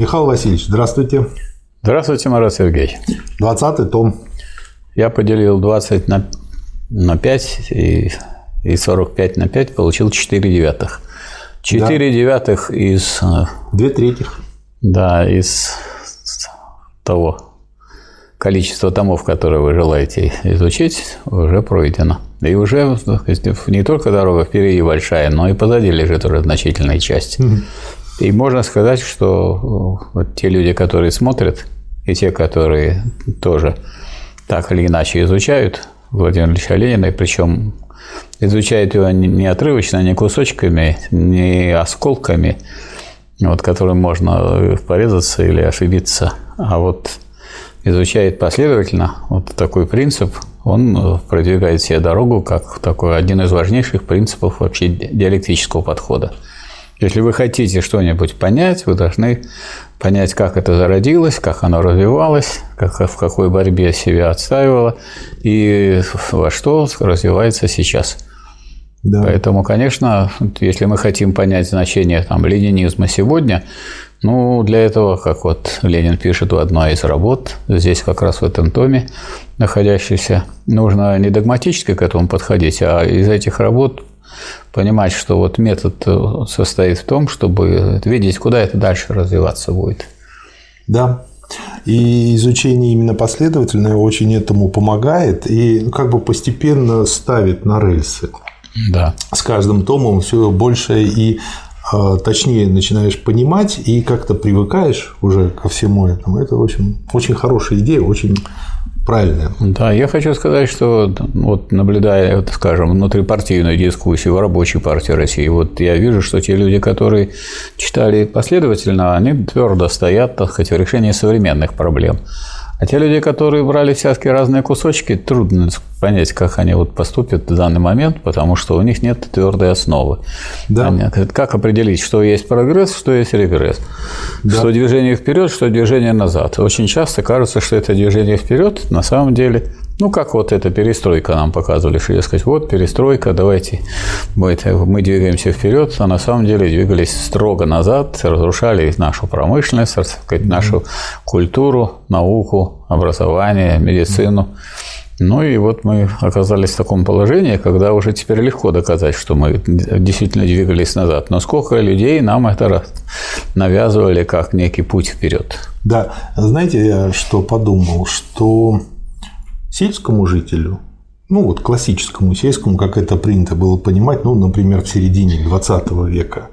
Михаил Васильевич, здравствуйте. Здравствуйте, Марат Сергеевич. 20 том. Я поделил 20 на, на 5 и, и 45 на 5, получил 4 девятых. 4 да. девятых из... 2 э, третьих. Да, из того количества томов, которые вы желаете изучить, уже пройдено. И уже не только дорога впереди большая, но и позади лежит уже значительная часть. И можно сказать, что э, вот те люди, которые смотрят, и те, которые тоже так или иначе изучают Владимира Ильича Ленина, и причем изучают его не отрывочно, не кусочками, не осколками, вот, которым можно порезаться или ошибиться, а вот изучает последовательно вот такой принцип, он продвигает себе дорогу как такой один из важнейших принципов вообще диалектического подхода. Если вы хотите что-нибудь понять, вы должны понять, как это зародилось, как оно развивалось, как, в какой борьбе себя отстаивало и во что развивается сейчас. Да. Поэтому, конечно, если мы хотим понять значение там, ленинизма сегодня, ну, для этого, как вот Ленин пишет в одной из работ, здесь как раз в этом томе находящийся, нужно не догматически к этому подходить, а из этих работ понимать, что вот метод э, состоит в том, чтобы видеть, куда это дальше развиваться будет. Да, и изучение именно последовательное очень этому помогает и ну, как бы постепенно ставит на рельсы. Да. С каждым томом все больше и э, точнее начинаешь понимать и как-то привыкаешь уже ко всему этому. Это, в общем, очень хорошая идея, очень правильное. Да, я хочу сказать, что вот наблюдая, скажем, внутрипартийную дискуссию в рабочей партии России, вот я вижу, что те люди, которые читали последовательно, они твердо стоят, так сказать, в решении современных проблем. А те люди, которые брали всякие разные кусочки, трудно понять, как они вот поступят в данный момент, потому что у них нет твердой основы. Да. Они, как определить, что есть прогресс, что есть регресс, да. что движение вперед, что движение назад. Очень часто кажется, что это движение вперед, на самом деле ну, как вот эта перестройка нам показывали, что, дескать, вот перестройка, давайте мы, мы двигаемся вперед, а на самом деле двигались строго назад, разрушали нашу промышленность, сказать, нашу культуру, науку, образование, медицину. Ну и вот мы оказались в таком положении, когда уже теперь легко доказать, что мы действительно двигались назад. Но сколько людей нам это навязывали как некий путь вперед. Да, знаете, я что подумал, что сельскому жителю, ну вот классическому сельскому, как это принято было понимать, ну, например, в середине 20 века,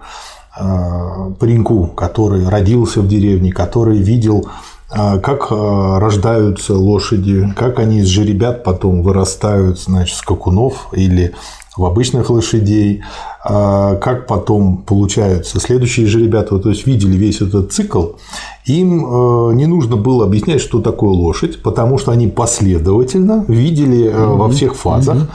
а, пареньку, который родился в деревне, который видел а, как а, рождаются лошади, как они из жеребят потом вырастают, значит, скакунов или в обычных лошадей, а, как потом получаются следующие же ребята, то есть видели весь этот цикл, им э, не нужно было объяснять, что такое лошадь, потому что они последовательно видели mm-hmm. во всех фазах.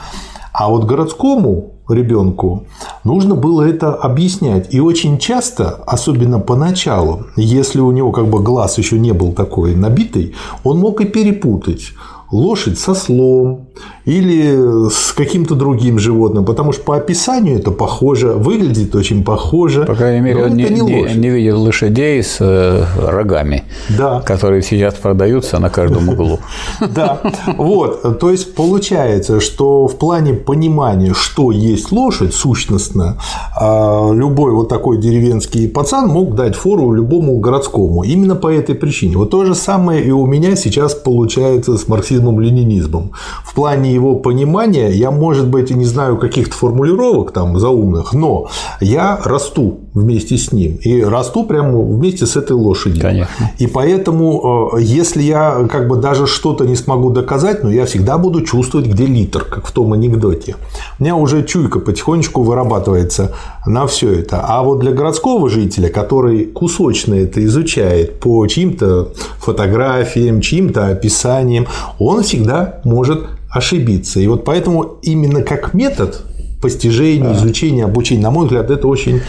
А вот городскому ребенку нужно было это объяснять. И очень часто, особенно поначалу, если у него как бы глаз еще не был такой набитый, он мог и перепутать лошадь со слом или с каким-то другим животным, потому что по описанию это похоже, выглядит очень похоже. По крайней мере, он не, не, не видел лошадей с э, рогами, да. которые сейчас продаются на каждом углу. Да, вот, то есть получается, что в плане понимания, что есть лошадь сущностно, а, любой вот такой деревенский пацан мог дать фору любому городскому. Именно по этой причине. Вот то же самое и у меня сейчас получается с марксизмом-ленинизмом. В плане его понимания я, может быть, и не знаю каких-то формулировок там заумных, но я расту вместе с ним и расту прямо вместе с этой лошадью. Конечно. И поэтому, э, если я как бы даже что-то не смогу доказать, но я всегда буду чувствовать, где литр, как в том анекдоте. У меня уже чуйка потихонечку вырабатывается на все это. А вот для городского жителя, который кусочно это изучает по чьим-то фотографиям, чьим-то описаниям, он всегда может ошибиться. И вот поэтому именно как метод постижения, да. изучения, обучения, на мой взгляд, это очень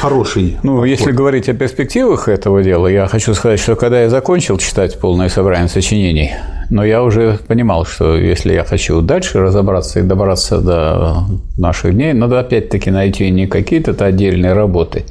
хороший. Ну, подход. если говорить о перспективах этого дела, я хочу сказать, что когда я закончил читать полное собрание сочинений, но я уже понимал, что если я хочу дальше разобраться и добраться до наших дней, надо опять-таки найти не какие-то отдельные работы,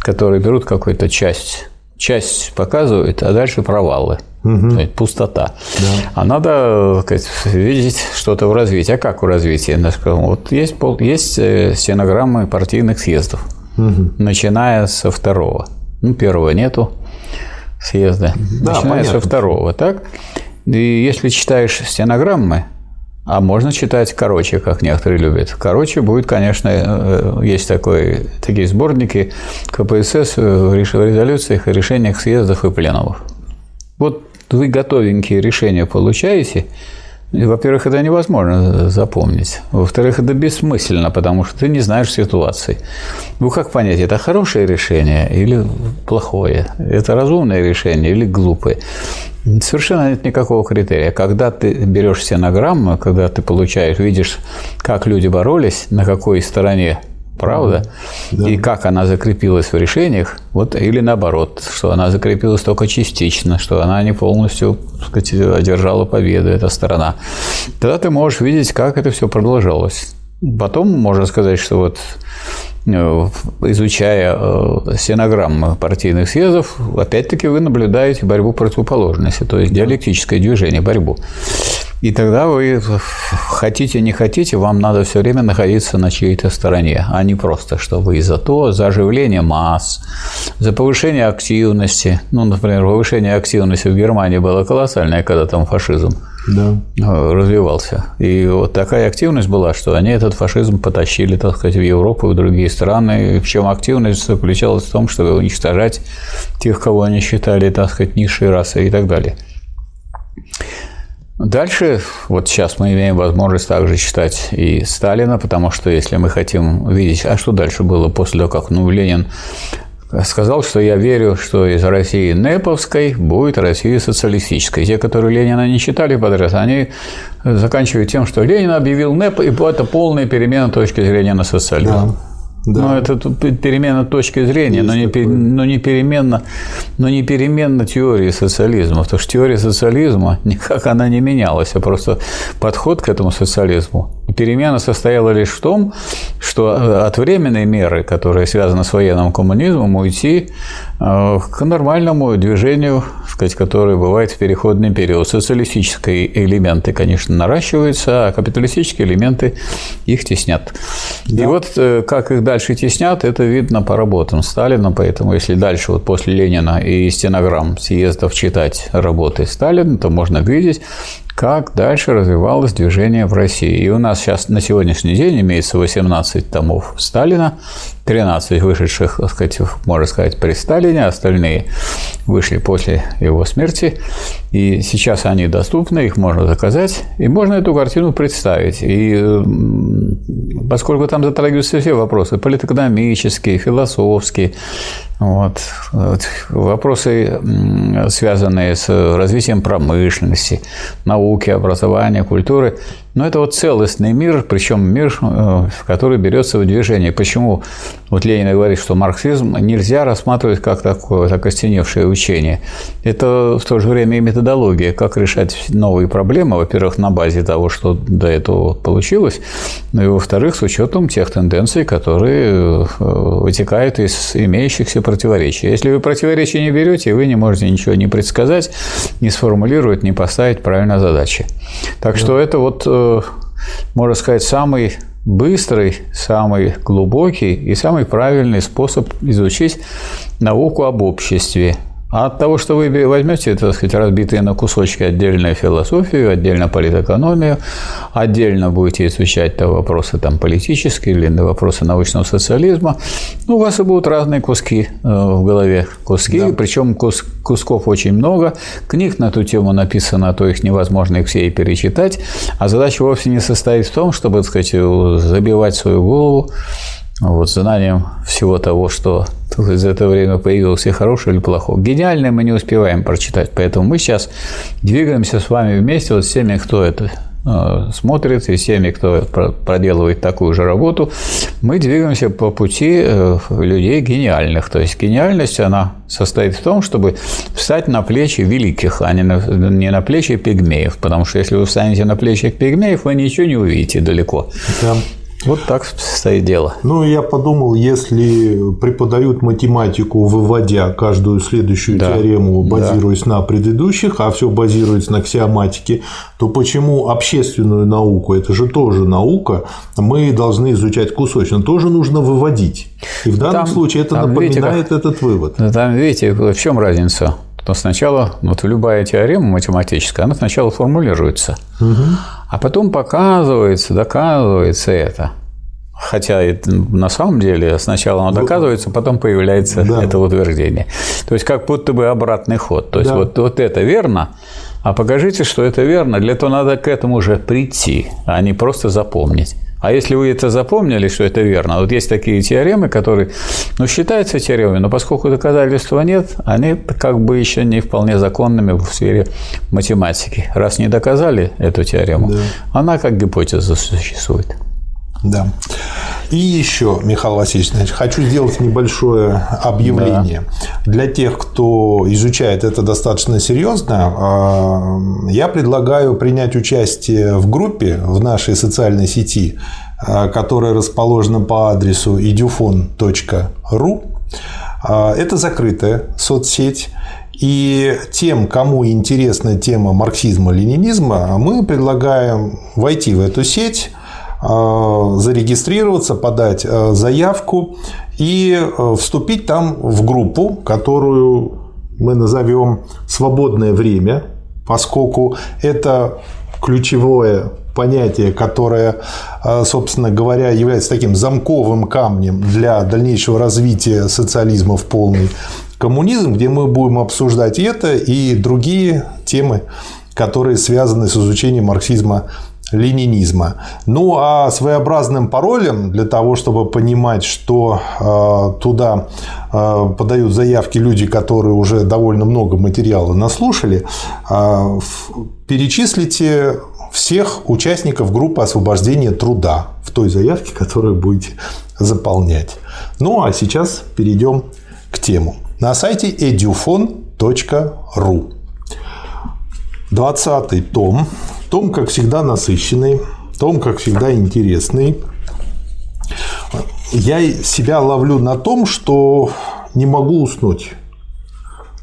которые берут какую-то часть часть показывает, а дальше провалы. Угу. Пустота. Да. А надо сказать, видеть что-то в развитии. А как в развитии? Вот есть, есть э, стенограммы партийных съездов, угу. начиная со второго. Ну, первого нету съезда. Да, начиная понятно. со второго, так? И если читаешь стенограммы, а можно читать короче, как некоторые любят. Короче будет, конечно, э, есть такой, такие сборники КПСС в резолюциях и решениях съездов и пленумов. Вот вы готовенькие решения получаете, во-первых, это невозможно запомнить. Во-вторых, это бессмысленно, потому что ты не знаешь ситуации. Ну, как понять, это хорошее решение или плохое? Это разумное решение или глупое? Совершенно нет никакого критерия. Когда ты берешь стенограмму, когда ты получаешь, видишь, как люди боролись, на какой стороне правда, да. и как она закрепилась в решениях, вот, или наоборот, что она закрепилась только частично, что она не полностью так сказать, одержала победу, эта сторона, тогда ты можешь видеть, как это все продолжалось. Потом можно сказать, что вот Э, изучая э, стенограммы партийных съездов, опять-таки вы наблюдаете борьбу противоположности, то есть диалектическое движение, борьбу. И тогда вы хотите, не хотите, вам надо все время находиться на чьей-то стороне, а не просто, что вы за то, за оживление масс, за повышение активности. Ну, например, повышение активности в Германии было колоссальное, когда там фашизм да. Э, развивался. И вот такая активность была, что они этот фашизм потащили, так сказать, в Европу и в другие страны. Причем активность заключалась в том, чтобы уничтожать тех, кого они считали, так сказать, низшей расой и так далее. Дальше, вот сейчас мы имеем возможность также читать и Сталина, потому что если мы хотим видеть, а что дальше было после того, как ну, Ленин сказал, что я верю, что из России Неповской будет Россия социалистической. Те, которые Ленина не читали подряд, они заканчивают тем, что Ленин объявил НЭП, и это полная перемена точки зрения на социализм. Да. Да. Но это перемена точки зрения, но не, но, не перемена, но не перемена теории социализма. Потому что теория социализма, никак она не менялась, а просто подход к этому социализму. Перемена состояла лишь в том, что э, от временной меры, которая связана с военным коммунизмом, уйти э, к нормальному движению, сказать, которое бывает в переходный период. Социалистические элементы, конечно, наращиваются, а капиталистические элементы их теснят. Да. И вот э, как их дальше теснят, это видно по работам Сталина, поэтому если дальше вот после Ленина и стенограмм съездов читать работы Сталина, то можно видеть, как дальше развивалось движение в России. И у нас сейчас на сегодняшний день имеется 18 томов Сталина, 13 вышедших, так сказать, можно сказать, при Сталине, остальные вышли после его смерти. И сейчас они доступны, их можно заказать, и можно эту картину представить. И поскольку там затрагиваются все вопросы политэкономические, философские, вот. Вопросы, связанные с развитием промышленности, науки, образования, культуры, но это вот целостный мир, причем мир, э, который берется в движение. Почему вот Ленин говорит, что марксизм нельзя рассматривать как такое закостеневшее учение. Это в то же время и методология, как решать новые проблемы, во-первых, на базе того, что до этого получилось, ну и во-вторых, с учетом тех тенденций, которые э, вытекают из имеющихся противоречий. Если вы противоречия не берете, вы не можете ничего не предсказать, не сформулировать, не поставить правильно задачи. Так что это вот э, можно сказать, самый быстрый, самый глубокий и самый правильный способ изучить науку об обществе. А от того, что вы возьмете, так сказать, разбитые на кусочки отдельную философию, отдельно политэкономию, отдельно будете изучать там, вопросы там, политические или вопросы научного социализма, ну, у вас и будут разные куски э, в голове. Куски, да. причем кус, кусков очень много. Книг на эту тему написано, а то их невозможно их все и перечитать. А задача вовсе не состоит в том, чтобы, так сказать, забивать свою голову вот, знанием всего того, что за это время и хорошее или плохое. Гениальное мы не успеваем прочитать, поэтому мы сейчас двигаемся с вами вместе вот с теми, кто это э, смотрит, и с теми, кто проделывает такую же работу, мы двигаемся по пути э, людей гениальных. То есть гениальность, она состоит в том, чтобы встать на плечи великих, а не на, не на плечи пигмеев. Потому что если вы встанете на плечи пигмеев, вы ничего не увидите далеко. Да. Вот так стоит дело. Ну, я подумал, если преподают математику, выводя каждую следующую да. теорему, базируясь да. на предыдущих, а все базируется на аксиоматике, то почему общественную науку, это же тоже наука, мы должны изучать кусочно, тоже нужно выводить. И в данном там, случае это напоминает видите, как... этот вывод. Там, видите, в чем разница? То сначала, вот любая теорема математическая, она сначала формулируется, угу. а потом показывается, доказывается это. Хотя на самом деле сначала оно доказывается, потом появляется да. это утверждение. То есть как будто бы обратный ход. То есть да. вот, вот это верно, а покажите, что это верно. Для этого надо к этому уже прийти, а не просто запомнить. А если вы это запомнили, что это верно, вот есть такие теоремы, которые, ну, считаются теоремами, но поскольку доказательства нет, они как бы еще не вполне законными в сфере математики. Раз не доказали эту теорему, да. она как гипотеза существует. Да. И еще, Михаил Васильевич, значит, хочу сделать небольшое объявление. Да. Для тех, кто изучает это достаточно серьезно, а, я предлагаю принять участие в группе в нашей социальной сети, а, которая расположена по адресу idufon.ru. А, это закрытая соцсеть. И тем, кому интересна тема марксизма-ленинизма, мы предлагаем войти в эту сеть, зарегистрироваться, подать э, заявку и э, вступить там в группу, которую мы назовем «свободное время», поскольку это ключевое понятие, которое, собственно говоря, является таким замковым камнем для дальнейшего развития социализма в полный коммунизм, где мы будем обсуждать это и другие темы, которые связаны с изучением марксизма ленинизма. Ну а своеобразным паролем для того, чтобы понимать, что э, туда э, подают заявки люди, которые уже довольно много материала наслушали, э, перечислите всех участников группы освобождения труда в той заявке, которую будете заполнять. Ну а сейчас перейдем к тему. На сайте edufon.ru 20 том том, как всегда, насыщенный, том, как всегда, интересный. Я себя ловлю на том, что не могу уснуть.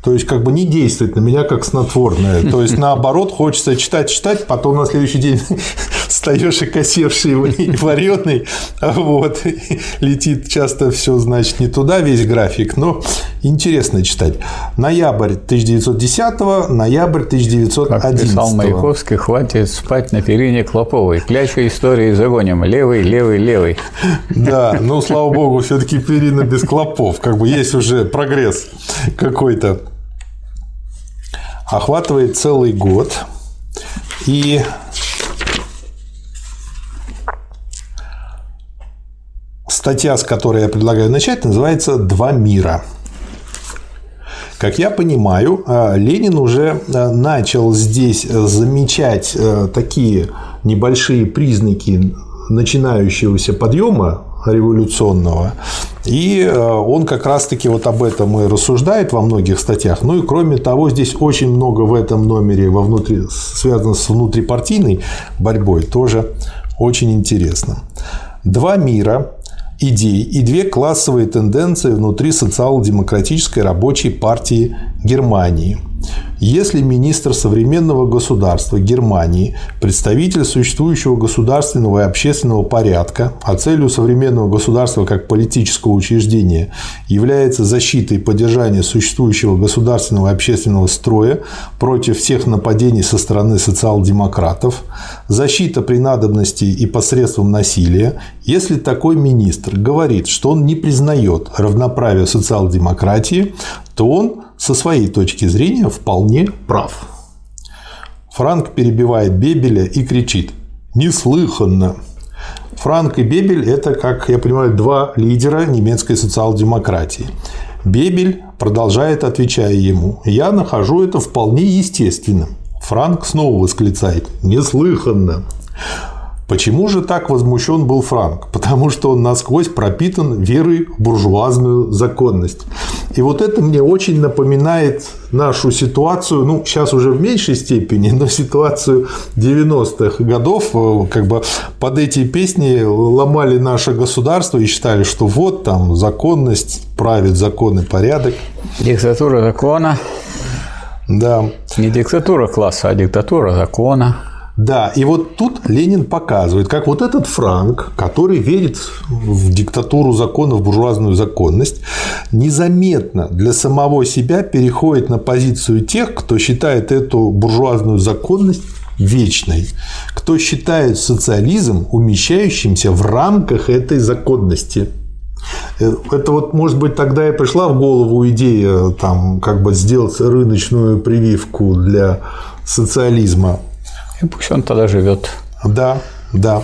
То есть, как бы не действует на меня как снотворное. То есть, наоборот, хочется читать, читать, потом на следующий день встаешь и косевший, и вареный, вот, летит часто все, значит, не туда весь график, но интересно читать. Ноябрь 1910, ноябрь 1911. Как писал Маяковский, хватит спать на перине Клоповой. Клячу истории загоним. Левый, левый, левый. Да, ну, слава богу, все-таки перина без клопов. Как бы есть уже прогресс какой-то охватывает целый год. И статья, с которой я предлагаю начать, называется «Два мира». Как я понимаю, э, Ленин уже э, начал здесь замечать э, такие небольшие признаки начинающегося подъема революционного. И он как раз-таки вот об этом и рассуждает во многих статьях. Ну и кроме того, здесь очень много в этом номере во внутри, связано с внутрипартийной борьбой, тоже очень интересно. Два мира идей и две классовые тенденции внутри социал-демократической рабочей партии Германии – если министр современного государства Германии, представитель существующего государственного и общественного порядка, а целью современного государства как политического учреждения является защита и поддержание существующего государственного и общественного строя против всех нападений со стороны социал-демократов, защита при надобности и посредством насилия, если такой министр говорит, что он не признает равноправие социал-демократии, то он со своей точки зрения вполне прав. Франк перебивает Бебеля и кричит «Неслыханно!». Франк и Бебель – это, как я понимаю, два лидера немецкой социал-демократии. Бебель продолжает, отвечая ему, «Я нахожу это вполне естественным». Франк снова восклицает «Неслыханно!». Почему же так возмущен был Франк? Потому что он насквозь пропитан верой в буржуазную законность. И вот это мне очень напоминает нашу ситуацию, ну, сейчас уже в меньшей степени, но ситуацию 90-х годов, как бы под эти песни ломали наше государство и считали, что вот там законность, правит закон и порядок. Диктатура закона. Да. Не диктатура класса, а диктатура закона. Да, и вот тут Ленин показывает, как вот этот Франк, который верит в диктатуру закона, в буржуазную законность, незаметно для самого себя переходит на позицию тех, кто считает эту буржуазную законность вечной, кто считает социализм умещающимся в рамках этой законности. Э, это вот, может быть, тогда и пришла в голову идея там, как бы сделать рыночную прививку для социализма. И пусть он тогда живет. Да, да.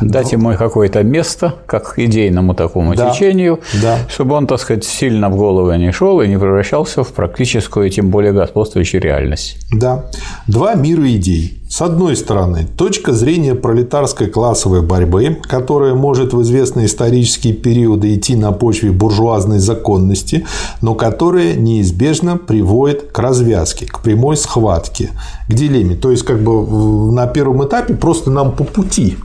Дать ему какое-то место, как идейному такому Да. течению, Да. чтобы он, так сказать, сильно в голову не шел и не превращался в практическую, тем более господствующую реальность. Да. Два мира идей. С одной стороны, точка зрения пролетарской классовой борьбы, которая может в известные исторические периоды идти на почве буржуазной законности, но которая неизбежно приводит к развязке, к прямой схватке, к дилемме. То есть, как бы на первом этапе просто нам по пути.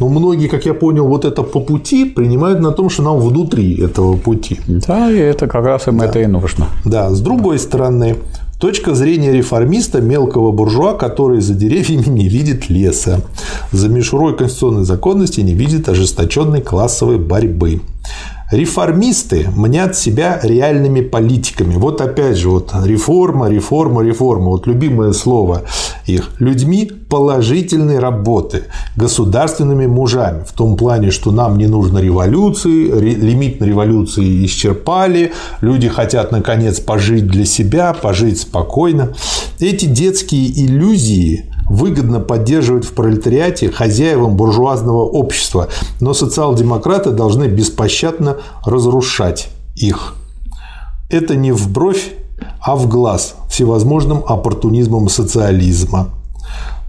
Но многие, как я понял, вот это по пути принимают на том, что нам внутри этого пути. Да, и это как раз им это и нужно. Да, с другой стороны, точка зрения реформиста, мелкого буржуа, который за деревьями не видит леса, за мишурой конституционной законности не видит ожесточенной классовой борьбы. Реформисты мнят себя реальными политиками. Вот опять же, вот реформа, реформа, реформа. Вот любимое слово их. Людьми положительной работы, государственными мужами. В том плане, что нам не нужно революции, ре- лимит на революции исчерпали, люди хотят наконец пожить для себя, пожить спокойно. Эти детские иллюзии выгодно поддерживать в пролетариате хозяевам буржуазного общества, но социал-демократы должны беспощадно разрушать их. Это не в бровь, а в глаз всевозможным оппортунизмом социализма,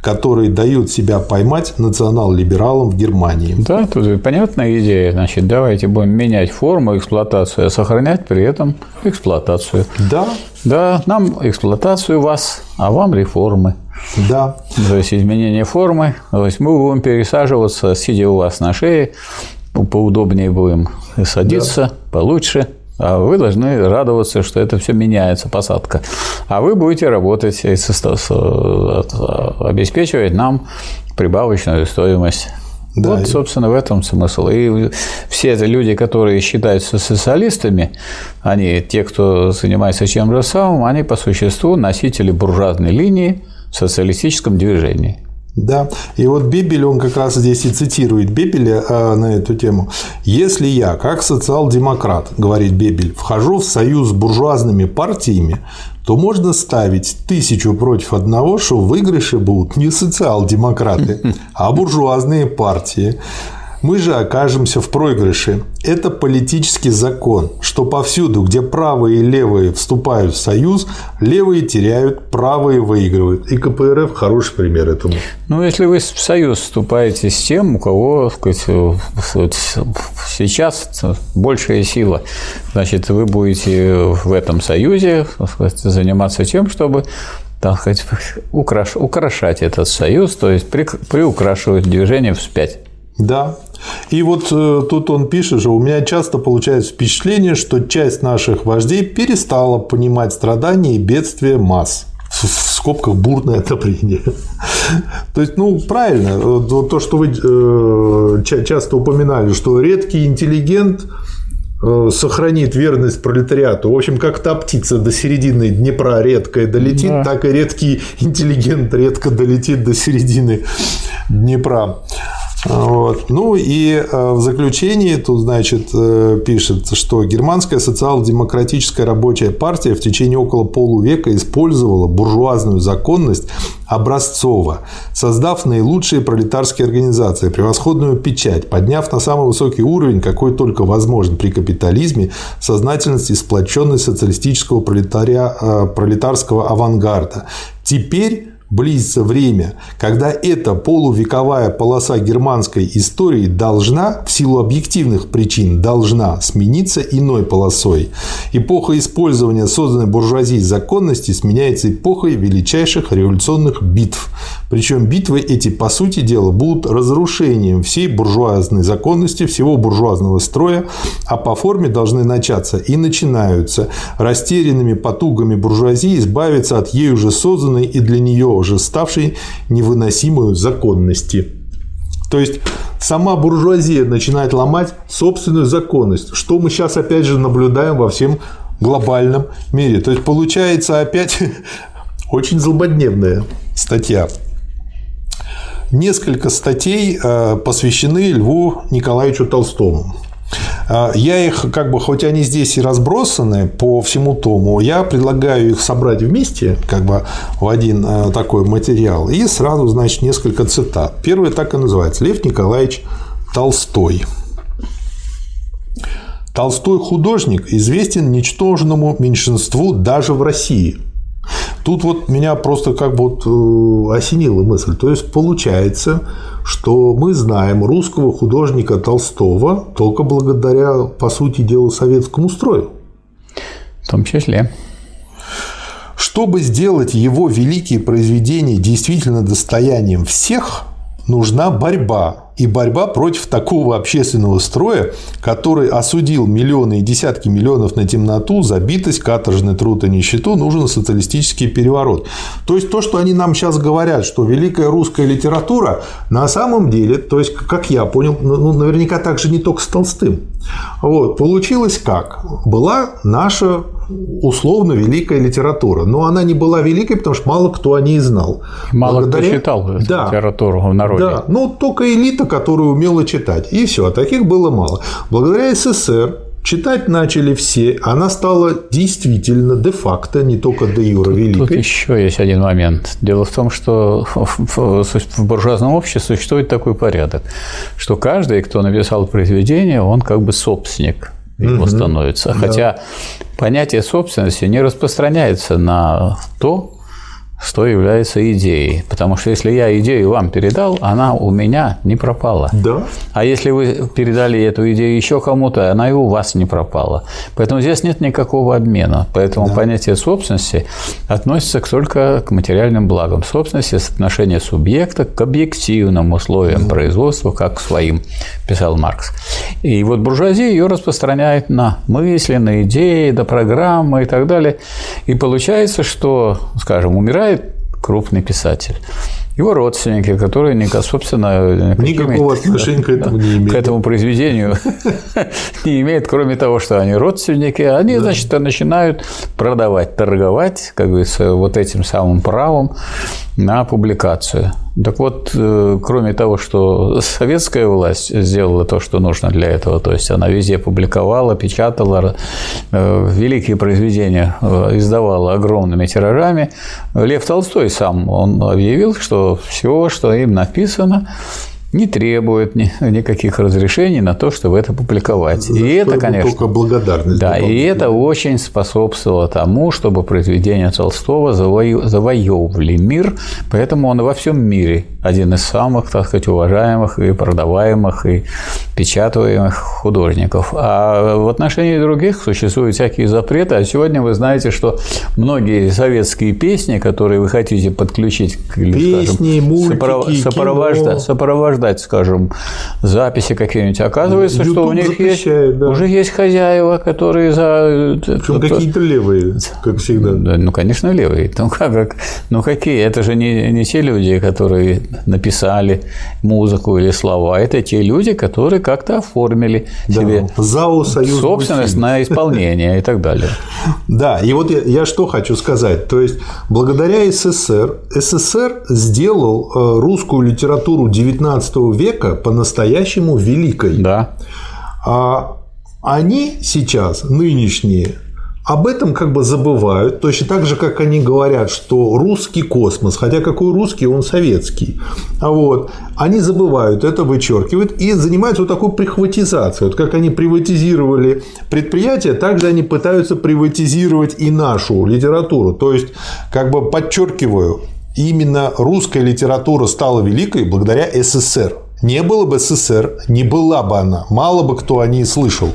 которые дают себя поймать национал-либералам в Германии. Да, тут понятная идея. Значит, давайте будем менять форму эксплуатации, а сохранять при этом эксплуатацию. Да, Да, нам эксплуатацию вас, а вам реформы. Да, То есть изменение формы. То есть мы будем пересаживаться, сидя у вас на шее, по- поудобнее будем садиться, получше. А вы должны радоваться, что это все меняется, посадка. А вы будете работать и обеспечивать нам прибавочную стоимость. Да, вот, собственно, в этом смысл. И все это люди, которые считаются социалистами, они, те, кто занимается чем же самым, они по существу носители буржуазной линии социалистическом движении. Да, и вот Бебель, он как раз здесь и цитирует Бебеля а, на эту тему. «Если я, как социал-демократ, – говорит Бебель, – вхожу в союз с буржуазными партиями, то можно ставить тысячу против одного, что в выигрыше будут не социал-демократы, а буржуазные партии. Мы же окажемся в проигрыше. Это политический закон, что повсюду, где правые и левые вступают в союз, левые теряют, правые выигрывают. И КПРФ хороший пример этому. Ну, если вы в союз вступаете с тем, у кого так сказать, сейчас большая сила, значит, вы будете в этом союзе сказать, заниматься тем, чтобы так сказать, украш- украшать этот союз, то есть при- приукрашивать движение вспять. Да. И вот э, тут он пишет же, у меня часто получается впечатление, что часть наших вождей перестала понимать страдания и бедствия масс. В в скобках бурное отопление. То есть, ну, правильно, вот то, что вы э, ча- часто упоминали, что редкий интеллигент э, сохранит верность пролетариату. В общем, как та птица до середины Днепра редкая долетит, Да. так и редкий интеллигент редко долетит до середины Днепра. Вот. Ну и э, в заключении тут, значит, э, пишет, что германская социал-демократическая рабочая партия в течение около полувека использовала буржуазную законность образцово, создав наилучшие пролетарские организации, превосходную печать, подняв на самый высокий уровень, какой только возможен при капитализме, сознательность и сплоченность социалистического пролетария, э, пролетарского авангарда. Теперь близится время, когда эта полувековая полоса германской истории должна, в силу объективных причин, должна смениться иной полосой. Эпоха использования созданной буржуазией законности сменяется эпохой величайших революционных битв. Причем битвы эти, по сути дела, будут разрушением всей буржуазной законности, всего буржуазного строя, а по форме должны начаться и начинаются растерянными потугами буржуазии избавиться от ей уже созданной и для нее уже ставшей невыносимой законности. То есть сама буржуазия начинает ломать собственную законность, что мы сейчас опять же наблюдаем во всем глобальном мире. То есть получается опять очень злободневная статья. Несколько статей э, посвящены Льву Николаевичу Толстому. Э, я их, как бы, хоть они здесь и разбросаны по всему тому, я предлагаю их собрать вместе, как бы в один э, такой материал, и сразу, значит, несколько цитат. Первый так и называется Лев Николаевич Толстой. Толстой художник известен ничтожному меньшинству даже в России – Тут вот меня просто как бы вот э, осенила мысль. То есть получается, что мы знаем русского художника Толстого только благодаря, по сути дела, советскому строю. В том числе. Чтобы сделать его великие произведения действительно достоянием всех, нужна борьба и борьба против такого общественного строя, который осудил миллионы и десятки миллионов на темноту, забитость, каторжный труд и нищету, нужен социалистический переворот. То есть то, что они нам сейчас говорят, что великая русская литература на самом деле, то есть, как я понял, ну, ну наверняка так же не только с Толстым. Вот, получилось как? Была наша условно великая литература. Но она не была великой, потому что мало кто о ней знал. Мало Благодаря... кто читал да. литературу в народе. Да, ну только элита, которая умела читать. И все, а таких было мало. Благодаря СССР Читать начали все, она стала действительно де-факто, не только де юра великой. Тут еще есть один момент. Дело в том, что в буржуазном обществе существует такой порядок, что каждый, кто написал произведение, он как бы собственник его угу. становится. Хотя понятие собственности не распространяется на то, что является идеей. Потому что если я идею вам передал, она у меня не пропала. Да. А если вы передали эту идею еще кому-то, она и у вас не пропала. Поэтому здесь нет никакого обмена. Поэтому да. понятие собственности относится только к материальным благам. Собственность – отношение субъекта к объективным условиям да. производства, как к своим, писал Маркс. И вот буржуазия ее распространяет на мысли, на идеи, до программы и так далее. И получается, что, скажем, умирает крупный писатель. Его родственники, которые, собственно, никакого отношения к этому не имеют. К этому произведению не имеют, кроме того, что они родственники, они, да. значит, начинают продавать, торговать, как говорится, вот этим самым правом на публикацию. Так вот, э, кроме того, что советская власть сделала то, что нужно для этого, то есть она везде публиковала, печатала э, великие произведения, э, издавала огромными тиражами, Лев Толстой сам, он объявил, что все, что им написано, не требует ни, никаких разрешений на то, чтобы это публиковать. За и это, конечно, только благодарность. Да, и это очень способствовало тому, чтобы произведения Толстого заво... завоевывали мир, поэтому он во всем мире один из самых, так сказать, уважаемых и продаваемых и печатаемых художников. А в отношении других существуют всякие запреты. А сегодня вы знаете, что многие советские песни, которые вы хотите подключить к песни, скажем, мультики, сопровож... сопровождать, сопровождать сопровождать, скажем, записи какие-нибудь. Оказывается, YouTube что у них есть, да. уже есть хозяева, которые за... Причем какие-то левые, как всегда. Да, ну, конечно, левые. Ну, как, ну, какие? Это же не, не те люди, которые написали музыку или слова. Это те люди, которые как-то оформили да. себе ЗАО Союз собственность на исполнение и так далее. Да, и вот я, я что хочу сказать. То есть, благодаря СССР, СССР сделал э, русскую литературу 19 века по-настоящему великой. Да. А они сейчас, нынешние, об этом как бы забывают, точно так же, как они говорят, что русский космос, хотя какой русский, он советский. А вот, они забывают это, вычеркивают и занимаются вот такой прихватизацией. Вот как они приватизировали предприятия, так же они пытаются приватизировать и нашу литературу. То есть, как бы подчеркиваю, именно русская литература стала великой благодаря СССР. Не было бы СССР, не была бы она. Мало бы кто о ней слышал.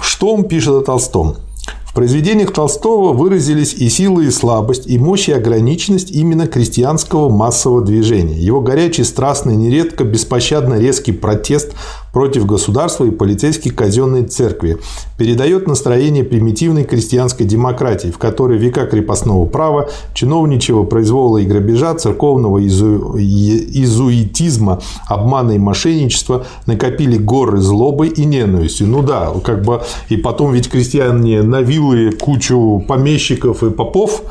Что он пишет о Толстом? В произведениях Толстого выразились и сила, и слабость, и мощь, и ограниченность именно крестьянского массового движения. Его горячий, страстный, нередко беспощадно резкий протест против государства и полицейской казенной церкви передает настроение примитивной крестьянской демократии, в которой века крепостного права, чиновничьего произвола и грабежа, церковного изу... изуитизма, обмана и мошенничества накопили горы злобы и ненависти. Ну да, как бы и потом ведь крестьяне на виллы кучу помещиков и попов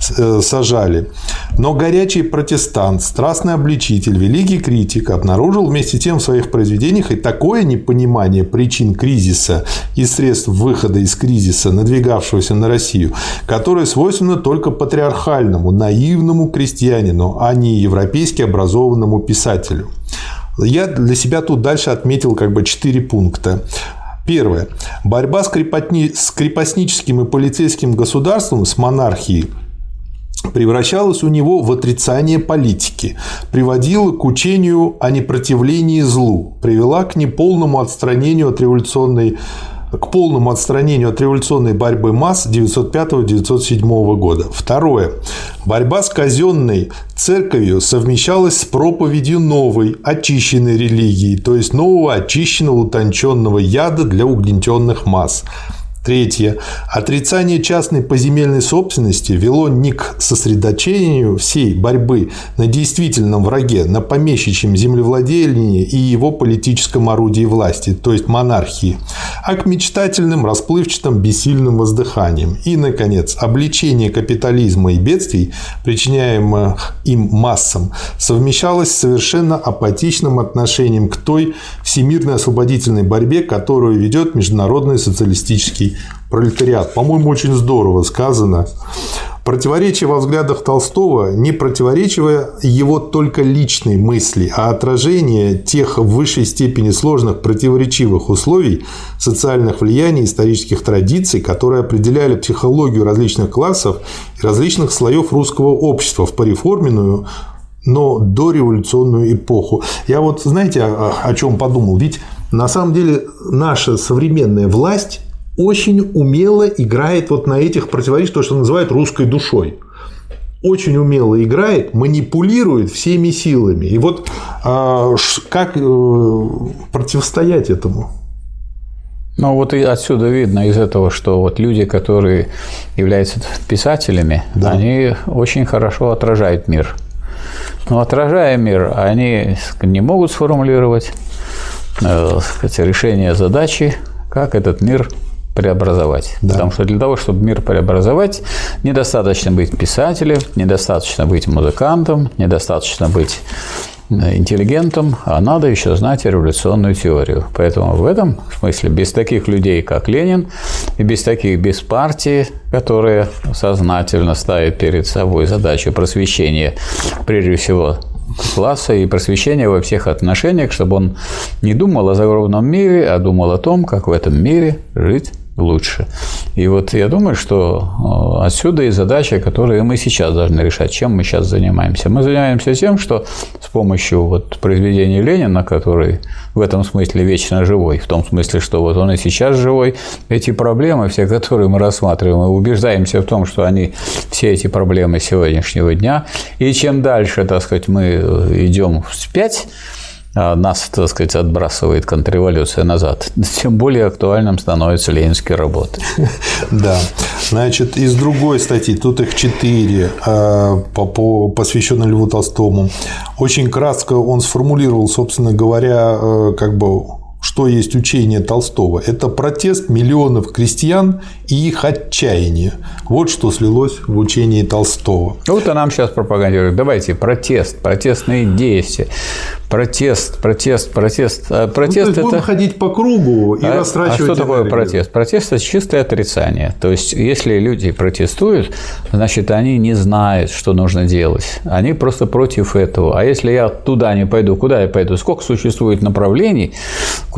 сажали. Но горячий протестант, страстный обличитель, великий критик обнаружил вместе тем в своих произведениях и такое непонимание причин кризиса и средств выхода из кризиса, надвигавшегося на Россию, которое свойственно только патриархальному, наивному крестьянину, а не европейски образованному писателю. Я для себя тут дальше отметил как бы четыре пункта. Первое. Борьба с, с крепостническим и полицейским государством, с монархией, превращалась у него в отрицание политики, приводила к учению о непротивлении злу, привела к неполному отстранению от революционной к полному отстранению от революционной борьбы масс 1905-1907 года. Второе. Борьба с казенной церковью совмещалась с проповедью новой, очищенной религии, то есть нового очищенного утонченного яда для угнетенных масс. Третье. Отрицание частной поземельной собственности вело не к сосредоточению всей борьбы на действительном враге, на помещичьем землевладении и его политическом орудии власти, то есть монархии, а к мечтательным, расплывчатым, бессильным воздыханиям. И, наконец, обличение капитализма и бедствий, причиняемых им массам, совмещалось с совершенно апатичным отношением к той всемирной освободительной борьбе, которую ведет Международный социалистический пролетариат. По-моему, очень здорово сказано. Противоречие во взглядах Толстого не противоречивое его только личной мысли, а отражение тех в высшей степени сложных противоречивых условий, социальных влияний, исторических традиций, которые определяли психологию различных классов и различных слоев русского общества в пореформенную но дореволюционную эпоху. Я вот, знаете, о чем подумал? Ведь на самом деле наша современная власть очень умело играет вот на этих противоречиях, то, что называют русской душой. Очень умело играет, манипулирует всеми силами. И вот а, как э, противостоять этому? Ну вот и отсюда видно из этого, что вот люди, которые являются писателями, да. они очень хорошо отражают мир. Но отражая мир, они не могут сформулировать э, сказать, решение задачи, как этот мир преобразовать. Да. Потому что для того, чтобы мир преобразовать, недостаточно быть писателем, недостаточно быть музыкантом, недостаточно быть э, интеллигентом, а надо еще знать революционную теорию. Поэтому в этом смысле без таких людей, как Ленин, и без таких, без партии, которые сознательно ставят перед собой задачу просвещения, прежде всего, класса и просвещения во всех отношениях, чтобы он не думал о загробном мире, а думал о том, как в этом мире жить лучше. И вот я думаю, что э, отсюда и задача, которую мы сейчас должны решать. Чем мы сейчас занимаемся? Мы занимаемся тем, что с помощью вот произведения Ленина, который в этом смысле вечно живой, в том смысле, что вот он и сейчас живой, эти проблемы, все, которые мы рассматриваем, мы убеждаемся в том, что они все эти проблемы сегодняшнего дня. И чем дальше, так сказать, мы э, идем вспять, нас, так сказать, отбрасывает контрреволюция назад, тем более актуальным становятся ленинские работы. Да. Значит, из другой статьи, тут их четыре, а, посвященные Льву Толстому. Очень кратко он сформулировал, собственно говоря, э, как бы что есть учение Толстого. Это протест миллионов крестьян и их отчаяние. Вот что слилось в учении Толстого. Вот и нам сейчас пропагандируют. Давайте протест, протестные действия, протест, протест, протест. А протест ну, то это... ходить по кругу и а, растрачивать А что такое протест? Протест – это чистое отрицание. То есть, если люди протестуют, значит, они не знают, что нужно делать. Они просто против этого. А если я туда не пойду, куда я пойду? Сколько существует направлений,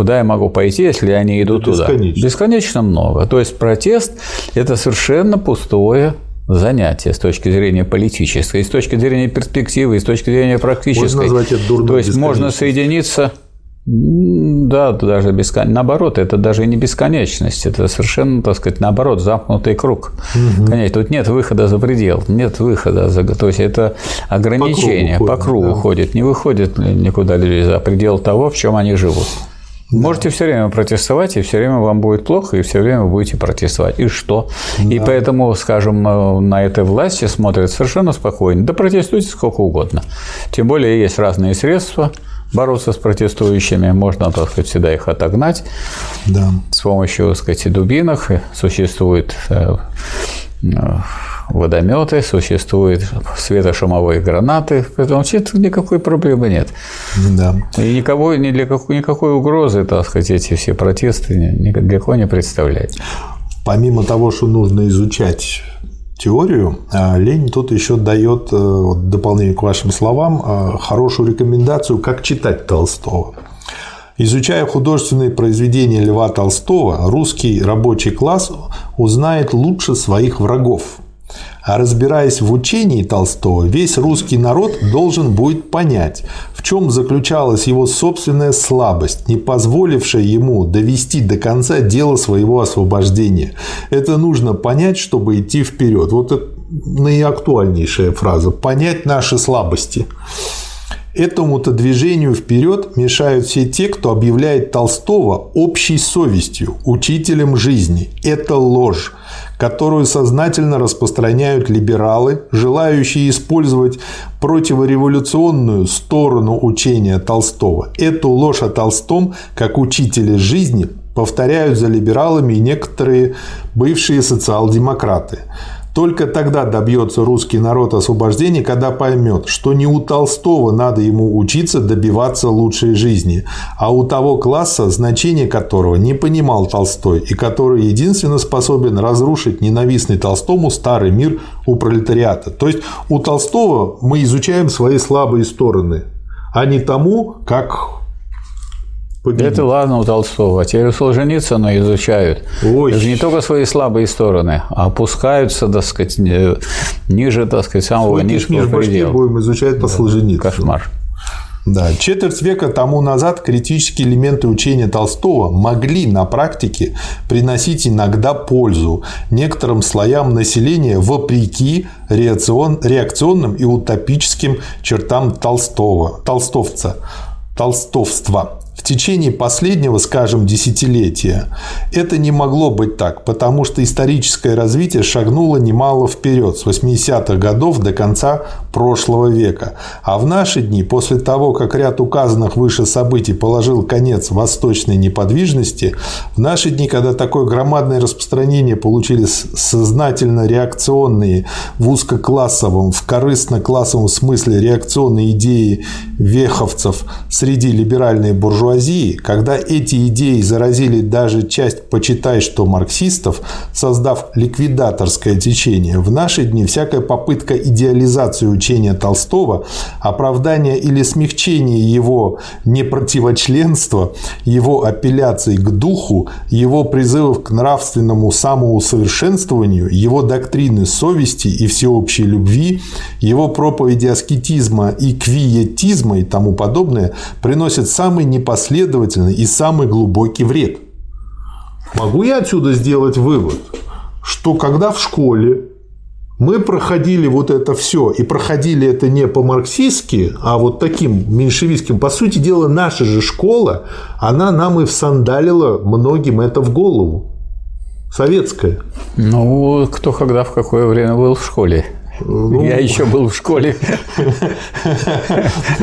куда я могу пойти, если я не иду туда? Бесконечно много. То есть, протест – это совершенно пустое занятие с точки зрения политической, и с точки зрения перспективы, и с точки зрения практической. Можно назвать это дурной То есть можно соединиться да, даже бескон... наоборот, это даже не бесконечность, это совершенно, так сказать, наоборот, замкнутый круг. Угу. Конечно, тут нет выхода за предел, нет выхода за, то есть это ограничение по кругу, по кругу да. ходит, не выходит никуда за предел того, в чем они живут. Да. Можете все время протестовать, и все время вам будет плохо, и все время вы будете протестовать. И что? Да. И поэтому, скажем, э, на этой власти смотрят совершенно спокойно. Да протестуйте сколько угодно. Тем более есть разные средства бороться с протестующими, можно, так сказать, всегда их отогнать. Да. С помощью, так сказать, дубинок существуют э, э, водометы, существуют светошумовые гранаты, поэтому вообще никакой проблемы нет. Да. И никого, ни для какой, никакой угрозы, так сказать, эти все протесты никакой не представляют. Помимо того, что нужно изучать теорию, а Ленин тут еще дает, э, в дополнение к вашим словам, э, хорошую рекомендацию, как читать Толстого. Изучая художественные произведения Льва Толстого, русский рабочий класс узнает лучше своих врагов – а разбираясь в учении Толстого, весь русский народ должен будет понять, в чем заключалась его собственная слабость, не позволившая ему довести до конца дело своего освобождения. Это нужно понять, чтобы идти вперед. Вот это наиактуальнейшая фраза. Понять наши слабости. Этому-то движению вперед мешают все те, кто объявляет Толстого общей совестью, учителем жизни. Это ложь которую сознательно распространяют либералы, желающие использовать противореволюционную сторону учения Толстого. Эту ложь о Толстом, как учителе жизни, повторяют за либералами и некоторые бывшие социал-демократы. Только тогда добьется русский народ освобождения, когда поймет, что не у Толстого надо ему учиться добиваться лучшей жизни, а у того класса, значение которого не понимал Толстой и который единственно способен разрушить ненавистный Толстому старый мир у пролетариата. То есть у Толстого мы изучаем свои слабые стороны, а не тому, как победить. Это ладно у Толстого. А теперь у Солженицына изучают. Ой. Даже не только свои слабые стороны, а опускаются, так сказать, ниже, так сказать, самого Свой низкого предела. будем изучать по да. Солженицыну. Кошмар. Да, четверть века тому назад критические элементы учения Толстого могли на практике приносить иногда пользу некоторым слоям населения вопреки реакцион, реакционным и утопическим чертам Толстого, толстовца, толстовства в течение последнего, скажем, десятилетия это не могло быть так, потому что историческое развитие шагнуло немало вперед с 80-х годов до конца прошлого века. А в наши дни, после того, как ряд указанных выше событий положил конец восточной неподвижности, в наши дни, когда такое громадное распространение получили сознательно реакционные в узкоклассовом, в корыстно-классовом смысле реакционные идеи веховцев среди либеральной буржуазии, буржуазии, когда эти идеи заразили даже часть, почитай что, марксистов, создав ликвидаторское течение, в наши дни всякая попытка идеализации учения Толстого, оправдания или смягчения его непротивочленства, его апелляций к духу, его призывов к нравственному самоусовершенствованию, его доктрины совести и всеобщей любви, его проповеди аскетизма и квиетизма и тому подобное приносят самый непосредственный последовательный и самый глубокий вред. Могу я отсюда сделать вывод, что когда в школе мы проходили вот это все, и проходили это не по-марксистски, а вот таким меньшевистским. По сути дела, наша же школа, она нам и всандалила многим это в голову. Советская. Ну, кто когда в какое время был в школе? Ну, я еще был в школе.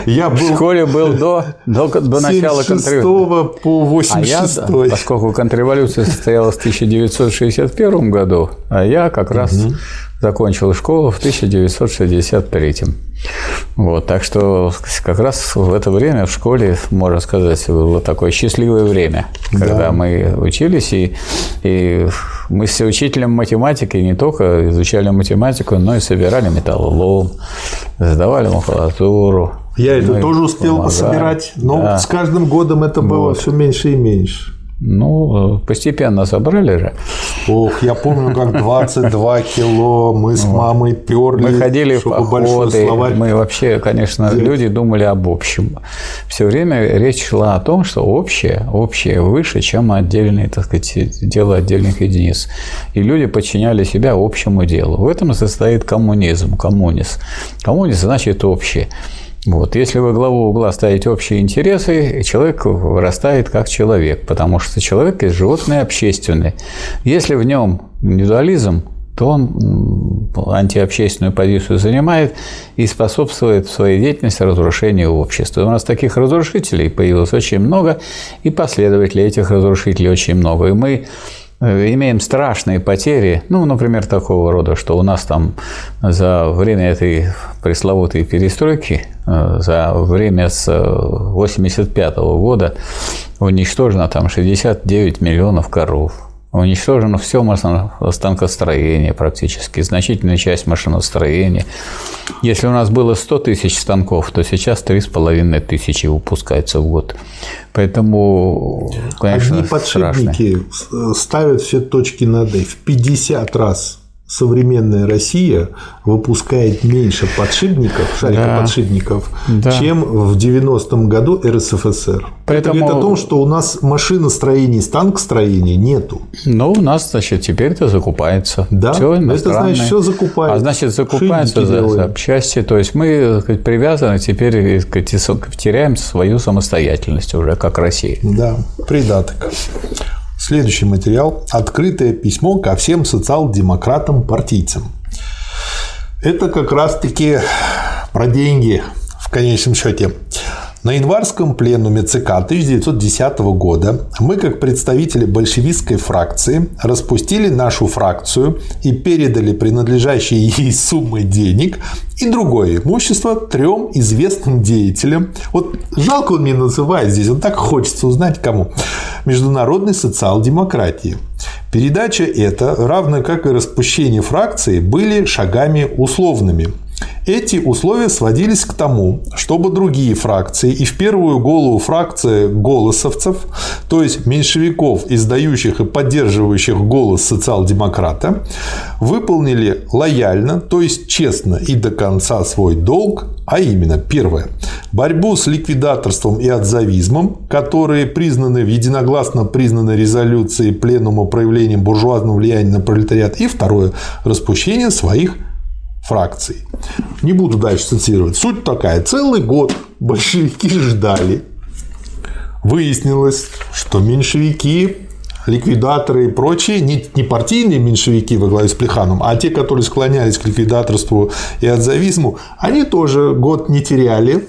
Я был в школе был до, до, до начала контрреволюции. по 86 а я, поскольку контрреволюция состоялась в 1961 году, а я как раз угу. Закончил школу в 1963. Вот, так что как раз в это время в школе, можно сказать, было такое счастливое время, когда да. мы учились, и, и мы с учителем математики не только изучали математику, но и собирали металлолом, сдавали макулатуру. Я это тоже успел помогали. пособирать, но да. с каждым годом это было вот. все меньше и меньше. Ну, постепенно собрали же. Ох, я помню, как 22 кило мы с мамой перли. Мы ходили в походы, мы вообще, конечно, Нет. люди думали об общем. Все время речь шла о том, что общее, общее выше, чем отдельные, так сказать, дело отдельных единиц. И люди подчиняли себя общему делу. В этом состоит коммунизм, коммунизм. Коммунизм значит общее. Вот. Если вы главу угла ставите общие интересы, человек вырастает как человек, потому что человек есть животное общественное. Если в нем индивидуализм, то он антиобщественную позицию занимает и способствует в своей деятельности разрушению общества. У нас таких разрушителей появилось очень много, и последователей этих разрушителей очень много. И мы имеем страшные потери, ну, например, такого рода, что у нас там за время этой пресловутой перестройки, э, за время с 1985 э, года уничтожено там 69 миллионов коров, уничтожено все станкостроение практически, значительная часть машиностроения. Если у нас было 100 тысяч станков, то сейчас 3,5 тысячи выпускается в год. Поэтому, конечно, Одни подшипники страшно. ставят все точки над «и» в 50 раз современная Россия выпускает меньше подшипников, шарикоподшипников, да. чем в 90-м году РСФСР. Поэтому... Это говорит о том, что у нас машиностроения, станкостроения нету. Ну, у нас, значит, теперь это закупается. Да, все это значит, все закупается. А значит, закупается за запчасти. То есть мы сказать, привязаны теперь, сказать, теряем свою самостоятельность уже, как Россия. Да, придаток. Следующий материал – открытое письмо ко всем социал-демократам-партийцам. Это как раз-таки про деньги в конечном счете. На январском пленуме ЦК 1910 года мы, как представители большевистской фракции, распустили нашу фракцию и передали принадлежащие ей суммы денег и другое имущество трем известным деятелям. Вот жалко он мне называет здесь, он так хочется узнать кому. Международной социал-демократии. Передача эта, равно как и распущение фракции, были шагами условными – эти условия сводились к тому, чтобы другие фракции, и в первую голову фракция голосовцев, то есть меньшевиков, издающих и поддерживающих голос социал-демократа, выполнили лояльно, то есть честно и до конца свой долг, а именно, первое, борьбу с ликвидаторством и отзавизмом, которые признаны в единогласно признанной резолюции Пленума проявлением буржуазного влияния на пролетариат, и второе, распущение своих фракций. Не буду дальше цитировать. Суть такая. Целый год большевики ждали. Выяснилось, что меньшевики ликвидаторы и прочие, не, не партийные меньшевики во главе с Плеханом, а те, которые склонялись к ликвидаторству и отзавизму, они тоже год не теряли,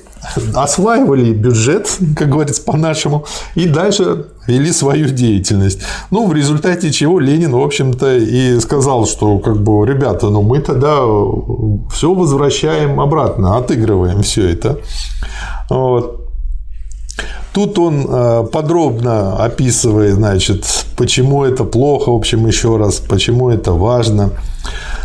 осваивали бюджет, как говорится по-нашему, и дальше вели свою деятельность. Ну, в результате чего Ленин, в общем-то, и сказал, что, как бы, ребята, ну, мы тогда все возвращаем обратно, отыгрываем все это. Вот. Тут он э, подробно описывает, значит, почему это плохо, в общем, еще раз, почему это важно.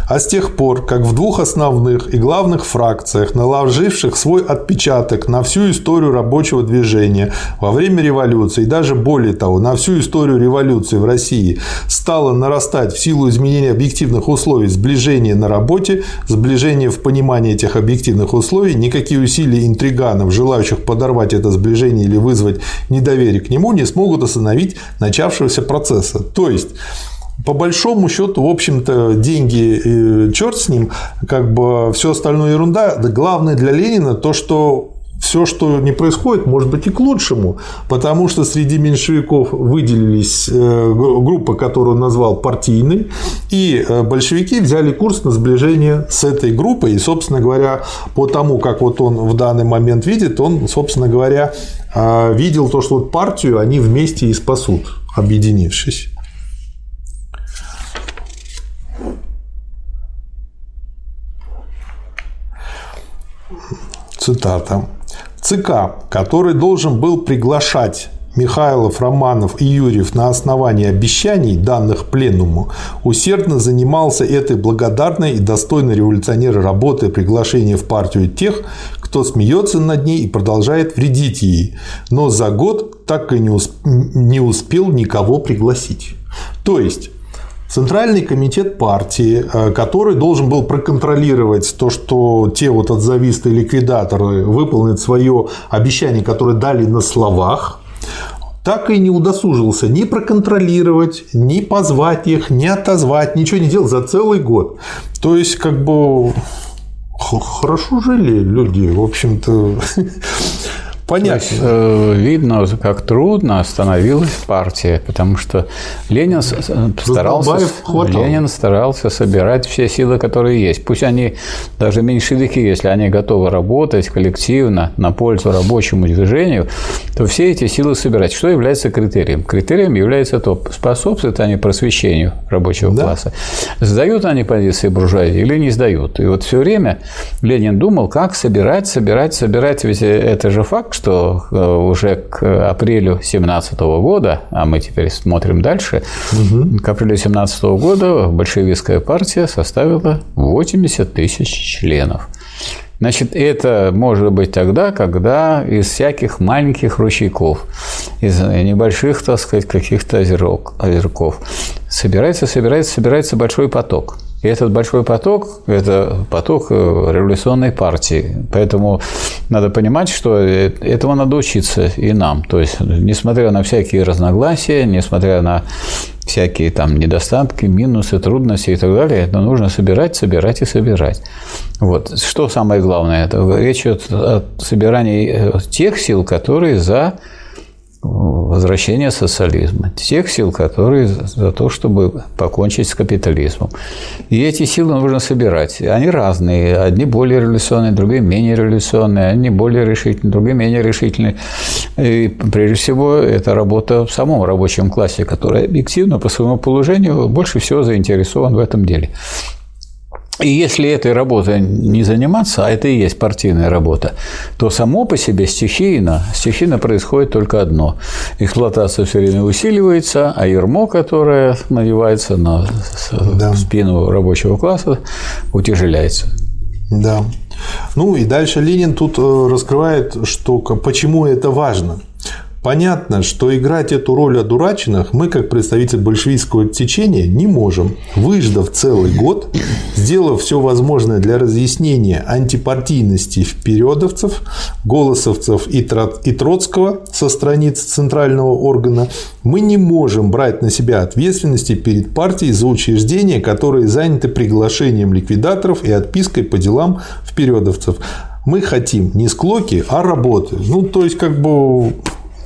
А с тех пор, как в двух основных и главных фракциях, наложивших свой отпечаток на всю историю рабочего движения во время революции, и даже более того, на всю историю революции в России, стало нарастать в силу изменения объективных условий сближение на работе, сближение в понимании этих объективных условий, никакие усилия интриганов, желающих подорвать это сближение или вызвать недоверие к нему, не смогут остановить начавшегося процесса. То есть, по большому счету, в общем-то, деньги, черт с ним, как бы все остальное ерунда. Главное для Ленина то, что все, что не происходит, может быть и к лучшему, потому что среди меньшевиков выделились э, группа, которую он назвал партийной, и э, большевики взяли курс на сближение с этой группой, и, собственно говоря, по тому, как вот он в данный момент видит, он, собственно говоря, э, видел то, что вот партию они вместе и спасут, объединившись. Цитата, ЦК, который должен был приглашать Михайлов, Романов и Юрьев на основании обещаний, данных Пленуму, усердно занимался этой благодарной и достойной революционера работой приглашения в партию тех, кто смеется над ней и продолжает вредить ей, но за год так и не, усп... не успел никого пригласить. То есть Центральный комитет партии, э, который должен был проконтролировать то, что те вот отзавистые ликвидаторы выполнят свое обещание, которое дали на словах, так и не удосужился ни проконтролировать, ни позвать их, ни отозвать, ничего не делал за целый год. То есть, как бы хорошо жили люди, в общем-то. Понятно. Есть, э, видно, как трудно становилась партия, потому что Ленин старался, Ленин старался собирать все силы, которые есть. Пусть они даже меньшевики, если они готовы работать коллективно на пользу рабочему движению, то все эти силы собирать. Что является критерием? Критерием является то, способствуют они просвещению рабочего да. класса, сдают они позиции буржуазии или не сдают. И вот все время Ленин думал, как собирать, собирать, собирать. Ведь это же факт, что э, уже к апрелю 2017 года, а мы теперь смотрим дальше, угу. к апрелю 2017 года большевистская партия составила 80 тысяч членов. Значит, это может быть тогда, когда из всяких маленьких ручейков, из небольших, так сказать, каких-то озерков собирается, собирается, собирается большой поток. И этот большой поток – это поток э, революционной партии. Поэтому надо понимать, что э, этого надо учиться и нам. То есть, несмотря на всякие разногласия, несмотря на всякие там недостатки, минусы, трудности и так далее, это нужно собирать, собирать и собирать. Вот. Что самое главное? Это речь идет о собирании э, тех сил, которые за возвращения социализма, тех сил, которые за то, чтобы покончить с капитализмом. И эти силы нужно собирать. Они разные. Одни более революционные, другие менее революционные, одни более решительные, другие менее решительные. И прежде всего, это работа в самом рабочем классе, который объективно по своему положению больше всего заинтересован в этом деле. И если этой работой не заниматься, а это и есть партийная работа, то само по себе стихийно, стихийно происходит только одно. Эксплуатация все время усиливается, а ермо, которое надевается на да. спину рабочего класса, утяжеляется. Да. Ну и дальше Ленин тут э, раскрывает, что почему это важно. Понятно, что играть эту роль одураченных мы, как представитель большевистского течения, не можем. Выждав целый год, сделав все возможное для разъяснения антипартийности впередовцев, голосовцев и Троцкого со страниц центрального органа, мы не можем брать на себя ответственности перед партией за учреждения, которые заняты приглашением ликвидаторов и отпиской по делам впередовцев. Мы хотим не склоки, а работы. Ну, то есть, как бы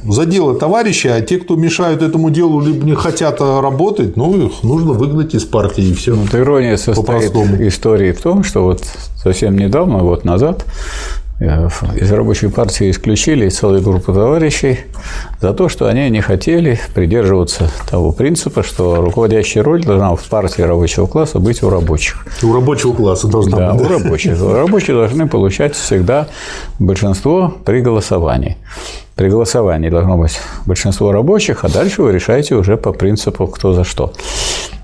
за дело товарища, а те, кто мешают этому делу, либо не хотят работать, ну, их нужно выгнать из партии и все. Вот ирония состоит истории в том, что вот совсем недавно, вот назад, э, из рабочей партии исключили целую группу товарищей за то, что они не хотели придерживаться того принципа, что руководящая роль должна в партии рабочего класса быть у рабочих. У рабочего класса должна да, быть. Да, у рабочих. Рабочие должны получать всегда большинство при голосовании при голосовании должно быть большинство рабочих, а дальше вы решаете уже по принципу кто за что.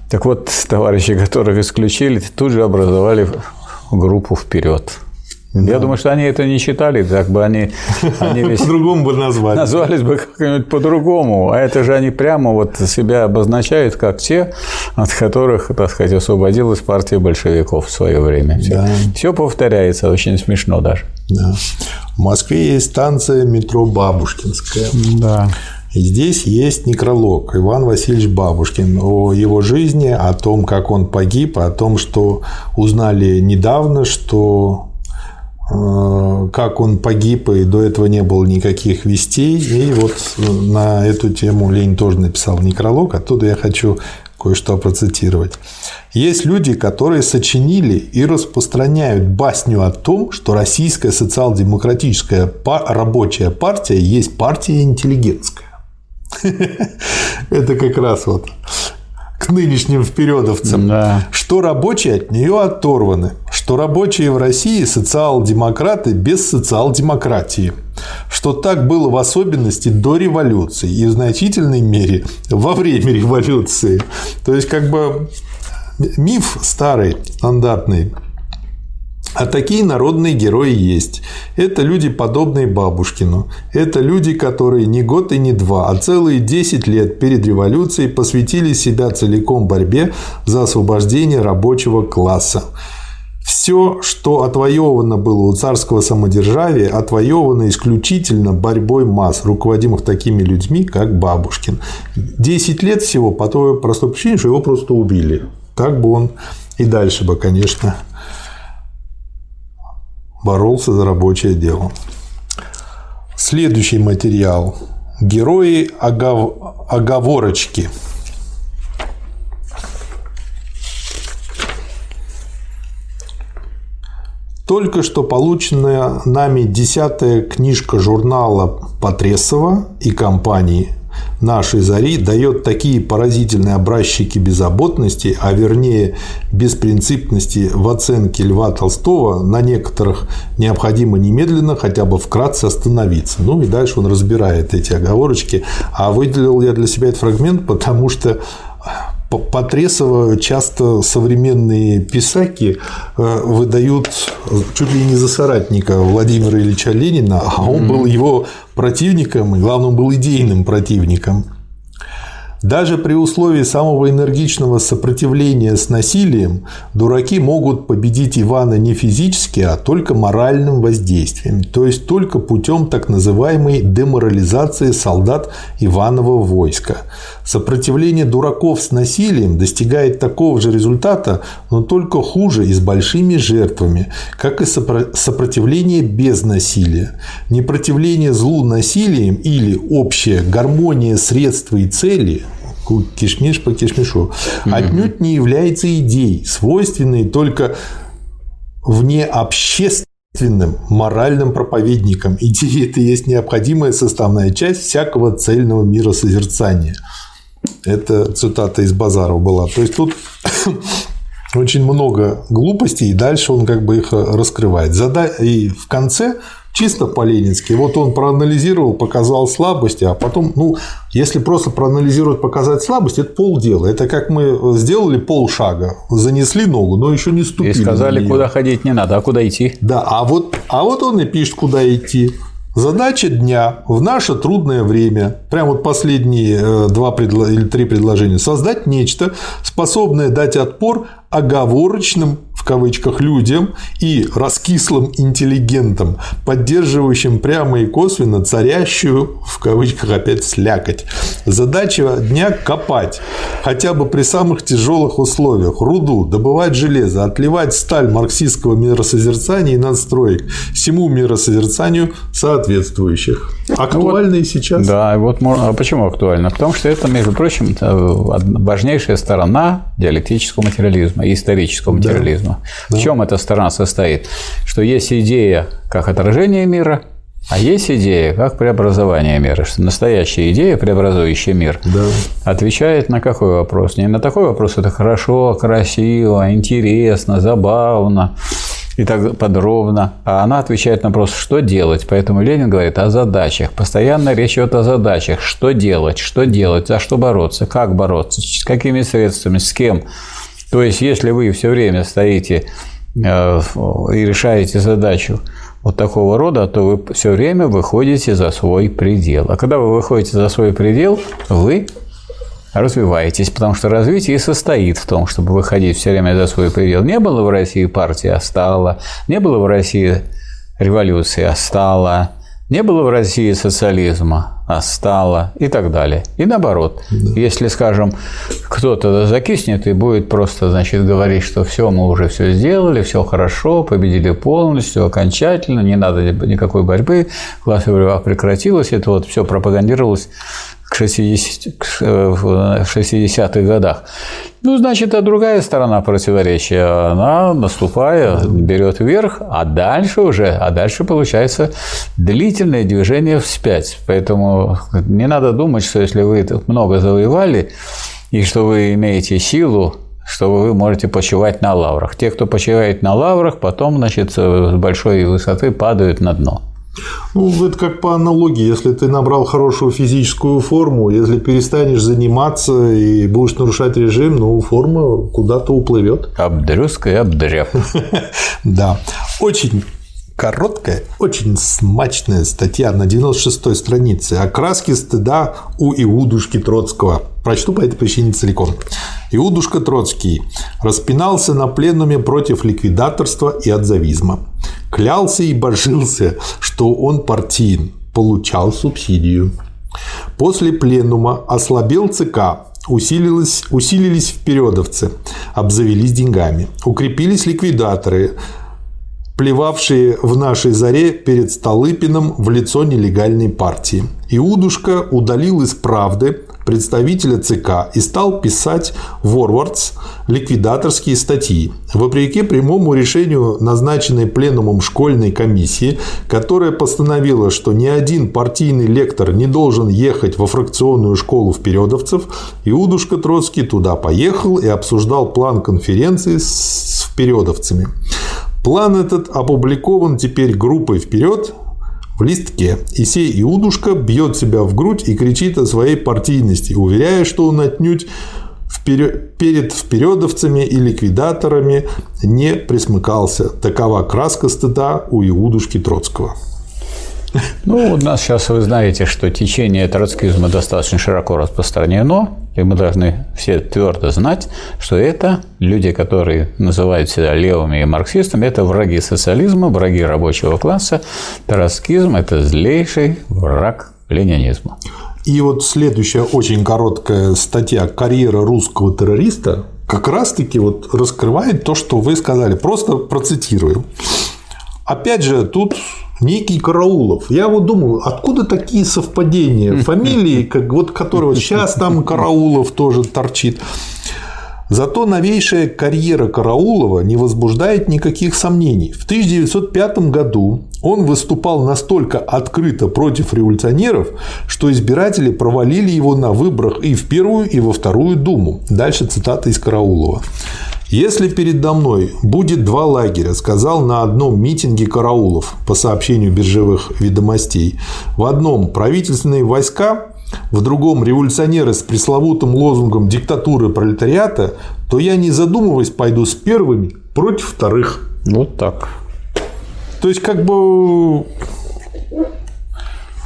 Так вот, товарищи, которых исключили, тут же образовали группу вперед. Да. Я думаю, что они это не читали, так бы они, они весь... По-другому бы назвали. Назвались бы как-нибудь по-другому. А это же они прямо вот себя обозначают как те, от которых, так сказать, освободилась партия большевиков в свое время. Все, да. Все повторяется, очень смешно даже. Да. В Москве есть станция метро Бабушкинская. Да. Здесь есть некролог Иван Васильевич Бабушкин о его жизни, о том, как он погиб, о том, что узнали недавно, что как он погиб, и до этого не было никаких вестей. И вот на эту тему Ленин тоже написал некролог, оттуда я хочу кое-что процитировать. Есть люди, которые сочинили и распространяют басню о том, что российская социал-демократическая рабочая партия есть партия интеллигентская. Это как раз вот к нынешним впередовцам, да. что рабочие от нее оторваны, что рабочие в России социал-демократы без социал-демократии, что так было в особенности до революции и в значительной мере во время революции. То есть, как бы миф старый, стандартный, А такие народные герои есть. Это люди, подобные Бабушкину. Это люди, которые не год и не два, а целые 10 лет перед революцией посвятили себя целиком борьбе за освобождение рабочего класса. Все, что отвоевано было у царского самодержавия, отвоевано исключительно борьбой масс, руководимых такими людьми, как Бабушкин. Десять лет всего по той простой причине, что его просто убили. Как бы он и дальше бы, конечно, боролся за рабочее дело. Следующий материал. Герои огов... оговорочки. Только что полученная нами десятая книжка журнала Потресова и компании нашей зари дает такие поразительные образчики беззаботности, а вернее беспринципности в оценке Льва Толстого, на некоторых необходимо немедленно хотя бы вкратце остановиться. Ну и дальше он разбирает эти оговорочки. А выделил я для себя этот фрагмент, потому что Потресово часто современные писаки э, выдают чуть ли не за соратника Владимира Ильича Ленина, а он был его противником, и главное, был идейным противником. Даже при условии самого энергичного сопротивления с насилием дураки могут победить Ивана не физически, а только моральным воздействием, то есть только путем так называемой деморализации солдат Иванова войска. Сопротивление дураков с насилием достигает такого же результата, но только хуже и с большими жертвами, как и сопротивление без насилия. Непротивление злу насилием или общая гармония средства и цели кишмиш по кишмишу, отнюдь не является идеей, свойственной только внеобщественным моральным проповедникам. Идея – это есть необходимая составная часть всякого цельного мира созерцания. Это цитата из Базарова была. То есть тут очень много глупостей, и дальше он как бы их раскрывает. И в конце чисто по-ленински. Вот он проанализировал, показал слабости, а потом, ну, если просто проанализировать, показать слабость, это полдела. Это как мы сделали полшага, занесли ногу, но еще не ступили. И сказали, куда ходить не надо, а куда идти. Да, а вот, а вот он и пишет, куда идти. Задача дня в наше трудное время, прям вот последние э, два предло... или три предложения, создать нечто, способное дать отпор оговорочным кавычках людям и раскислым интеллигентам, поддерживающим прямо и косвенно царящую в кавычках опять слякоть. Задача дня – копать, хотя бы при самых тяжелых условиях, руду, добывать железо, отливать сталь марксистского миросозерцания и надстроек, всему миросозерцанию соответствующих. Актуально вот, и сейчас. Да, вот а почему актуально? Потому что это, между прочим, важнейшая сторона диалектического материализма и исторического материализма. Да. В чем эта сторона состоит? Что есть идея как отражение мира, а есть идея как преобразование мира, что настоящая идея, преобразующая мир, да. отвечает на какой вопрос? Не на такой вопрос, это хорошо, красиво, интересно, забавно и так подробно, а она отвечает на вопрос, что делать. Поэтому Ленин говорит о задачах. Постоянно речь идет о задачах. Что делать, что делать, за что бороться, как бороться, с какими средствами, с кем. То есть, если вы все время стоите э, и решаете задачу вот такого рода, то вы все время выходите за свой предел. А когда вы выходите за свой предел, вы развиваетесь, потому что развитие и состоит в том, чтобы выходить все время за свой предел. Не было в России партии, а стало. Не было в России революции, а стало. Не было в России социализма, а стало и так далее. И наоборот, да. если, скажем, кто-то закиснет и будет просто, значит, говорить, что все, мы уже все сделали, все хорошо, победили полностью, окончательно, не надо никакой борьбы, классовая борьба прекратилась, это вот все пропагандировалось к 60-х годах. Ну, значит, а другая сторона противоречия, она, наступая, берет вверх, а дальше уже, а дальше получается длительное движение вспять. Поэтому не надо думать, что если вы много завоевали, и что вы имеете силу, что вы можете почивать на лаврах. Те, кто почивает на лаврах, потом, значит, с большой высоты падают на дно. Ну, это как по аналогии. Если ты набрал хорошую физическую форму, если перестанешь заниматься и будешь нарушать режим, ну, форма куда-то уплывет. Обдрюзг и обдряп. Да. Очень короткая, очень смачная статья на 96-й странице о краске стыда у Иудушки Троцкого. Прочту по этой причине целиком. Иудушка Троцкий распинался на пленуме против ликвидаторства и отзавизма. Клялся и божился, что он партиен, получал субсидию. После пленума ослабел ЦК, усилились, усилились впередовцы, обзавелись деньгами, укрепились ликвидаторы, плевавшие в нашей заре перед Столыпиным в лицо нелегальной партии. Иудушка удалил из «Правды» представителя ЦК и стал писать «Ворвардс» ликвидаторские статьи. Вопреки прямому решению, назначенной пленумом школьной комиссии, которая постановила, что ни один партийный лектор не должен ехать во фракционную школу впередовцев, Иудушка Троцкий туда поехал и обсуждал план конференции с впередовцами. План этот опубликован теперь группой «Вперед» в листке. И сей Иудушка бьет себя в грудь и кричит о своей партийности, уверяя, что он отнюдь вперед, перед впередовцами и ликвидаторами не присмыкался. Такова краска стыда у Иудушки Троцкого. Ну, у нас сейчас вы знаете, что течение троцкизма достаточно широко распространено, и мы должны все твердо знать, что это люди, которые называют себя левыми и марксистами, это враги социализма, враги рабочего класса. Троцкизм – это злейший враг ленинизма. И вот следующая очень короткая статья «Карьера русского террориста» как раз-таки вот раскрывает то, что вы сказали. Просто процитирую. Опять же, тут некий Караулов. Я вот думал, откуда такие совпадения фамилии, как вот которого сейчас там Караулов тоже торчит. Зато новейшая карьера Караулова не возбуждает никаких сомнений. В 1905 году он выступал настолько открыто против революционеров, что избиратели провалили его на выборах и в первую, и во вторую думу. Дальше цитата из Караулова. Если передо мной будет два лагеря, сказал на одном митинге Караулов по сообщению биржевых ведомостей, в одном правительственные войска, в другом революционеры с пресловутым лозунгом диктатуры пролетариата, то я не задумываясь пойду с первыми против вторых. Вот так. То есть как бы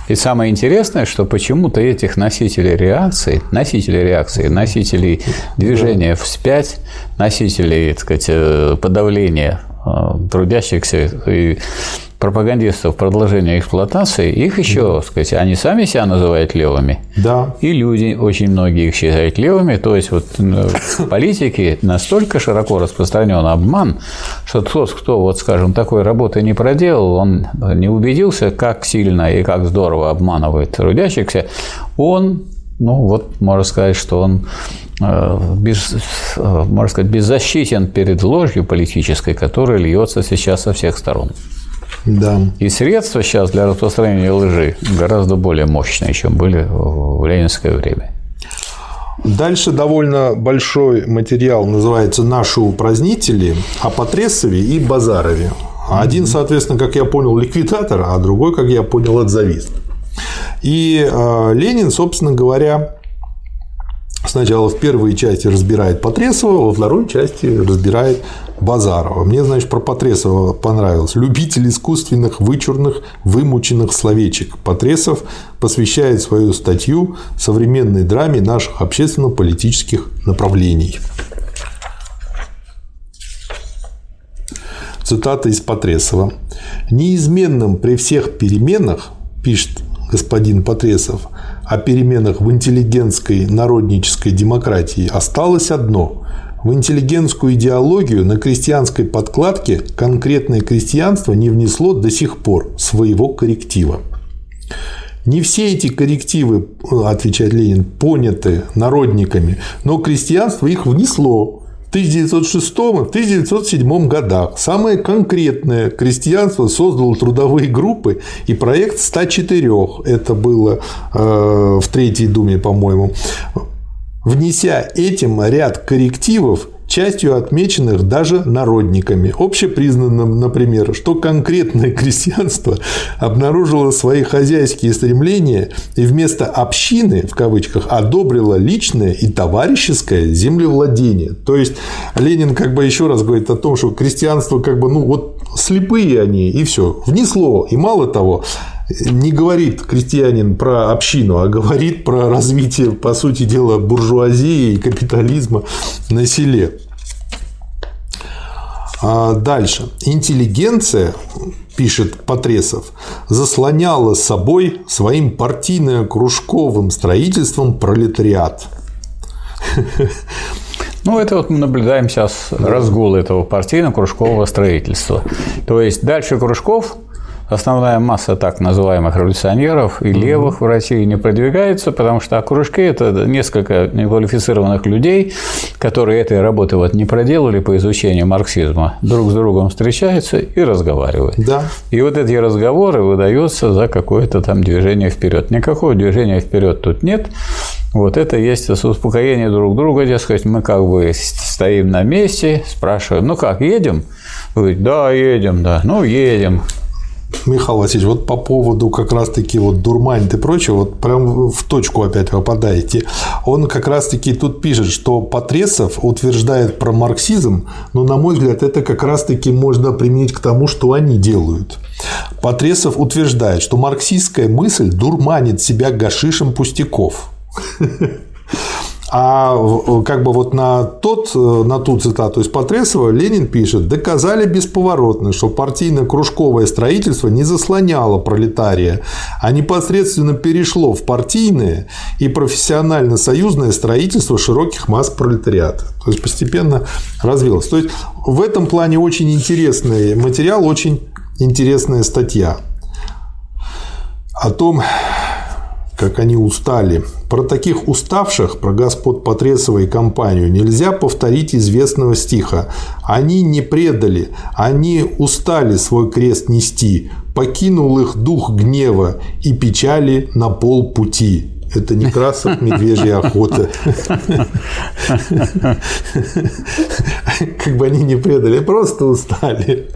и самое интересное, что почему-то этих носителей реакции, носителей реакции, носителей движения вспять, носителей, так сказать, э, подавления э, трудящихся и пропагандистов продолжения эксплуатации, их еще, да. сказать, они сами себя называют левыми. Да. И люди, очень многие их считают левыми. То есть, вот в политике настолько широко распространен обман, что тот, кто, вот, скажем, такой работы не проделал, он не убедился, как сильно и как здорово обманывает трудящихся, он ну, вот можно сказать, что он э, без, э, можно сказать, беззащитен перед ложью политической, которая льется сейчас со всех сторон. Да. И средства сейчас для распространения лжи гораздо более мощные, чем были в ленинское время. Дальше довольно большой материал называется «Наши упразднители» о Потресове и Базарове. Один, соответственно, как я понял, ликвидатор, а другой, как я понял, отзавист. И э, Ленин, собственно говоря, сначала в первой части разбирает Потресова, во второй части разбирает Базарова. Мне, значит, про Потресова понравилось. Любитель искусственных, вычурных, вымученных словечек. Потресов посвящает свою статью современной драме наших общественно-политических направлений. Цитата из Потресова. «Неизменным при всех переменах, – пишет господин Потресов, о переменах в интеллигентской народнической демократии осталось одно – в интеллигентскую идеологию на крестьянской подкладке конкретное крестьянство не внесло до сих пор своего корректива. Не все эти коррективы, отвечает Ленин, поняты народниками, но крестьянство их внесло в 1906 и 1907 годах. Самое конкретное крестьянство создало трудовые группы и проект 104. Это было э, в Третьей Думе, по-моему внеся этим ряд коррективов частью отмеченных даже народниками. Общепризнанным, например, что конкретное крестьянство обнаружило свои хозяйские стремления и вместо общины, в кавычках, одобрило личное и товарищеское землевладение. То есть Ленин как бы еще раз говорит о том, что крестьянство как бы, ну вот слепые они, и все, внесло. И мало того, не говорит крестьянин про общину, а говорит про развитие, по сути дела, буржуазии и капитализма на селе. А дальше. Интеллигенция, пишет Потресов, заслоняла собой своим партийно-кружковым строительством пролетариат. Ну, это вот мы наблюдаем сейчас разгул этого партийно-кружкового строительства. То есть дальше кружков основная масса так называемых революционеров и левых в России не продвигается, потому что кружки – это несколько неквалифицированных людей, которые этой работы вот не проделали по изучению марксизма, друг с другом встречаются и разговаривают. Да. И вот эти разговоры выдаются за какое-то там движение вперед. Никакого движения вперед тут нет. Вот это есть успокоение друг друга, дескать, мы как бы стоим на месте, спрашиваем, ну как, едем? Вы говорите, да, едем, да, ну едем. Михаил Васильевич, вот по поводу как раз-таки вот дурмань и прочего, вот прям в точку опять попадаете. Он как раз-таки тут пишет, что Потресов утверждает про марксизм, но, на мой взгляд, это как раз-таки можно применить к тому, что они делают. Потресов утверждает, что марксистская мысль дурманит себя гашишем пустяков. А как бы вот на, тот, э, на ту цитату из Потресова Ленин пишет, доказали бесповоротно, что партийно-кружковое строительство не заслоняло пролетария, а непосредственно перешло в партийное и профессионально-союзное строительство широких масс пролетариата. То есть постепенно развилось. То есть в этом плане очень интересный материал, очень интересная статья о том, как они устали. Про таких уставших, про господ Потресова и компанию, нельзя повторить известного стиха. Они не предали, они устали свой крест нести, покинул их дух гнева и печали на пол пути. Это не Красов, медвежья охота. Как бы они не предали, просто устали.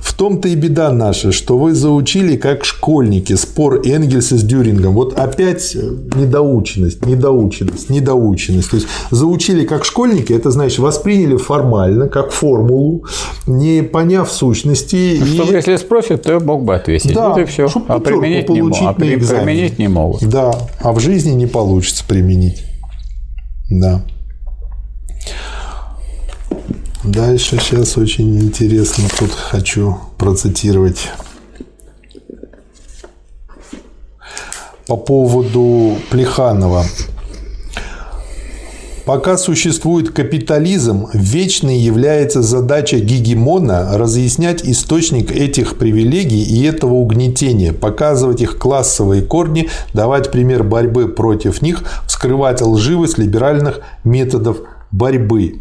В том-то и беда наша, что вы заучили как школьники спор Энгельса с Дюрингом. Вот опять недоученность, недоученность, недоученность. То есть заучили как школьники, это значит восприняли формально, как формулу, не поняв сущности. Чтобы и... если спросят, то мог бы ответить. Да, вот и все. А применить не, могут. а применить не могут. Да, а в жизни не получится применить. Да. Дальше сейчас очень интересно тут хочу процитировать. По поводу Плеханова. Пока существует капитализм, вечной является задача гегемона разъяснять источник этих привилегий и этого угнетения, показывать их классовые корни, давать пример борьбы против них, вскрывать лживость либеральных методов борьбы.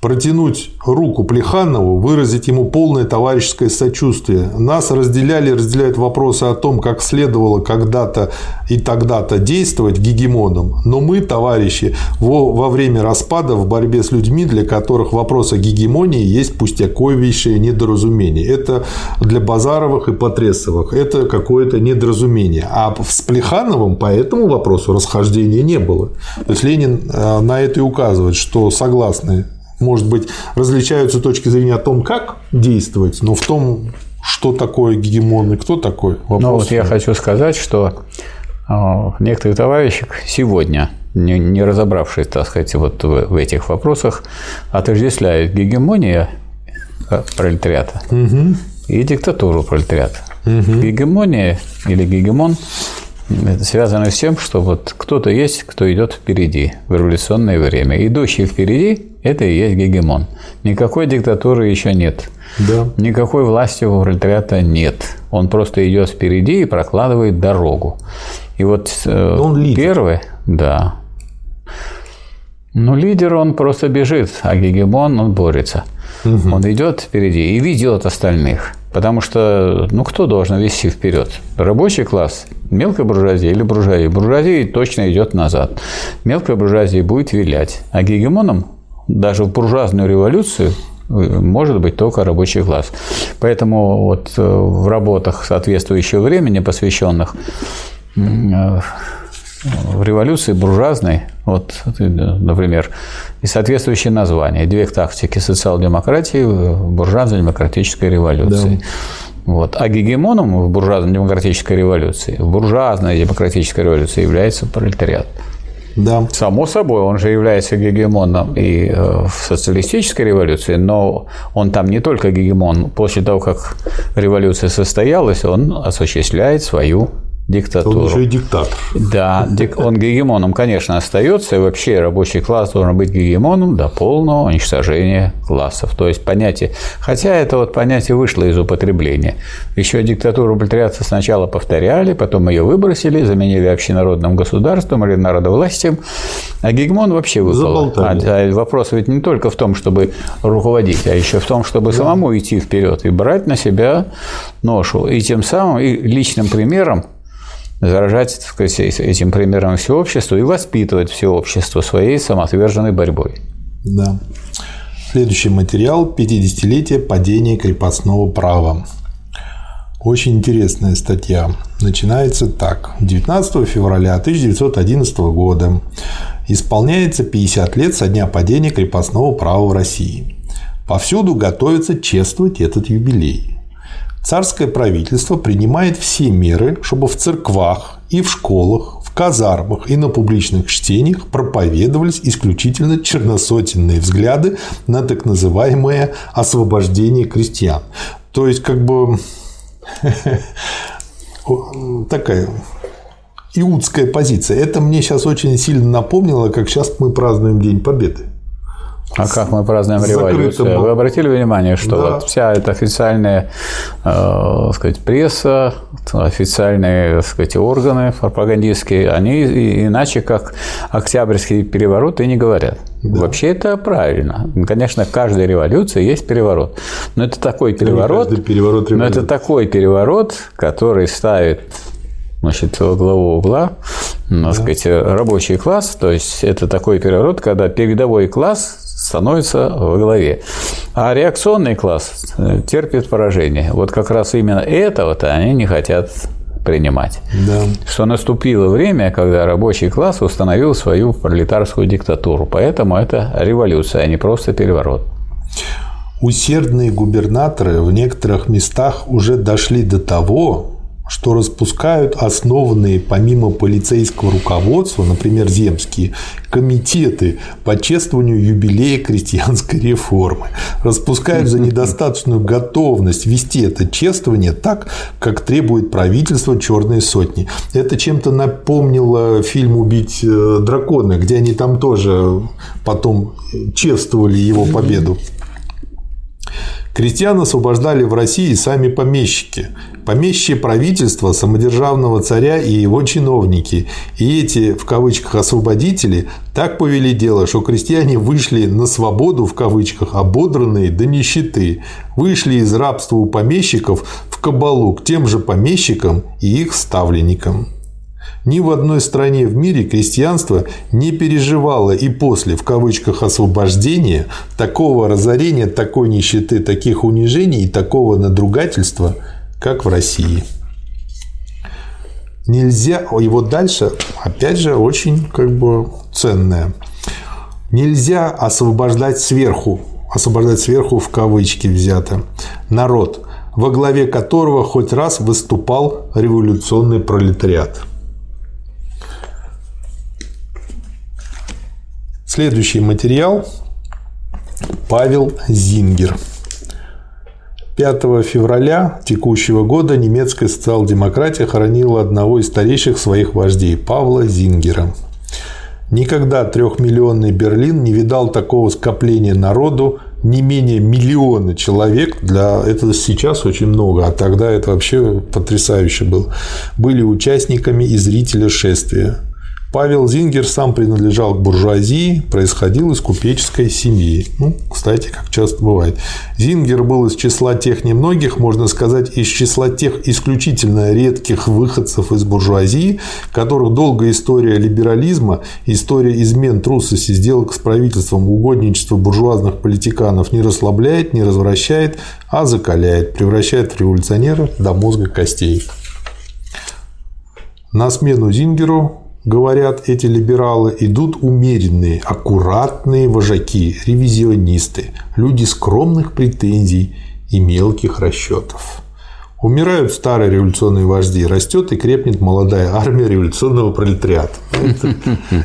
Протянуть руку Плеханову, выразить ему полное товарищеское сочувствие. Нас разделяли и разделяют вопросы о том, как следовало когда-то и тогда-то действовать гегемоном. Но мы, товарищи, во, во время распада в борьбе с людьми, для которых вопрос о гегемонии есть пустяковейшее недоразумение. Это для Базаровых и Потресовых. Это какое-то недоразумение. А с Плехановым по этому вопросу расхождения не было. То есть Ленин э, на это и указывает, что согласны может быть, различаются точки зрения о том, как действовать, но в том, что такое гегемон и кто такой. Вопрос ну вот я хочу сказать, что а, некоторые товарищи сегодня, не, не разобравшись, так сказать, вот в, в этих вопросах, отождествляют гегемония э, пролетариата угу. и диктатуру пролетариата. Угу. Гегемония или гегемон это связано с тем, что вот кто-то есть, кто идет впереди в революционное время. Идущий впереди – это и есть гегемон. Никакой диктатуры еще нет. Да. Никакой власти у пролетариата нет. Он просто идет впереди и прокладывает дорогу. И вот э, он лидер. первый, да. Ну, лидер, он просто бежит, а гегемон, он борется. Угу. Он идет впереди и ведет остальных. Потому что, ну, кто должен вести вперед? Рабочий класс, мелкая буржуазия или буржуазия? Буржуазия точно идет назад. Мелкая буржуазия будет вилять. А гегемоном даже в буржуазную революцию может быть только рабочий класс. Поэтому вот э, в работах соответствующего времени, посвященных э, в революции буржуазной, вот, например, и соответствующее название «Две тактики социал-демократии в буржуазно-демократической революции». Да. Вот. А гегемоном в буржуазно-демократической революции, в буржуазной демократической революции является пролетариат. Да. Само собой, он же является гегемоном и э, в социалистической революции, но он там не только гегемон. После того, как революция состоялась, он осуществляет свою диктатуру. Он еще и диктатор. Да, он гегемоном, конечно, остается, и вообще рабочий класс должен быть гегемоном до полного уничтожения классов. То есть понятие, хотя это вот понятие вышло из употребления. Еще диктатуру пролетариата сначала повторяли, потом ее выбросили, заменили общенародным государством или народовластием, а гегемон вообще выпал. А, а вопрос ведь не только в том, чтобы руководить, а еще в том, чтобы да. самому идти вперед и брать на себя ношу. И тем самым и личным примером заражать так сказать, этим примером все общество и воспитывать все общество своей самоотверженной борьбой. Да. Следующий материал – 50-летие падения крепостного права. Очень интересная статья. Начинается так. 19 февраля 1911 года исполняется 50 лет со дня падения крепостного права в России. Повсюду готовится чествовать этот юбилей. Царское правительство принимает все меры, чтобы в церквах и в школах, в казармах и на публичных чтениях проповедовались исключительно черносотенные взгляды на так называемое освобождение крестьян. То есть, как бы такая иудская позиция. Это мне сейчас очень сильно напомнило, как сейчас мы празднуем День Победы. А как мы празднуем революцию? Вы обратили внимание, что да. вот вся эта официальная э, сказать, пресса, официальные сказать, органы пропагандистские, они иначе как Октябрьский переворот и не говорят. Да. Вообще это правильно. Конечно, в каждой революции есть переворот. Но это такой переворот, переворот но это такой переворот, который ставит значит, во главу угла, да. сказать, рабочий класс, то есть это такой переворот, когда передовой класс становится во главе. А реакционный класс э, терпит поражение. Вот как раз именно этого-то они не хотят принимать. Да. Что наступило время, когда рабочий класс установил свою пролетарскую диктатуру. Поэтому это революция, а не просто переворот. Усердные губернаторы в некоторых местах уже дошли до того, что распускают основанные помимо полицейского руководства, например, земские, комитеты по чествованию юбилея крестьянской реформы. Распускают за недостаточную готовность вести это чествование так, как требует правительство «Черные сотни». Это чем-то напомнило фильм «Убить э, дракона», где они там тоже потом чествовали его победу. Крестьян освобождали в России сами помещики, помещие правительства, самодержавного царя и его чиновники. И эти, в кавычках, освободители так повели дело, что крестьяне вышли на свободу, в кавычках, ободранные до нищеты, вышли из рабства у помещиков в кабалу к тем же помещикам и их ставленникам. Ни в одной стране в мире крестьянство не переживало и после, в кавычках, освобождения, такого разорения, такой нищеты, таких унижений и такого надругательства, как в России. Нельзя, его дальше, опять же, очень как бы ценное. Нельзя освобождать сверху, освобождать сверху в кавычки взято, народ, во главе которого хоть раз выступал революционный пролетариат – Следующий материал Павел Зингер. 5 февраля текущего года немецкая социал-демократия хоронила одного из старейших своих вождей Павла Зингера. Никогда трехмиллионный Берлин не видал такого скопления народу, не менее миллиона человек, для этого сейчас очень много, а тогда это вообще потрясающе было, были участниками и зрителя шествия. Павел Зингер сам принадлежал к буржуазии, происходил из купеческой семьи. Ну, кстати, как часто бывает. Зингер был из числа тех немногих, можно сказать, из числа тех исключительно редких выходцев из буржуазии, которых долгая история либерализма, история измен, трусости, сделок с правительством, угодничества буржуазных политиканов не расслабляет, не развращает, а закаляет, превращает в революционера до мозга костей. На смену Зингеру говорят эти либералы, идут умеренные, аккуратные вожаки, ревизионисты, люди скромных претензий и мелких расчетов. Умирают старые революционные вожди, растет и крепнет молодая армия революционного пролетариата. Это,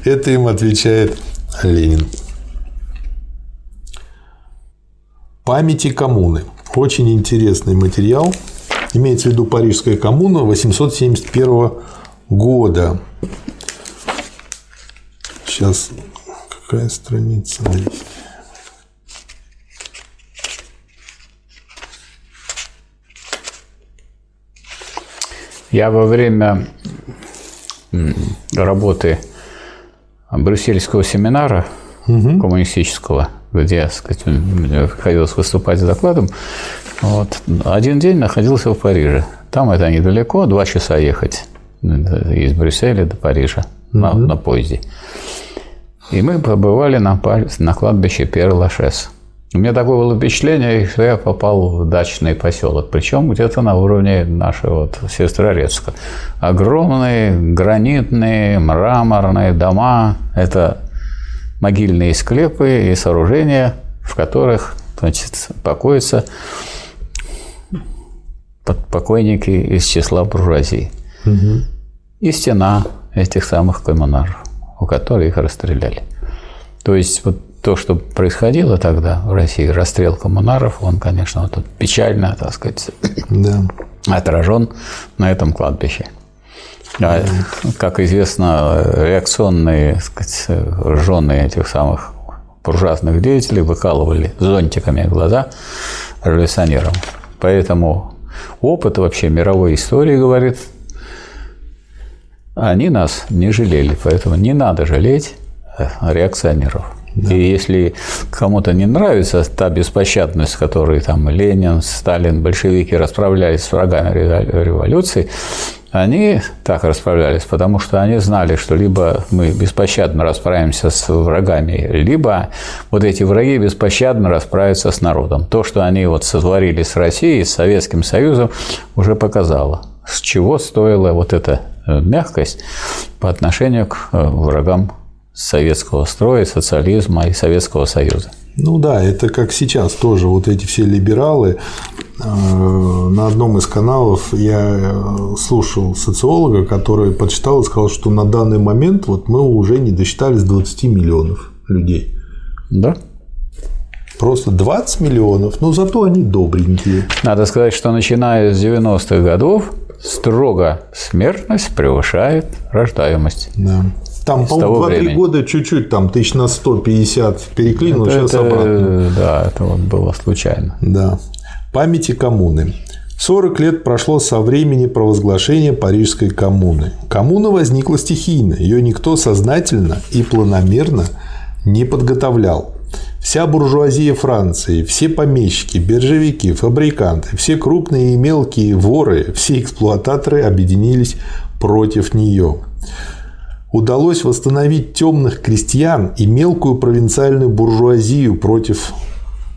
это им отвечает Ленин. Памяти коммуны. Очень интересный материал. Имеется в виду Парижская коммуна 871 года. Сейчас какая страница есть? Я во время работы брюссельского семинара угу. коммунистического, где я сказать, приходилось выступать с докладом, вот, один день находился в Париже. Там это недалеко, два часа ехать из Брюсселя до Парижа на, на поезде. И мы побывали на, на кладбище Пер-Лашес. У меня такое было впечатление, что я попал в дачный поселок, причем где-то на уровне нашего вот Сестрорецка. Огромные гранитные, мраморные дома – это могильные склепы и сооружения, в которых значит, покоятся покойники из числа буржуазии. Угу. И стена этих самых коммунаров, у которых их расстреляли. То есть вот то, что происходило тогда в России, расстрел коммунаров, он, конечно, вот печально, так сказать, да. отражен на этом кладбище. А, как известно, реакционные сказать, жены этих самых буржуазных деятелей выкалывали зонтиками глаза революционерам. Поэтому опыт вообще мировой истории говорит они нас не жалели, поэтому не надо жалеть э, реакционеров. Да. И если кому-то не нравится та беспощадность, с которой там Ленин, Сталин, большевики расправлялись с врагами революции, они так расправлялись, потому что они знали, что либо мы беспощадно расправимся с врагами, либо вот эти враги беспощадно расправятся с народом. То, что они вот сотворили с Россией, с Советским Союзом, уже показало, с чего стоила вот эта мягкость по отношению к э, врагам советского строя, социализма и Советского Союза. Ну да, это как сейчас тоже вот эти все либералы. Э, на одном из каналов я слушал социолога, который подсчитал и сказал, что на данный момент вот мы уже не досчитались 20 миллионов людей. Да. Просто 20 миллионов, но зато они добренькие. Надо сказать, что начиная с 90-х годов строго смертность превышает рождаемость. Да. Там, по-моему, 2-3 года чуть-чуть, там, тысяч на 150 переклинул, это, сейчас это, обратно. Да, это вот было случайно. Да. Памяти коммуны. 40 лет прошло со времени провозглашения Парижской коммуны. Коммуна возникла стихийно, ее никто сознательно и планомерно не подготовлял. Вся буржуазия Франции, все помещики, биржевики, фабриканты, все крупные и мелкие воры, все эксплуататоры объединились против нее. Удалось восстановить темных крестьян и мелкую провинциальную буржуазию против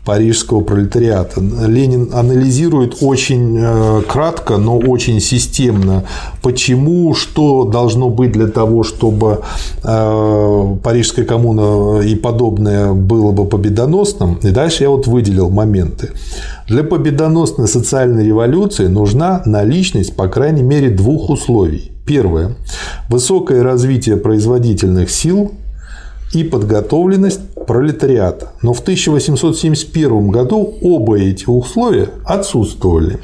парижского пролетариата. Ленин анализирует очень э, кратко, но очень системно, почему, что должно быть для того, чтобы э, парижская коммуна и подобное было бы победоносным. И дальше я вот выделил моменты. Для победоносной социальной революции нужна наличность, по крайней мере, двух условий. Первое. Высокое развитие производительных сил и подготовленность пролетариата. Но в 1871 году оба эти условия отсутствовали.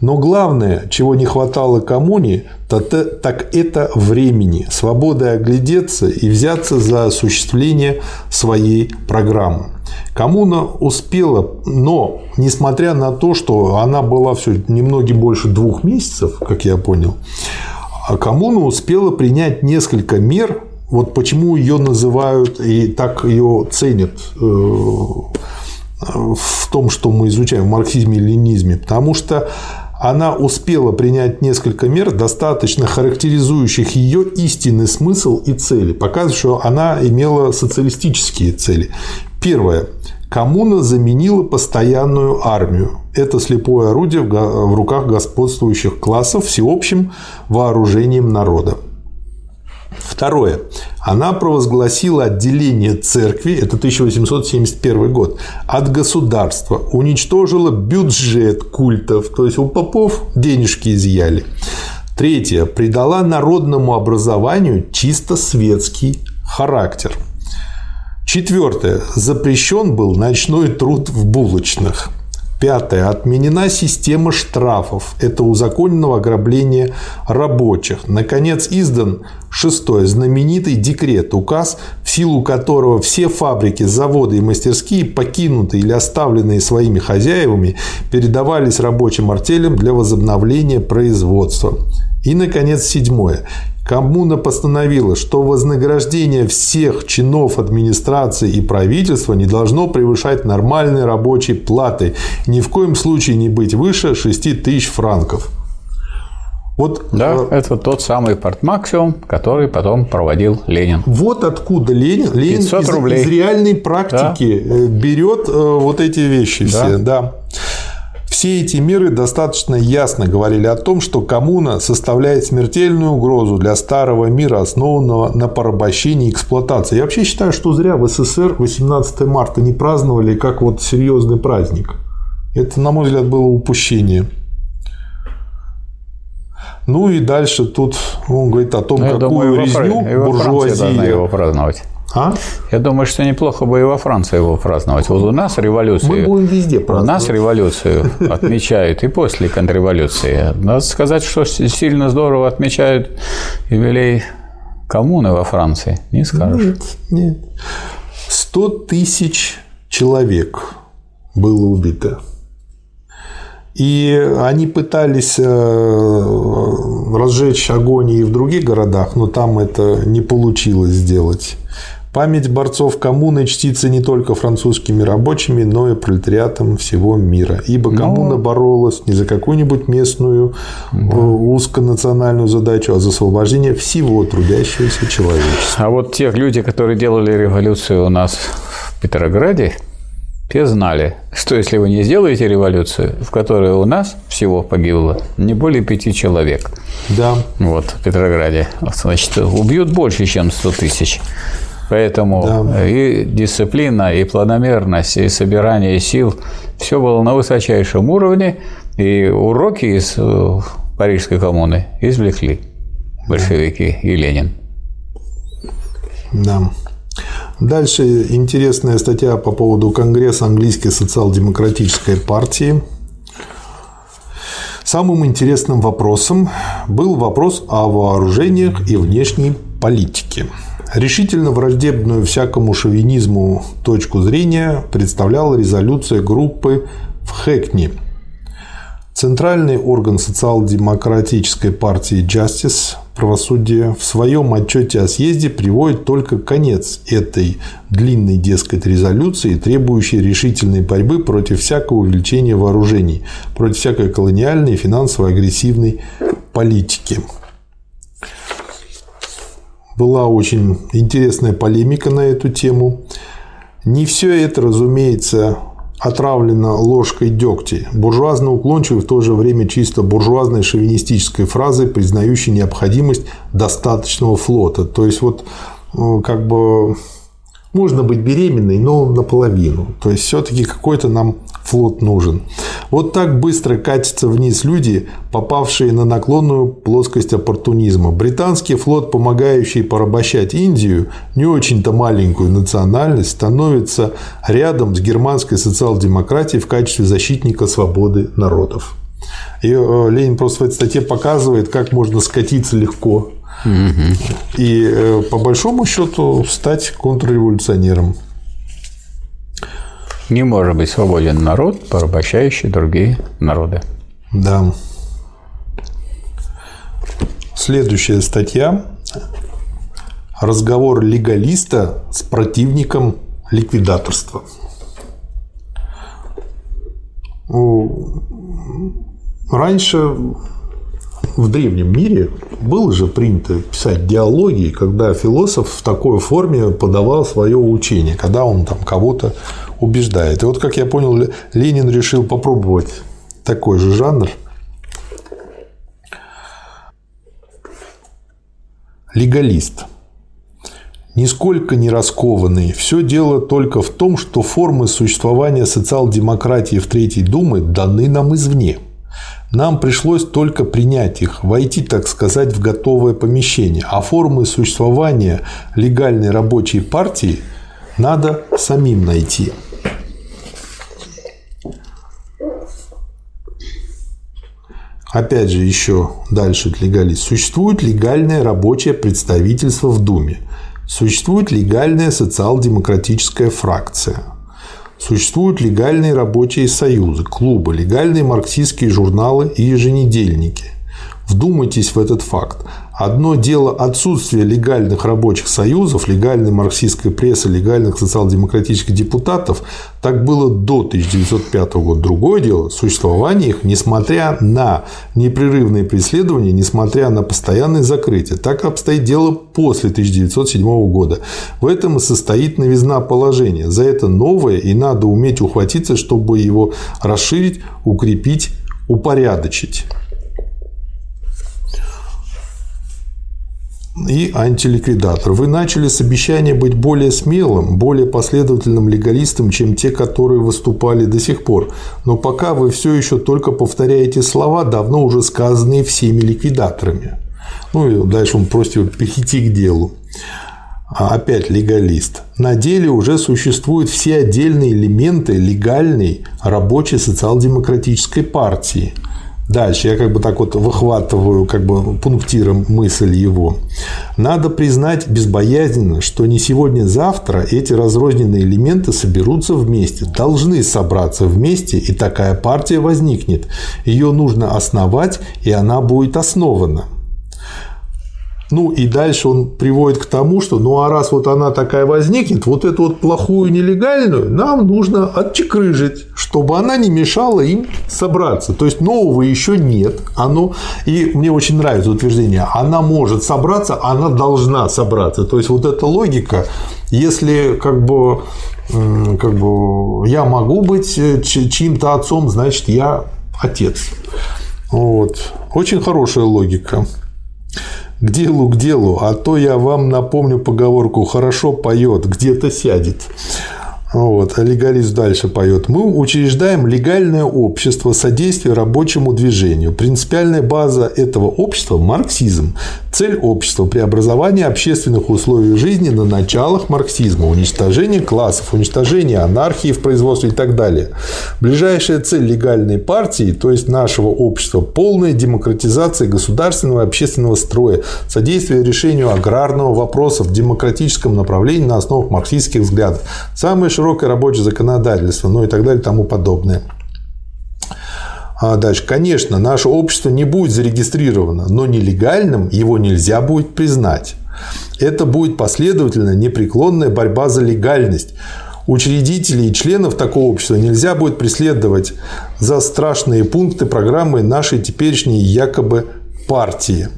Но главное, чего не хватало коммуне, так это времени, свободы оглядеться и взяться за осуществление своей программы. Коммуна успела, но несмотря на то, что она была все немного больше двух месяцев, как я понял, А коммуна успела принять несколько мер, вот почему ее называют и так ее ценят э, в том, что мы изучаем в марксизме и ленизме, потому что она успела принять несколько мер, достаточно характеризующих ее истинный смысл и цели, показывая, что она имела социалистические цели. Первое. Коммуна заменила постоянную армию. Это слепое орудие в руках господствующих классов всеобщим вооружением народа. Второе. Она провозгласила отделение церкви, это 1871 год, от государства, уничтожила бюджет культов, то есть у попов денежки изъяли. Третье. Придала народному образованию чисто светский характер – Четвертое. Запрещен был ночной труд в булочных. Пятое. Отменена система штрафов. Это узаконенного ограбления рабочих. Наконец, издан шестое. Знаменитый декрет, указ, в силу которого все фабрики, заводы и мастерские, покинутые или оставленные своими хозяевами, передавались рабочим артелям для возобновления производства. И, наконец, седьмое. Коммуна постановила, что вознаграждение всех чинов администрации и правительства не должно превышать нормальной рабочей платы, ни в коем случае не быть выше 6 тысяч франков. Вот, да, э, это тот самый портмаксимум, который потом проводил Ленин. Вот откуда Ленин, Ленин из, рублей. из реальной практики да. Э, берет э, вот эти вещи да. все. Да. Все эти меры достаточно ясно говорили о том, что коммуна составляет смертельную угрозу для старого мира, основанного на порабощении и эксплуатации. Я вообще считаю, что зря в СССР 18 марта не праздновали как вот серьезный праздник. Это, на мой взгляд, было упущение. Ну и дальше тут он говорит о том, ну, какую думаю, резню буржуазия его праздновать. А? Я думаю, что неплохо бы и во Франции его праздновать. Вот у нас революцию... Мы будем везде праздновать. У нас революцию отмечают и после контрреволюции. Надо сказать, что сильно здорово отмечают юбилей коммуны во Франции. Не скажешь. Нет, нет. 100 тысяч человек было убито. И они пытались э, разжечь огонь и в других городах, но там это не получилось сделать. Память борцов коммуны чтится не только французскими рабочими, но и пролетариатом всего мира. Ибо ну, коммуна но... боролась не за какую-нибудь местную да. узконациональную задачу, а за освобождение всего трудящегося человечества. А вот тех люди, которые делали революцию у нас в Петрограде, все знали, что если вы не сделаете революцию, в которой у нас всего погибло не более пяти человек. Да. Вот, в Петрограде. Значит, убьют больше, чем 100 тысяч. Поэтому да. и дисциплина, и планомерность, и собирание сил все было на высочайшем уровне, и уроки из э, Парижской коммуны извлекли большевики да. и Ленин. Да. Дальше интересная статья по поводу Конгресса английской социал-демократической партии. Самым интересным вопросом был вопрос о вооружениях и внешней политике. Решительно враждебную всякому шовинизму точку зрения представляла резолюция группы в Хэкни. Центральный орган социал-демократической партии Justice правосудие в своем отчете о съезде приводит только конец этой длинной, дескать, резолюции, требующей решительной борьбы против всякого увеличения вооружений, против всякой колониальной и финансово-агрессивной политики была очень интересная полемика на эту тему. Не все это, разумеется, отравлено ложкой дегтя, буржуазно уклончивой в то же время чисто буржуазной шовинистической фразой, признающей необходимость достаточного флота. То есть вот э, как бы можно быть беременной, но наполовину. То есть все-таки какой-то нам флот нужен. Вот так быстро катятся вниз люди, попавшие на наклонную плоскость оппортунизма. Британский флот, помогающий порабощать Индию, не очень-то маленькую национальность, становится рядом с германской социал-демократией в качестве защитника свободы народов. И э, Ленин просто в этой статье показывает, как можно скатиться легко и э, по большому счету стать контрреволюционером. Не может быть свободен народ, порабощающий другие народы. Да. Следующая статья. Разговор легалиста с противником ликвидаторства. Раньше в древнем мире было же принято писать диалоги, когда философ в такой форме подавал свое учение, когда он там кого-то убеждает. И вот, как я понял, Ленин решил попробовать такой же жанр. Легалист. Нисколько не раскованный. Все дело только в том, что формы существования социал-демократии в Третьей Думе даны нам извне – нам пришлось только принять их, войти, так сказать, в готовое помещение. А формы существования легальной рабочей партии надо самим найти. Опять же, еще дальше легалист. Существует легальное рабочее представительство в Думе. Существует легальная социал-демократическая фракция. Существуют легальные рабочие союзы, клубы, легальные марксистские журналы и еженедельники. Вдумайтесь в этот факт. Одно дело отсутствие легальных рабочих союзов, легальной марксистской прессы, легальных социал-демократических депутатов. Так было до 1905 года. Другое дело – существование их, несмотря на непрерывные преследования, несмотря на постоянное закрытие. Так обстоит дело после 1907 года. В этом и состоит новизна положения. За это новое и надо уметь ухватиться, чтобы его расширить, укрепить, упорядочить. И антиликвидатор. Вы начали с обещания быть более смелым, более последовательным легалистом, чем те, которые выступали до сих пор. Но пока вы все еще только повторяете слова, давно уже сказанные всеми ликвидаторами. Ну и дальше он просит его перейти к делу. А опять легалист. На деле уже существуют все отдельные элементы легальной рабочей социал-демократической партии – Дальше я как бы так вот выхватываю как бы пунктиром мысль его. Надо признать безбоязненно, что не сегодня-завтра эти разрозненные элементы соберутся вместе, должны собраться вместе, и такая партия возникнет. Ее нужно основать, и она будет основана. Ну и дальше он приводит к тому, что ну а раз вот она такая возникнет, вот эту вот плохую нелегальную нам нужно отчекрыжить, чтобы она не мешала им собраться. То есть нового еще нет. Оно, и мне очень нравится утверждение, она может собраться, она должна собраться. То есть вот эта логика, если как бы, как бы я могу быть э, чьим-то отцом, значит я отец. Вот. Очень хорошая логика. К делу, к делу, а то я вам напомню поговорку «хорошо поет, где-то сядет». Вот, а легалист дальше поет. Мы учреждаем легальное общество содействия рабочему движению. Принципиальная база этого общества – марксизм. Цель общества – преобразование общественных условий жизни на началах марксизма, уничтожение классов, уничтожение анархии в производстве и так далее. Ближайшая цель легальной партии, то есть нашего общества – полная демократизация государственного и общественного строя, содействие решению аграрного вопроса в демократическом направлении на основах марксистских взглядов. Самое широкое рабочее законодательство, ну и так далее тому подобное. А дальше, конечно, наше общество не будет зарегистрировано, но нелегальным его нельзя будет признать. Это будет последовательная, непреклонная борьба за легальность. Учредителей и членов такого общества нельзя будет преследовать за страшные пункты программы нашей теперешней якобы партии.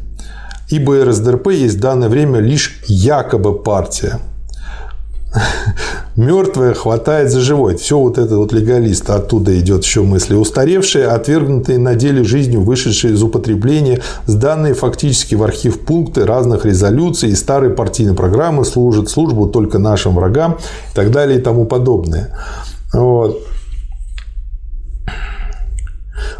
Ибо РСДРП есть в данное время лишь якобы партия – мертвое хватает за живое. Все вот это вот легалист, оттуда идет еще мысли. Устаревшие, отвергнутые на деле жизнью, вышедшие из употребления, сданные фактически в архив пункты разных резолюций и старые партийные программы служат службу только нашим врагам и так далее и тому подобное. Вот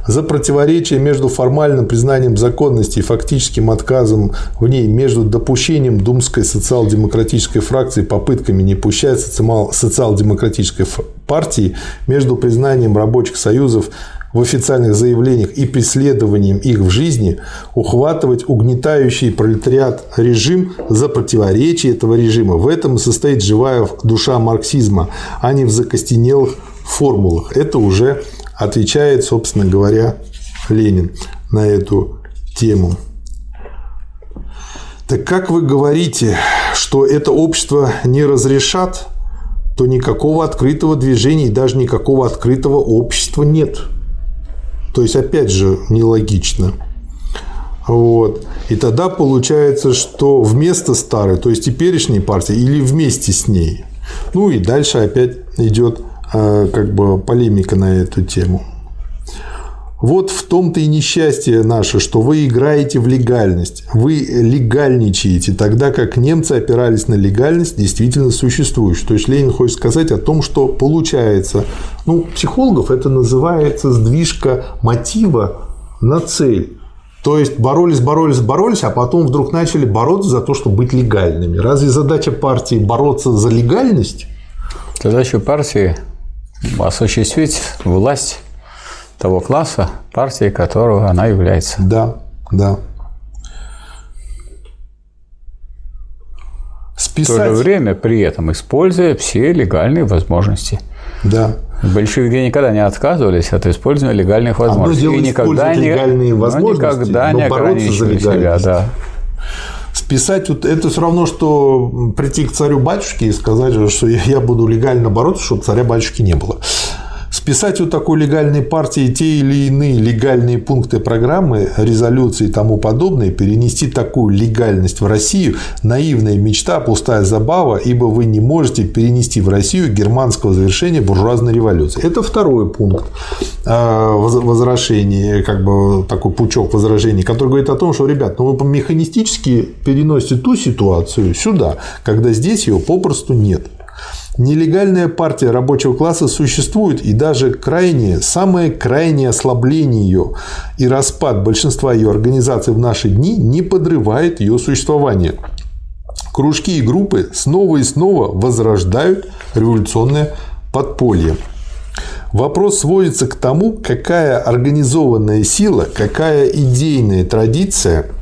за противоречие между формальным признанием законности и фактическим отказом в ней, между допущением думской социал-демократической фракции попытками не пущать социал-демократической партии, между признанием рабочих союзов в официальных заявлениях и преследованием их в жизни, ухватывать угнетающий пролетариат режим за противоречие этого режима. В этом и состоит живая душа марксизма, а не в закостенелых формулах. Это уже отвечает, собственно говоря, Ленин на эту тему. Так как вы говорите, что это общество не разрешат, то никакого открытого движения и даже никакого открытого общества нет. То есть, опять же, нелогично. Вот. И тогда получается, что вместо старой, то есть теперешней партии, или вместе с ней. Ну и дальше опять идет как бы полемика на эту тему. Вот в том-то и несчастье наше, что вы играете в легальность. Вы легальничаете, тогда как немцы опирались на легальность действительно существующую. То есть Ленин хочет сказать о том, что получается. Ну, психологов это называется сдвижка мотива на цель. То есть боролись, боролись, боролись, а потом вдруг начали бороться за то, чтобы быть легальными. Разве задача партии бороться за легальность? Задача партии осуществить власть того класса, партии которого она является. Да, да. Списать... В то же время при этом используя все легальные возможности. Да. Большевики никогда не отказывались от использования легальных возможностей. Одно дело и никогда не, легальные возможности, никогда но не бороться за легальность. себя. Да. Списать вот это все равно, что прийти к царю батюшке и сказать, что я буду легально бороться, чтобы царя батюшки не было. Списать у такой легальной партии те или иные легальные пункты программы, резолюции и тому подобное, перенести такую легальность в Россию – наивная мечта, пустая забава, ибо вы не можете перенести в Россию германского завершения буржуазной революции. Это второй пункт а, возражения, как бы такой пучок возражений, который говорит о том, что, ребят, ну вы механистически переносите ту ситуацию сюда, когда здесь ее попросту нет. Нелегальная партия рабочего класса существует, и даже крайнее, самое крайнее ослабление ее и распад большинства ее организаций в наши дни не подрывает ее существование. Кружки и группы снова и снова возрождают революционное подполье. Вопрос сводится к тому, какая организованная сила, какая идейная традиция –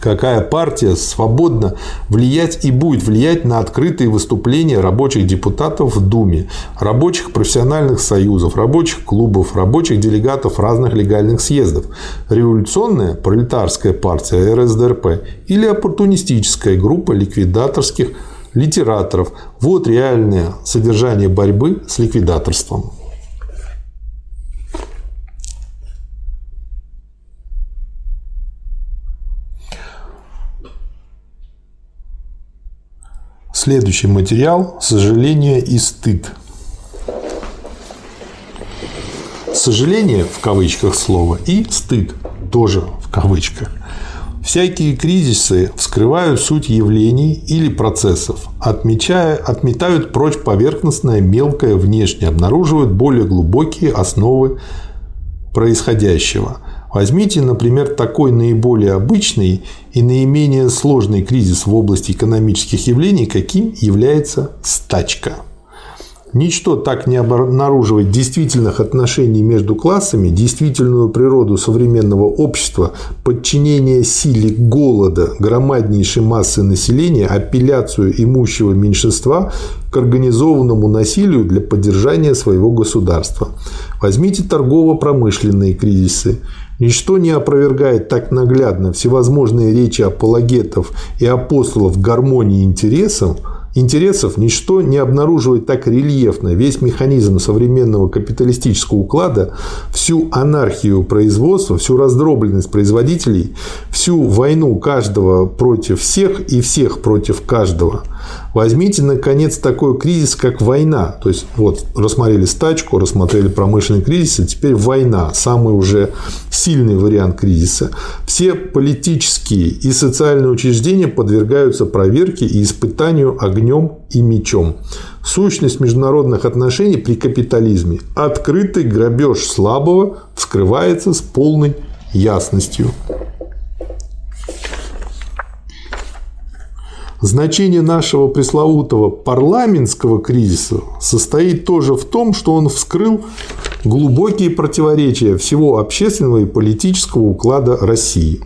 какая партия свободно влиять и будет влиять на открытые выступления рабочих депутатов в Думе, рабочих профессиональных союзов, рабочих клубов, рабочих делегатов разных легальных съездов, революционная пролетарская партия РСДРП или оппортунистическая группа ликвидаторских литераторов. Вот реальное содержание борьбы с ликвидаторством. Следующий материал – сожаление и стыд. Сожаление в кавычках слова и стыд тоже в кавычках. Всякие кризисы вскрывают суть явлений или процессов, отмечая, отметают прочь поверхностное, мелкое, внешнее, обнаруживают более глубокие основы происходящего. Возьмите, например, такой наиболее обычный и наименее сложный кризис в области экономических явлений, каким является стачка. Ничто так не обнаруживает действительных отношений между классами, действительную природу современного общества, подчинение силе голода громаднейшей массы населения, апелляцию имущего меньшинства к организованному насилию для поддержания своего государства. Возьмите торгово-промышленные кризисы. Ничто не опровергает так наглядно всевозможные речи апологетов и апостолов гармонии интересов, интересов ничто не обнаруживает так рельефно весь механизм современного капиталистического уклада, всю анархию производства, всю раздробленность производителей, всю войну каждого против всех и всех против каждого – Возьмите, наконец, такой кризис, как война. То есть, вот, рассмотрели стачку, рассмотрели промышленный кризис, и теперь война, самый уже сильный вариант кризиса. Все политические и социальные учреждения подвергаются проверке и испытанию огнем и мечом. Сущность международных отношений при капитализме – открытый грабеж слабого вскрывается с полной ясностью. Значение нашего пресловутого парламентского кризиса состоит тоже в том, что он вскрыл глубокие противоречия всего общественного и политического уклада России.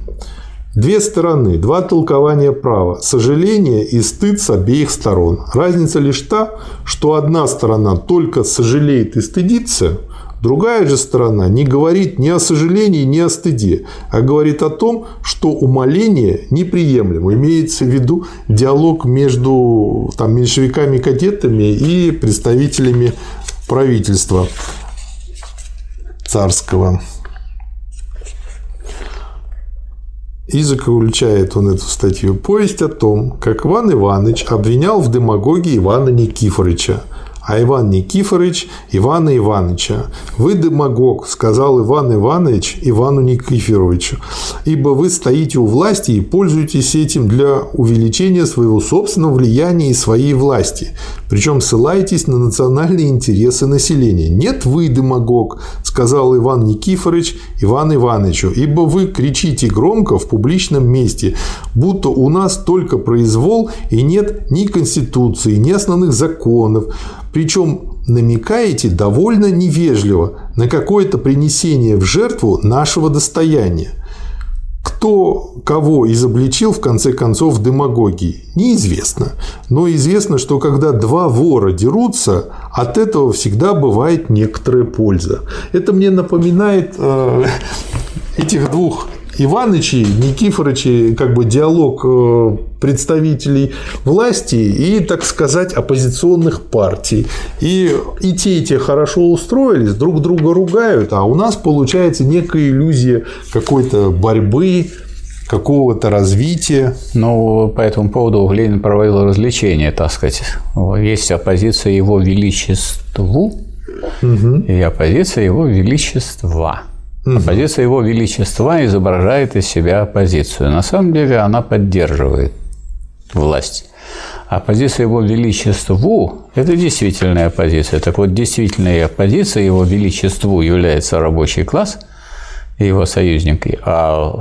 Две стороны, два толкования права, сожаление и стыд с обеих сторон. Разница лишь та, что одна сторона только сожалеет и стыдится, Другая же сторона не говорит ни о сожалении, ни о стыде, а говорит о том, что умоление неприемлемо. Имеется в виду диалог между там, меньшевиками-кадетами и представителями правительства царского. И заключает он эту статью. Повесть о том, как Иван Иванович обвинял в демагогии Ивана Никифоровича, а Иван Никифорович Ивана Ивановича. «Вы демагог», – сказал Иван Иванович Ивану Никифоровичу, «ибо вы стоите у власти и пользуетесь этим для увеличения своего собственного влияния и своей власти, причем ссылаетесь на национальные интересы населения. Нет, вы демагог», – сказал Иван Никифорович Иван Ивановичу, «ибо вы кричите громко в публичном месте, будто у нас только произвол и нет ни конституции, ни основных законов, причем намекаете довольно невежливо на какое-то принесение в жертву нашего достояния. Кто кого изобличил, в конце концов, в демагогии, неизвестно. Но известно, что когда два вора дерутся, от этого всегда бывает некоторая польза. Это мне напоминает э, этих двух Иванычи, Никифорычи, как бы диалог э, представителей власти и, так сказать, оппозиционных партий. И, и те, и те хорошо устроились, друг друга ругают, а у нас получается некая иллюзия какой-то борьбы, какого-то развития. Ну, по этому поводу Ленин проводил развлечения, так сказать. Есть оппозиция его величеству угу. и оппозиция его величества. Оппозиция его величества изображает из себя оппозицию. На самом деле она поддерживает власть. А позиция его величеству – это действительная оппозиция. Так вот, действительная оппозиция его величеству является рабочий класс – его союзники, а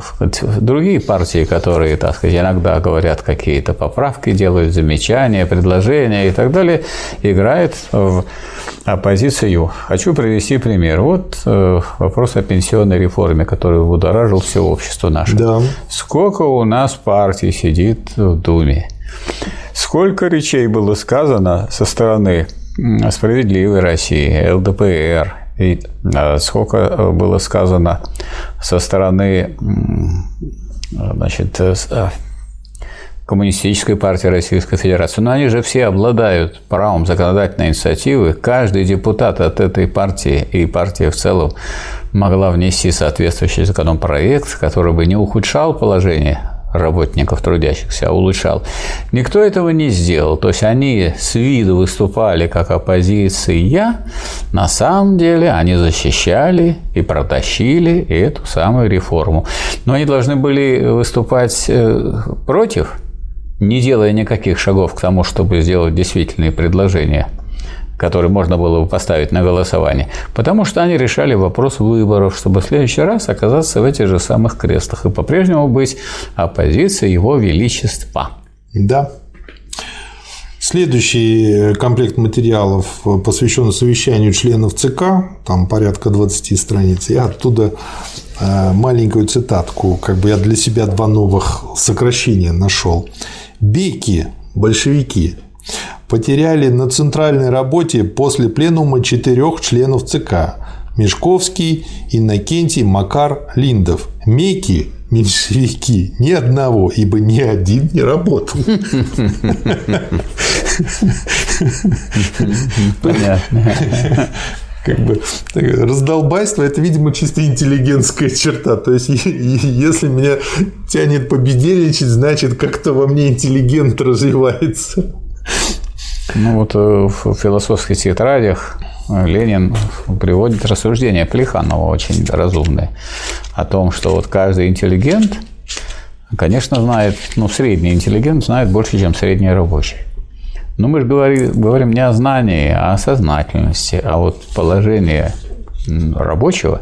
другие партии, которые, так сказать, иногда говорят какие-то поправки, делают замечания, предложения и так далее, играют в оппозицию. Хочу привести пример. Вот э, вопрос о пенсионной реформе, который будоражил все общество наше. Да. Сколько у нас партий сидит в Думе? Сколько речей было сказано со стороны «Справедливой России», ЛДПР, и а, сколько э, было сказано со стороны значит, э, Коммунистической партии Российской Федерации. Но они же все обладают правом законодательной инициативы. Каждый депутат от этой партии и партия в целом могла внести соответствующий законопроект, который бы не ухудшал положение работников трудящихся, а улучшал. Никто этого не сделал. То есть они с виду выступали как оппозиция, на самом деле они защищали и протащили эту самую реформу. Но они должны были выступать э, против, не делая никаких шагов к тому, чтобы сделать действительные предложения который можно было бы поставить на голосование, потому что они решали вопрос выборов, чтобы в следующий раз оказаться в этих же самых крестах и по-прежнему быть оппозицией его величества. Да. Следующий комплект материалов посвящен совещанию членов ЦК, там порядка 20 страниц. Я оттуда э, маленькую цитатку, как бы я для себя два новых сокращения нашел. Беки, большевики, потеряли на центральной работе после пленума четырех членов ЦК – Мешковский, Иннокентий, Макар, Линдов. Меки меньшевики ни одного, ибо ни один не работал. Понятно. Как бы раздолбайство это, видимо, чисто интеллигентская черта. То есть, если меня тянет победельничать, значит, как-то во мне интеллигент развивается. Ну вот э, в философских тетрадях э, Ленин приводит рассуждения Плеханова очень разумные о том, что вот каждый интеллигент, конечно, знает, ну, средний интеллигент знает больше, чем средний рабочий. Но мы же говорим не о знании, а о сознательности. А вот положение рабочего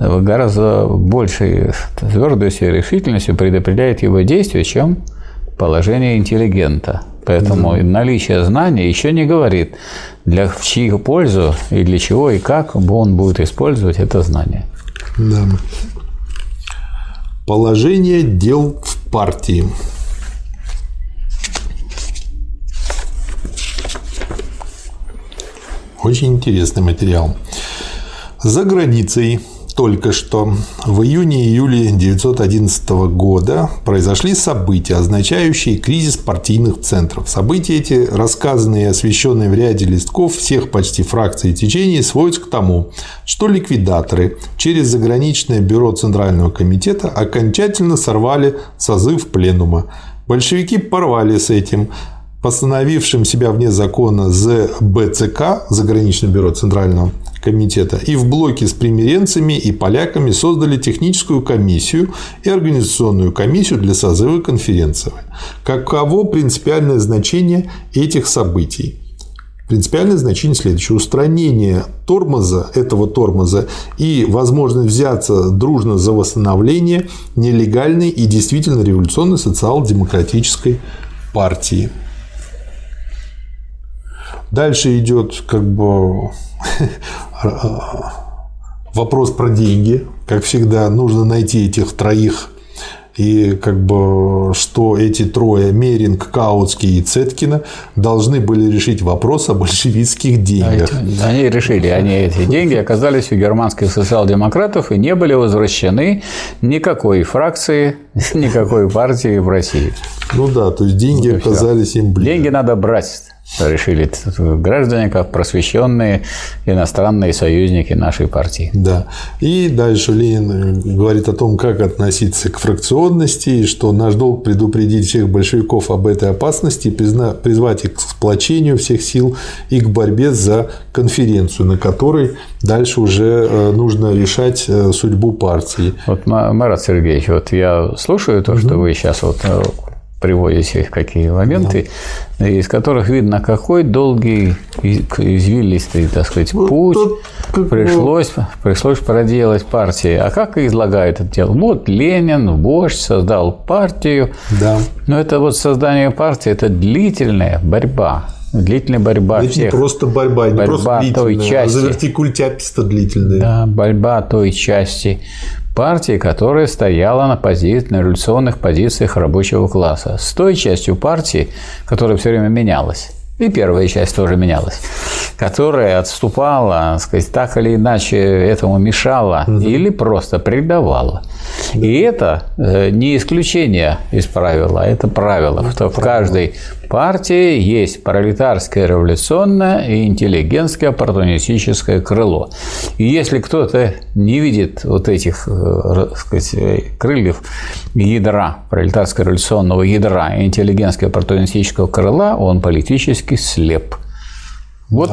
гораздо большей твердостью и решительностью предопределяет его действия, чем положение интеллигента. Поэтому да. наличие знания еще не говорит, для в чью пользу и для чего и как он будет использовать это знание. Да. Положение дел в партии. Очень интересный материал. За границей только что в июне-июле 1911 года произошли события, означающие кризис партийных центров. События эти, рассказанные и освещенные в ряде листков всех почти фракций и течений, сводятся к тому, что ликвидаторы через заграничное бюро Центрального комитета окончательно сорвали созыв пленума. Большевики порвали с этим, постановившим себя вне закона ЗБЦК, Заграничное бюро Центрального комитета, и в блоке с примиренцами и поляками создали техническую комиссию и организационную комиссию для созыва конференции. Каково принципиальное значение этих событий? Принципиальное значение следующее. Устранение тормоза, этого тормоза и возможность взяться дружно за восстановление нелегальной и действительно революционной социал-демократической партии. Дальше идет как бы вопрос про деньги. Как всегда, нужно найти этих троих и как бы что эти трое Меринг, Каутский и Цеткина должны были решить вопрос о большевистских деньгах. Они решили, они эти деньги оказались у германских социал-демократов и не были возвращены никакой фракции, никакой партии в России. Ну да, то есть деньги ну, оказались им ближе. Деньги надо брать решили граждане, как просвещенные иностранные союзники нашей партии. Да. И дальше Ленин говорит о том, как относиться к фракционности, и что наш долг предупредить всех большевиков об этой опасности призвать их к сплочению всех сил и к борьбе за конференцию, на которой дальше уже э, нужно решать э, судьбу партии. Вот, Марат Сергеевич, вот я слушаю то, что вы сейчас вот приводите какие моменты, да. из которых видно, какой долгий, извилистый, так сказать, вот путь тут, пришлось, пришлось проделать партии. А как излагает это дело? Вот Ленин, вождь, создал партию. Да. Но это вот создание партии – это длительная борьба. Длительная борьба это всех. не просто борьба, не борьба просто той а части. А завертикультяписто длительная. Да, борьба той части партии, которая стояла на, пози... на революционных позициях рабочего класса, с той частью партии, которая все время менялась. И первая часть тоже менялась, которая отступала, сказать, так или иначе этому мешала угу. или просто предавала. Да. И это э, не исключение из правила, а это правило, что в каждой партии есть пролетарское революционное и интеллигентское оппортунистическое крыло. И если кто-то не видит вот этих э, сказать, э, крыльев ядра, пролетарского революционного ядра интеллигентского оппортунистического крыла, он политически слеп. Вот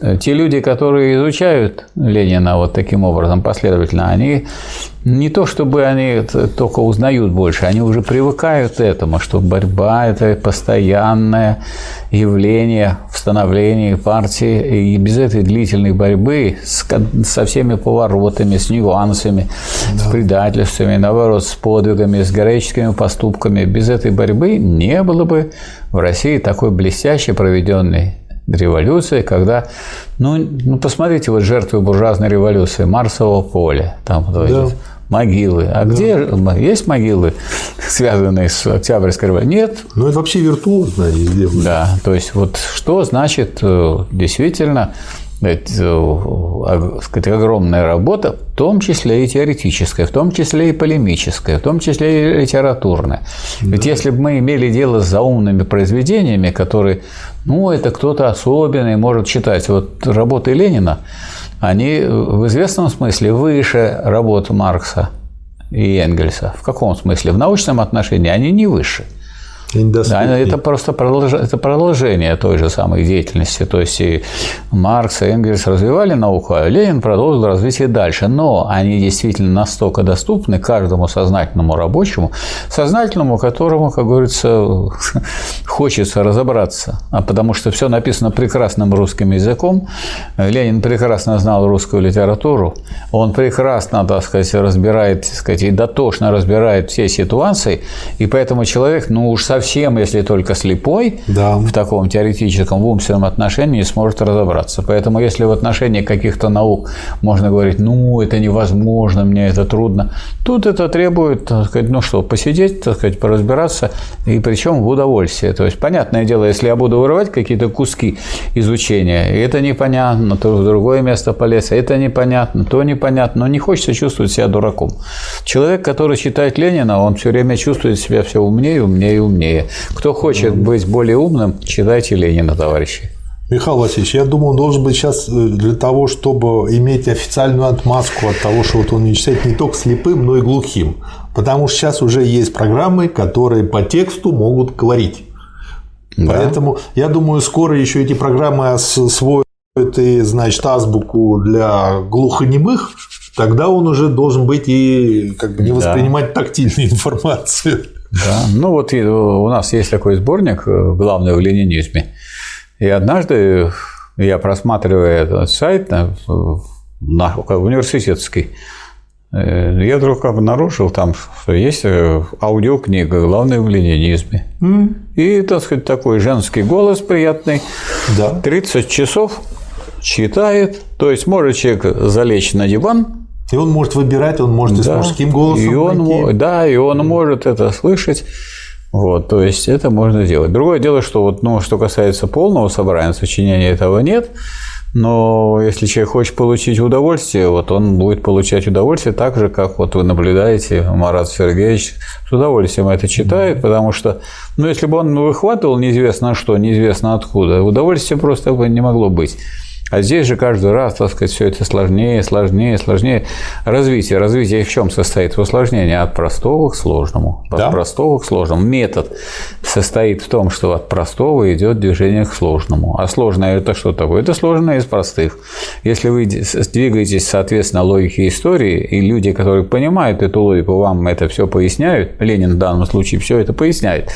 да. те люди, которые изучают Ленина вот таким образом последовательно, они не то чтобы они только узнают больше, они уже привыкают к этому, что борьба – это постоянное явление в становлении партии, и без этой длительной борьбы со всеми поворотами, с нюансами, да. с предательствами, наоборот, с подвигами, с героическими поступками, без этой борьбы не было бы в России такой блестяще проведенной революции, когда, ну, ну посмотрите, вот жертвы буржуазной революции, Марсово поле, там да. могилы. А да. где есть могилы, связанные с Октябрьской революцией? Нет. Ну, это вообще виртуозно везде. Да, то есть вот что значит э, действительно Э, сказать, огромная работа, в том числе и теоретическая, в том числе и полемическая, в том числе и литературная. Да. Ведь если бы мы имели дело с заумными произведениями, которые, ну, это кто-то особенный может читать. Вот работы Ленина, они в известном смысле выше работ Маркса и Энгельса. В каком смысле? В научном отношении они не выше. Да, это просто продолж... это продолжение той же самой деятельности. То есть и Маркс и Энгельс развивали науку, а Ленин продолжил развитие дальше. Но они действительно настолько доступны каждому сознательному рабочему, сознательному, которому, как говорится, хочется разобраться. А потому что все написано прекрасным русским языком. Ленин прекрасно знал русскую литературу. Он прекрасно, так сказать, разбирает, так сказать, и дотошно разбирает все ситуации. И поэтому человек, ну уж совсем совсем, если только слепой, Да. в таком теоретическом, в умственном отношении не сможет разобраться. Поэтому если в отношении каких-то наук можно говорить, ну, это невозможно, мне это трудно, тут это требует, так сказать, ну что, посидеть, так сказать, поразбираться, и причем в удовольствие. То есть, понятное дело, если я буду вырывать какие-то куски изучения, это непонятно, то в другое место полез, это непонятно, то непонятно, но не хочется чувствовать себя дураком. Человек, который читает Ленина, он все время чувствует себя все умнее, умнее, умнее. Кто хочет быть более умным, читайте Ленина, товарищи. Михаил Васильевич, я думаю, он должен быть сейчас э, для того, чтобы иметь официальную отмазку от того, что вот он не читает не только слепым, но и глухим. Потому что сейчас уже есть программы, которые по тексту могут говорить. Да. Поэтому я думаю, скоро еще эти программы освоят и, значит, азбуку для глухонемых, тогда он уже должен быть и как бы не Да. воспринимать тактильную информацию. Да. Ну вот и у нас есть такой сборник э, «Главное в ленинизме». И однажды я, просматривая этот сайт на, на- университетский, э, я вдруг обнаружил там, что есть э, аудиокнига «Главное в ленинизме». И, так сказать, такой женский голос приятный. Да. 30 часов читает. То есть может человек залечь на диван, И он может выбирать, он может и с да, мужским голосом и он, найти. да, и он может это слышать. Вот, то есть это можно делать. Другое дело, что вот, ну, что касается полного собрания сочинения, этого нет. Но если человек хочет получить удовольствие, вот он будет получать удовольствие так же, как вот вы наблюдаете, Марат Сергеевич с удовольствием это читает, потому что, ну, если бы он выхватывал неизвестно что, неизвестно откуда, удовольствия просто бы не могло быть. А здесь же каждый раз, так сказать, все это сложнее, сложнее, сложнее. Развитие. Развитие в чем состоит? В усложнении от простого к сложному. От Да. простого к сложному. Метод состоит в том, что от простого идет движение к сложному. А сложное это что такое? Это сложное из простых. Если вы двигаетесь, соответственно, логике истории, и люди, которые понимают эту логику, вам это все поясняют, Ленин в данном случае все это поясняет,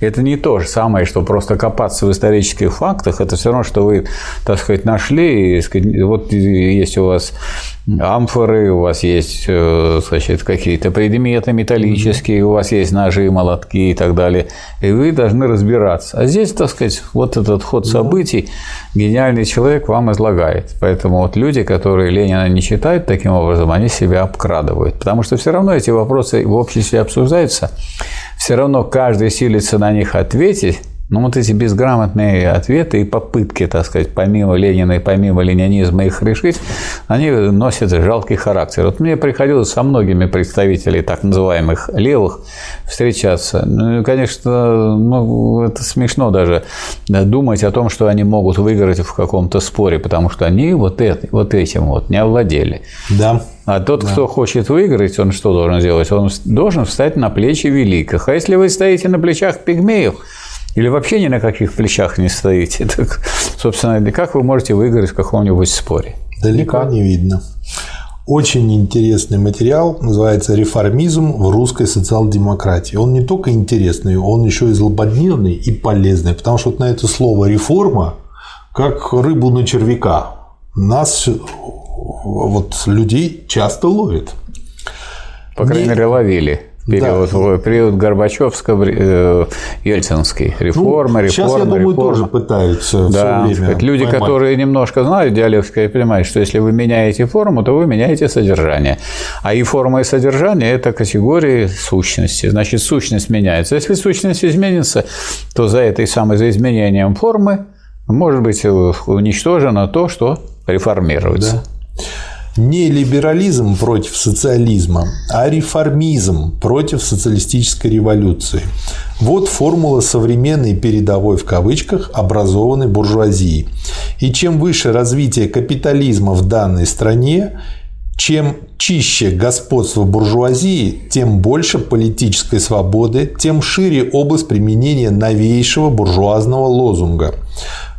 это не то же самое, что просто копаться в исторических фактах, это все равно, что вы, так сказать, нашли, и, сказать, вот есть у вас амфоры, у вас есть э, значит, какие-то предметы металлические, у вас есть ножи, молотки и так далее, и вы должны разбираться. А здесь, так сказать, вот этот ход событий гениальный человек вам излагает. Поэтому вот люди, которые Ленина не читают таким образом, они себя обкрадывают. Потому что все равно эти вопросы в обществе обсуждаются, все равно каждый силится на них ответить, ну, вот эти безграмотные ответы и попытки, так сказать, помимо Ленина и помимо ленинизма их решить, они носят жалкий характер. Вот мне приходилось со многими представителями так называемых левых встречаться. Ну, и, конечно, ну, это смешно даже думать о том, что они могут выиграть в каком-то споре, потому что они вот, это, вот этим вот не овладели. Да. А тот, кто хочет выиграть, он что должен сделать? Он должен встать на плечи великих. А если вы стоите на плечах пигмеев, или вообще ни на каких плечах не стоите, так, собственно, как вы можете выиграть в каком-нибудь споре? Далеко не видно. Очень интересный материал, называется «Реформизм в русской социал-демократии». Он не только интересный, он еще и злободневный и полезный, потому что вот на это слово «реформа» как рыбу на червяка. Нас, вот, людей часто ловит. По крайней Не- мере, ловили. Период, в период Горбачевско-Ельцинский. Реформа, Ну, Сейчас, я реформа, думаю, реформа. тоже пытаются Да, все время сказать, люди, поймать. которые немножко знают диалектику, понимают, что если вы меняете форму, то вы меняете содержание. А и форма, и содержание – это категории сущности. Значит, сущность меняется. Если сущность изменится, то за этой самой, за изменением формы может быть уничтожено то, что реформируется. Не либерализм против социализма, а реформизм против социалистической революции. Вот формула современной передовой в кавычках образованной буржуазии. И чем выше развитие капитализма в данной стране, чем чище господство буржуазии, тем больше политической свободы, тем шире область применения новейшего буржуазного лозунга.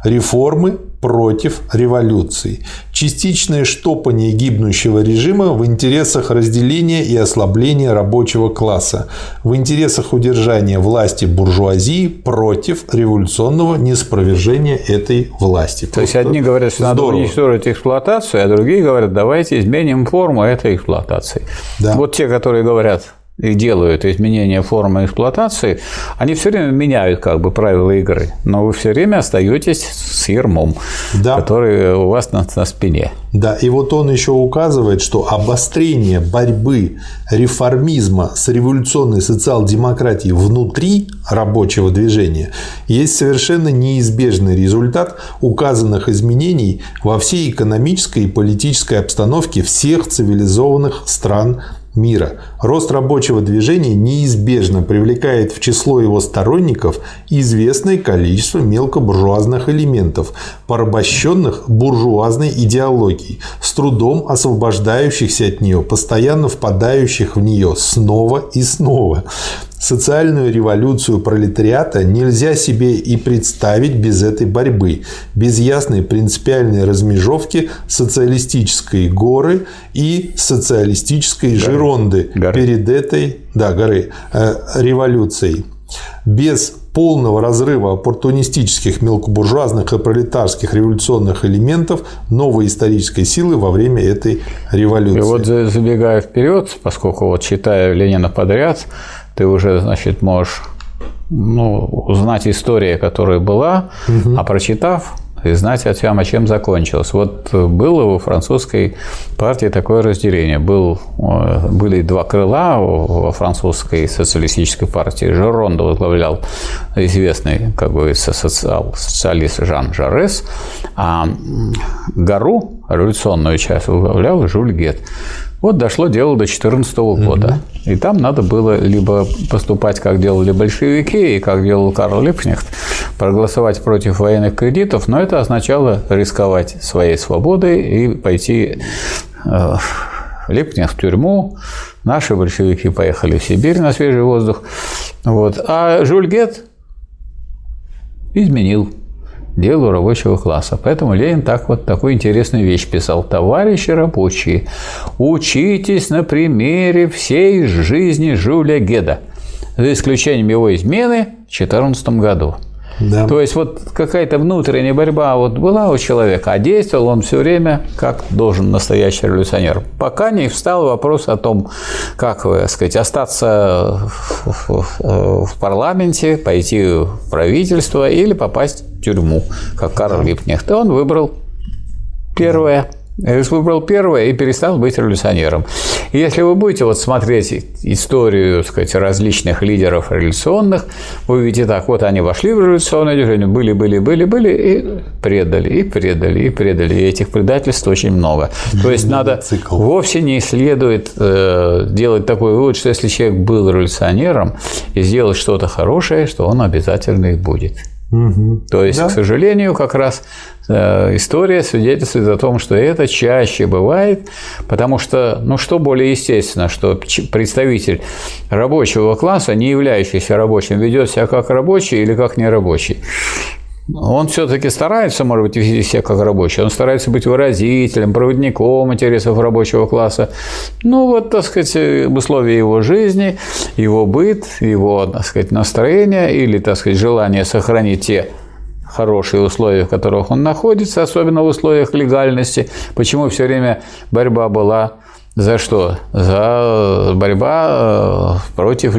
Реформы против революции. Частичное штопание гибнущего режима в интересах разделения и ослабления рабочего класса, в интересах удержания власти буржуазии против революционного неспровержения этой власти. То есть одни говорят, что надо Здорово. уничтожить эксплуатацию, а другие говорят, давайте изменим форму этой эксплуатации. Да. Вот те, которые говорят, делают изменения формы эксплуатации, они все время меняют как бы правила игры, но вы все время остаетесь с ермом, да. который у вас на, на спине. Да, и вот он еще указывает, что обострение борьбы реформизма с революционной социал-демократией внутри рабочего движения есть совершенно неизбежный результат указанных изменений во всей экономической и политической обстановке всех цивилизованных стран мира. Рост рабочего движения неизбежно привлекает в число его сторонников известное количество мелкобуржуазных элементов, порабощенных буржуазной идеологией, с трудом освобождающихся от нее, постоянно впадающих в нее снова и снова. Социальную революцию пролетариата нельзя себе и представить без этой борьбы, без ясной принципиальной размежевки социалистической горы и социалистической горы. жеронды горы. перед этой да, горы, э, революцией. Без полного разрыва оппортунистических мелкобуржуазных и пролетарских революционных элементов новой исторической силы во время этой революции. И вот забегая вперед, поскольку вот читая Ленина подряд, ты уже, значит, можешь ну, узнать историю, которая была, угу. а прочитав, и знать о чем, о чем закончилось. Вот было у французской партии такое разделение. Был, э, были два крыла во французской социалистической партии. Жеронда возглавлял известный как бы, социал, социалист Жан Жарес, а Гару, революционную часть, возглавлял Жюль Гет. Вот дошло дело до 2014 года. Угу. И там надо было либо поступать, как делали большевики, и как делал Карл Липкнехт, проголосовать против военных кредитов, но это означало рисковать своей свободой и пойти э, Липкнехт в тюрьму, наши большевики поехали в Сибирь на свежий воздух. Вот. А Жюль Гет изменил делу рабочего класса. Поэтому Ленин так вот такую интересную вещь писал. Товарищи рабочие, учитесь на примере всей жизни Жюля Геда, за исключением его измены в 2014 году. Да. То есть вот какая-то внутренняя борьба вот была у человека, а действовал он все время как должен настоящий революционер. Пока не встал вопрос о том, как, так сказать, остаться в парламенте, пойти в правительство или попасть в тюрьму, как Карл Липкнехт. И он выбрал первое – выбрал первое и перестал быть революционером. И если вы будете вот смотреть историю так сказать, различных лидеров революционных, вы увидите так, вот они вошли в революционное движение, были, были, были, были, и предали, и предали, и предали. И этих предательств очень много. То есть надо Цикл. вовсе не следует э, делать такой вывод, что если человек был революционером и сделал что-то хорошее, что он обязательно и будет. Угу. То есть, да. к сожалению, как раз э, история свидетельствует о том, что это чаще бывает, потому что, ну что более естественно, что представитель рабочего класса, не являющийся рабочим, ведет себя как рабочий или как нерабочий. Он все-таки старается, может быть, вести себя как рабочий. Он старается быть выразителем, проводником интересов рабочего класса. Ну, вот, так сказать, условия его жизни, его быт, его, так сказать, настроение или, так сказать, желание сохранить те хорошие условия, в которых он находится, особенно в условиях легальности. Почему все время борьба была за что? За борьба э, против,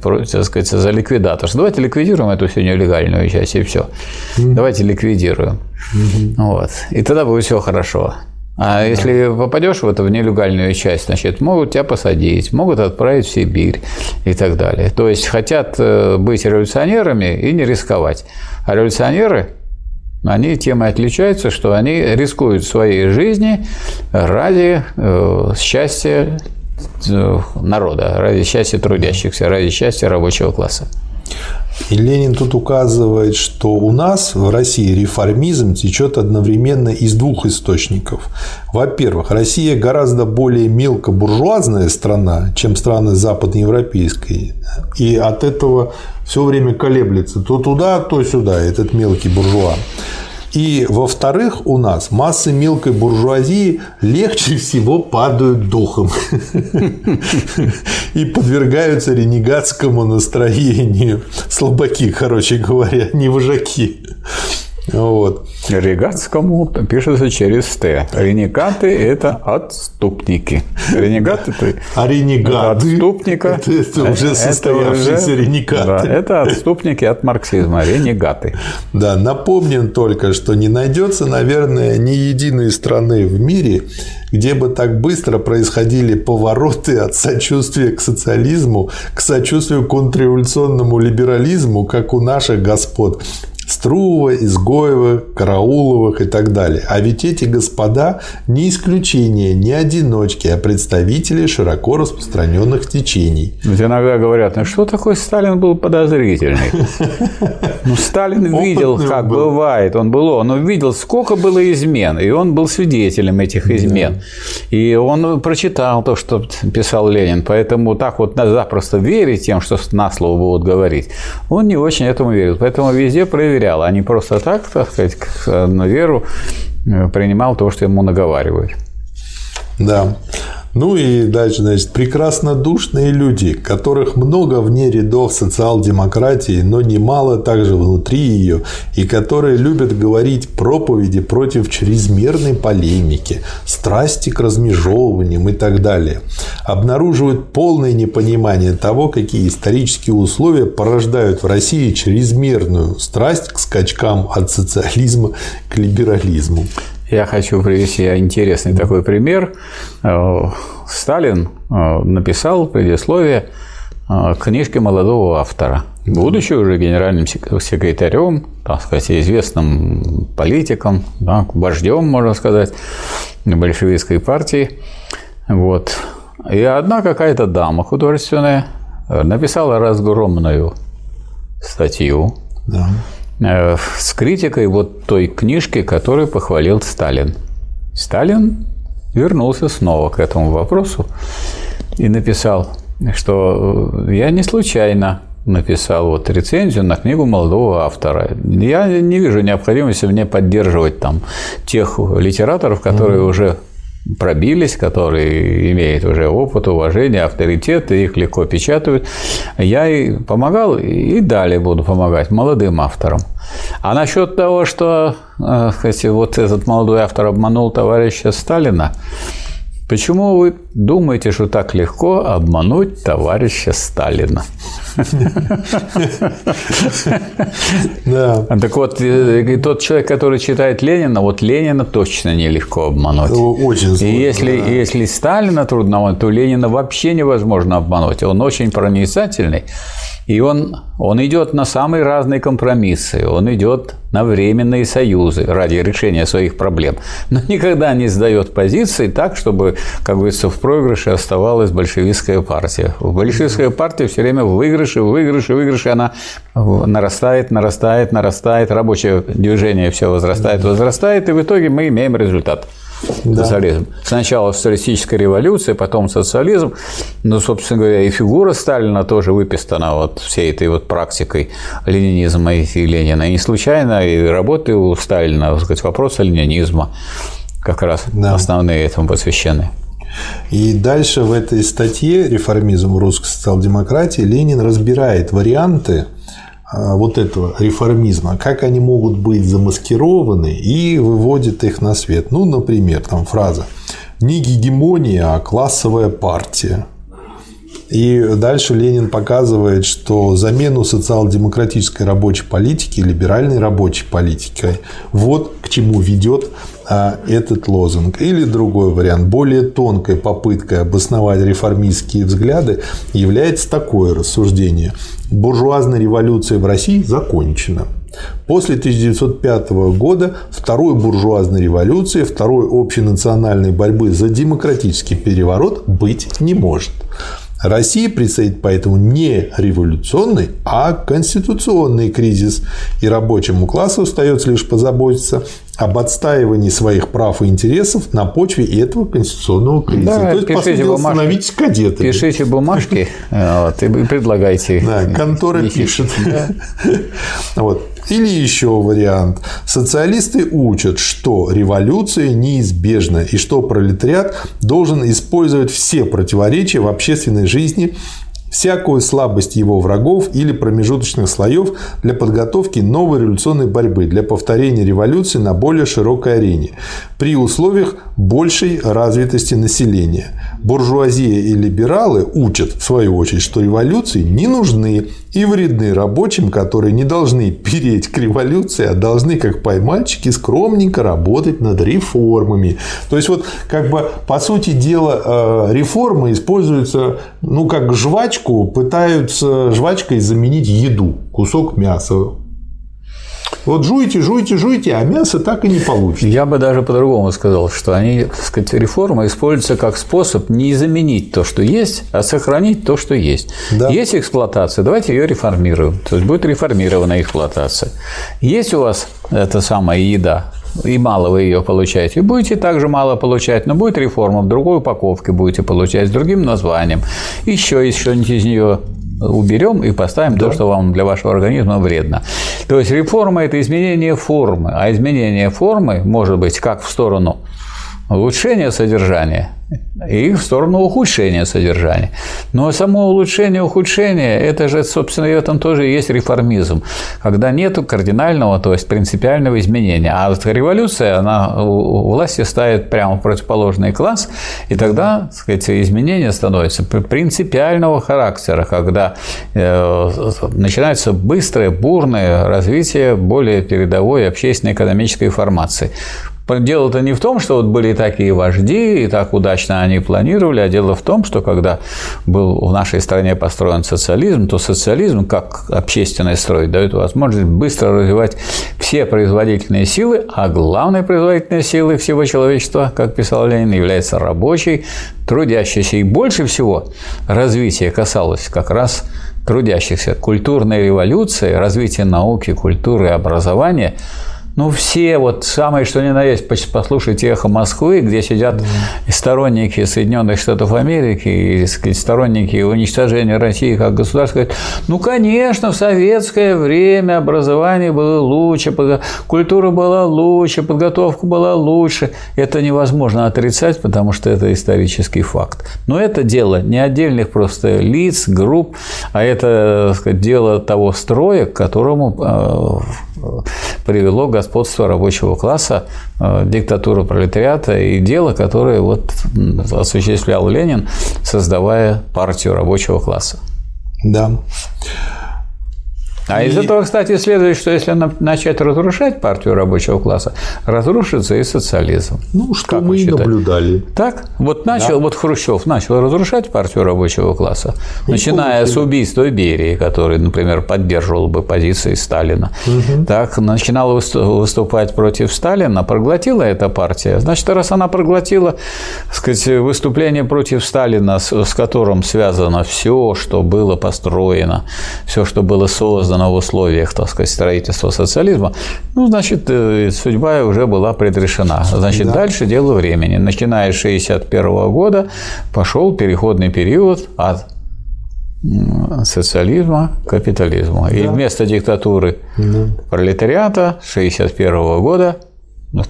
против так сказать, за ликвидаторство. Давайте ликвидируем эту всю нелегальную часть, и все. Mm-hmm. Давайте ликвидируем. Mm-hmm. Вот. И тогда будет все хорошо. А если попадешь в эту в нелегальную часть, значит, могут тебя посадить, могут отправить в Сибирь и так далее. То есть хотят э, быть революционерами и не рисковать. А революционеры они тем и отличаются, что они рискуют своей жизни ради э, счастья э, народа, ради счастья трудящихся, ради счастья рабочего класса. И Ленин тут указывает, что у нас в России реформизм течет одновременно из двух источников. Во-первых, Россия гораздо более мелкобуржуазная страна, чем страны западноевропейской. И от этого все время колеблется то туда, то сюда этот мелкий буржуа. И, во-вторых, у нас массы мелкой буржуазии легче всего падают духом и подвергаются ренегатскому настроению. Слабаки, короче говоря, не вожаки. Вот. Ренегатскому пишется через Т. Ренегаты – это отступники. Ренегаты – это а ренегаты отступника. Это, это уже состоявшиеся это уже, ренегаты. Да, это отступники от марксизма, ренегаты. Да, напомним только, что не найдется, наверное, ни единой страны в мире, где бы так быстро происходили повороты от сочувствия к социализму к сочувствию к контрреволюционному либерализму, как у наших господ. Струвова, Изгоева, Карауловых и так далее. А ведь эти господа не исключение, не одиночки, а представители широко распространенных течений. Ведь иногда говорят, ну что такой Сталин был подозрительный? Ну, Сталин видел, как бывает, он был, он видел, сколько было измен, и он был свидетелем этих измен. И он прочитал то, что писал Ленин, поэтому так вот запросто верить тем, что на слово будут говорить, он не очень этому верил. Поэтому везде проверял проверял, а не просто так, так сказать, на веру э, принимал то, что ему наговаривают. Да. Ну и дальше, значит, прекрасно душные люди, которых много вне рядов социал-демократии, но немало также внутри ее, и которые любят говорить проповеди против чрезмерной полемики, страсти к размежевываниям и так далее, обнаруживают полное непонимание того, какие исторические условия порождают в России чрезмерную страсть к скачкам от социализма к либерализму. Я хочу привести интересный такой пример. Э, Сталин э, написал предисловие э, книжки молодого автора, будучи уже генеральным секретарем, так сказать, известным политиком, да, вождем, можно сказать, большевистской партии. Вот. И одна какая-то дама художественная написала разгромную статью, да. Э, с критикой вот той книжки, которую похвалил Сталин. Сталин вернулся снова к этому вопросу и написал, что э, я не случайно написал вот рецензию на книгу молодого автора. Я не вижу необходимости мне поддерживать там тех литераторов, которые mm-hmm. уже пробились, которые имеют уже опыт, уважение, авторитет, и их легко печатают. Я и помогал, и далее буду помогать молодым авторам. А насчет того, что кстати, э, вот этот молодой автор обманул товарища Сталина, Почему вы думаете, что так легко обмануть товарища Сталина? Да. Так вот, э, тот человек, который читает Ленина, вот Ленина точно нелегко обмануть. Очень сложно. И если, если Сталина трудно, то Ленина вообще невозможно обмануть. Он очень проницательный. И он, он идет на самые разные компромиссы, он идет на временные союзы ради решения своих проблем, но никогда не сдает позиции так, чтобы, как говорится, в проигрыше оставалась большевистская партия. Большевистская партия все время в выигрыше, в выигрыше, в выигрыше, она нарастает, нарастает, нарастает, рабочее движение все возрастает, возрастает, и в итоге мы имеем результат да. социализм. Сначала социалистическая революция, потом социализм. Ну, собственно говоря, и фигура Сталина тоже выписана вот всей этой вот практикой ленинизма и Ленина. И не случайно и работы у Сталина, так сказать, вопросы ленинизма как раз да. основные этому посвящены. И дальше в этой статье «Реформизм в русской социал-демократии» Ленин разбирает варианты а, вот этого реформизма, как они могут быть замаскированы и выводит их на свет. Ну, например, там фраза «не гегемония, а классовая партия». И дальше Ленин показывает, что замену социал-демократической рабочей политики либеральной рабочей политикой вот чему ведет а, этот лозунг. Или другой вариант, более тонкой попыткой обосновать реформистские взгляды является такое рассуждение. Буржуазная революция в России закончена. После 1905 года второй буржуазной революции, второй общенациональной борьбы за демократический переворот быть не может. России предстоит поэтому не революционный, а конституционный кризис, и рабочему классу остается лишь позаботиться об отстаивании своих прав и интересов на почве этого конституционного кризиса. Да, То есть, по сути дела, становитесь кадетами. Пишите бумажки вот, и предлагайте. Да, контора пишет. Вот. Или еще вариант. Социалисты учат, что революция неизбежна и что пролетариат должен использовать все противоречия в общественной жизни всякую слабость его врагов или промежуточных слоев для подготовки новой революционной борьбы, для повторения революции на более широкой арене, при условиях большей развитости населения. Буржуазия и либералы учат, в свою очередь, что революции не нужны и вредны рабочим, которые не должны переть к революции, а должны, как поймальчики, скромненько работать над реформами. То есть, вот как бы по сути дела э, реформы используются, ну, как жвачку, пытаются жвачкой заменить еду, кусок мяса. Вот жуйте, жуйте, жуйте, а мясо так и не получится. Я бы даже по-другому сказал, что они, так сказать, реформа используется как способ не заменить то, что есть, а сохранить то, что есть. Да. Есть эксплуатация, давайте ее реформируем. То есть будет реформирована эксплуатация. Есть у вас эта самая еда, и мало вы ее получаете. И будете также мало получать, но будет реформа, в другой упаковке будете получать, с другим названием. Еще еще что-нибудь из нее уберем и поставим да. то, что вам для вашего организма вредно. То есть реформа – это изменение формы, а изменение формы может быть как в сторону улучшения содержания – и в сторону ухудшения содержания. Но само улучшение, ухудшение, это же, собственно, и в этом тоже есть реформизм, когда нет кардинального, то есть принципиального изменения. А вот революция, она у власти ставит прямо в противоположный класс, и тогда, так сказать, изменения становятся принципиального характера, когда э, начинается быстрое, бурное развитие более передовой общественно-экономической формации. Дело-то не в том, что вот были такие вожди, и так удачно они планировали, а дело в том, что когда был в нашей стране построен социализм, то социализм, как общественный строй, дает возможность быстро развивать все производительные силы, а главной производительной силой всего человечества, как писал Ленин, является рабочий, трудящийся. И больше всего развитие касалось как раз трудящихся. Культурная революция, развитие науки, культуры и образования – ну, все, вот самое что ни на есть, послушайте «Эхо Москвы», где сидят да. сторонники Соединенных Штатов Америки и сказать, сторонники уничтожения России как государства, говорят, ну, конечно, в советское время образование было лучше, культура была лучше, подготовка была лучше. Это невозможно отрицать, потому что это исторический факт. Но это дело не отдельных просто лиц, групп, а это сказать, дело того строя, к которому привело господство рабочего класса, э, диктатуру пролетариата и дело, которое вот осуществлял Ленин, создавая партию рабочего класса. Да. А и... из этого, кстати, следует, что если начать разрушать партию рабочего класса, разрушится и социализм. Ну, что как мы и наблюдали. Так? Вот начал, да. вот Хрущев начал разрушать партию рабочего класса, и начиная с убийства Берии, который, например, поддерживал бы позиции Сталина. Угу. Так, начинала выступать против Сталина, проглотила эта партия. Значит, раз она проглотила, так сказать, выступление против Сталина, с которым связано все, что было построено, все, что было создано, создано в условиях, так сказать, строительства социализма, ну, значит, э, судьба уже была предрешена. Значит, да. дальше дело времени. Начиная с 1961 года пошел переходный период от социализма к капитализму. Да. И вместо диктатуры да. пролетариата 1961 года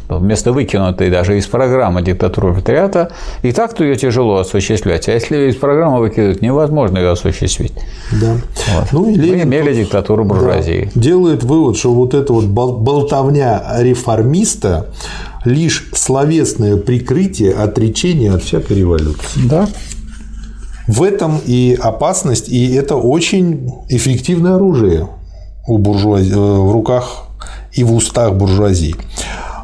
вместо выкинутой даже из программы диктатуры пролетариата, и так-то ее тяжело осуществлять. А если из программы выкидывают, невозможно ее осуществить. Да. Вот. Ну, и Ленин Мы имели диктатуру буржуазии. Да, делает вывод, что вот эта вот болтовня реформиста лишь словесное прикрытие отречения от всякой революции. Да. В этом и опасность, и это очень эффективное оружие у буржуазии, э, в руках и в устах буржуазии.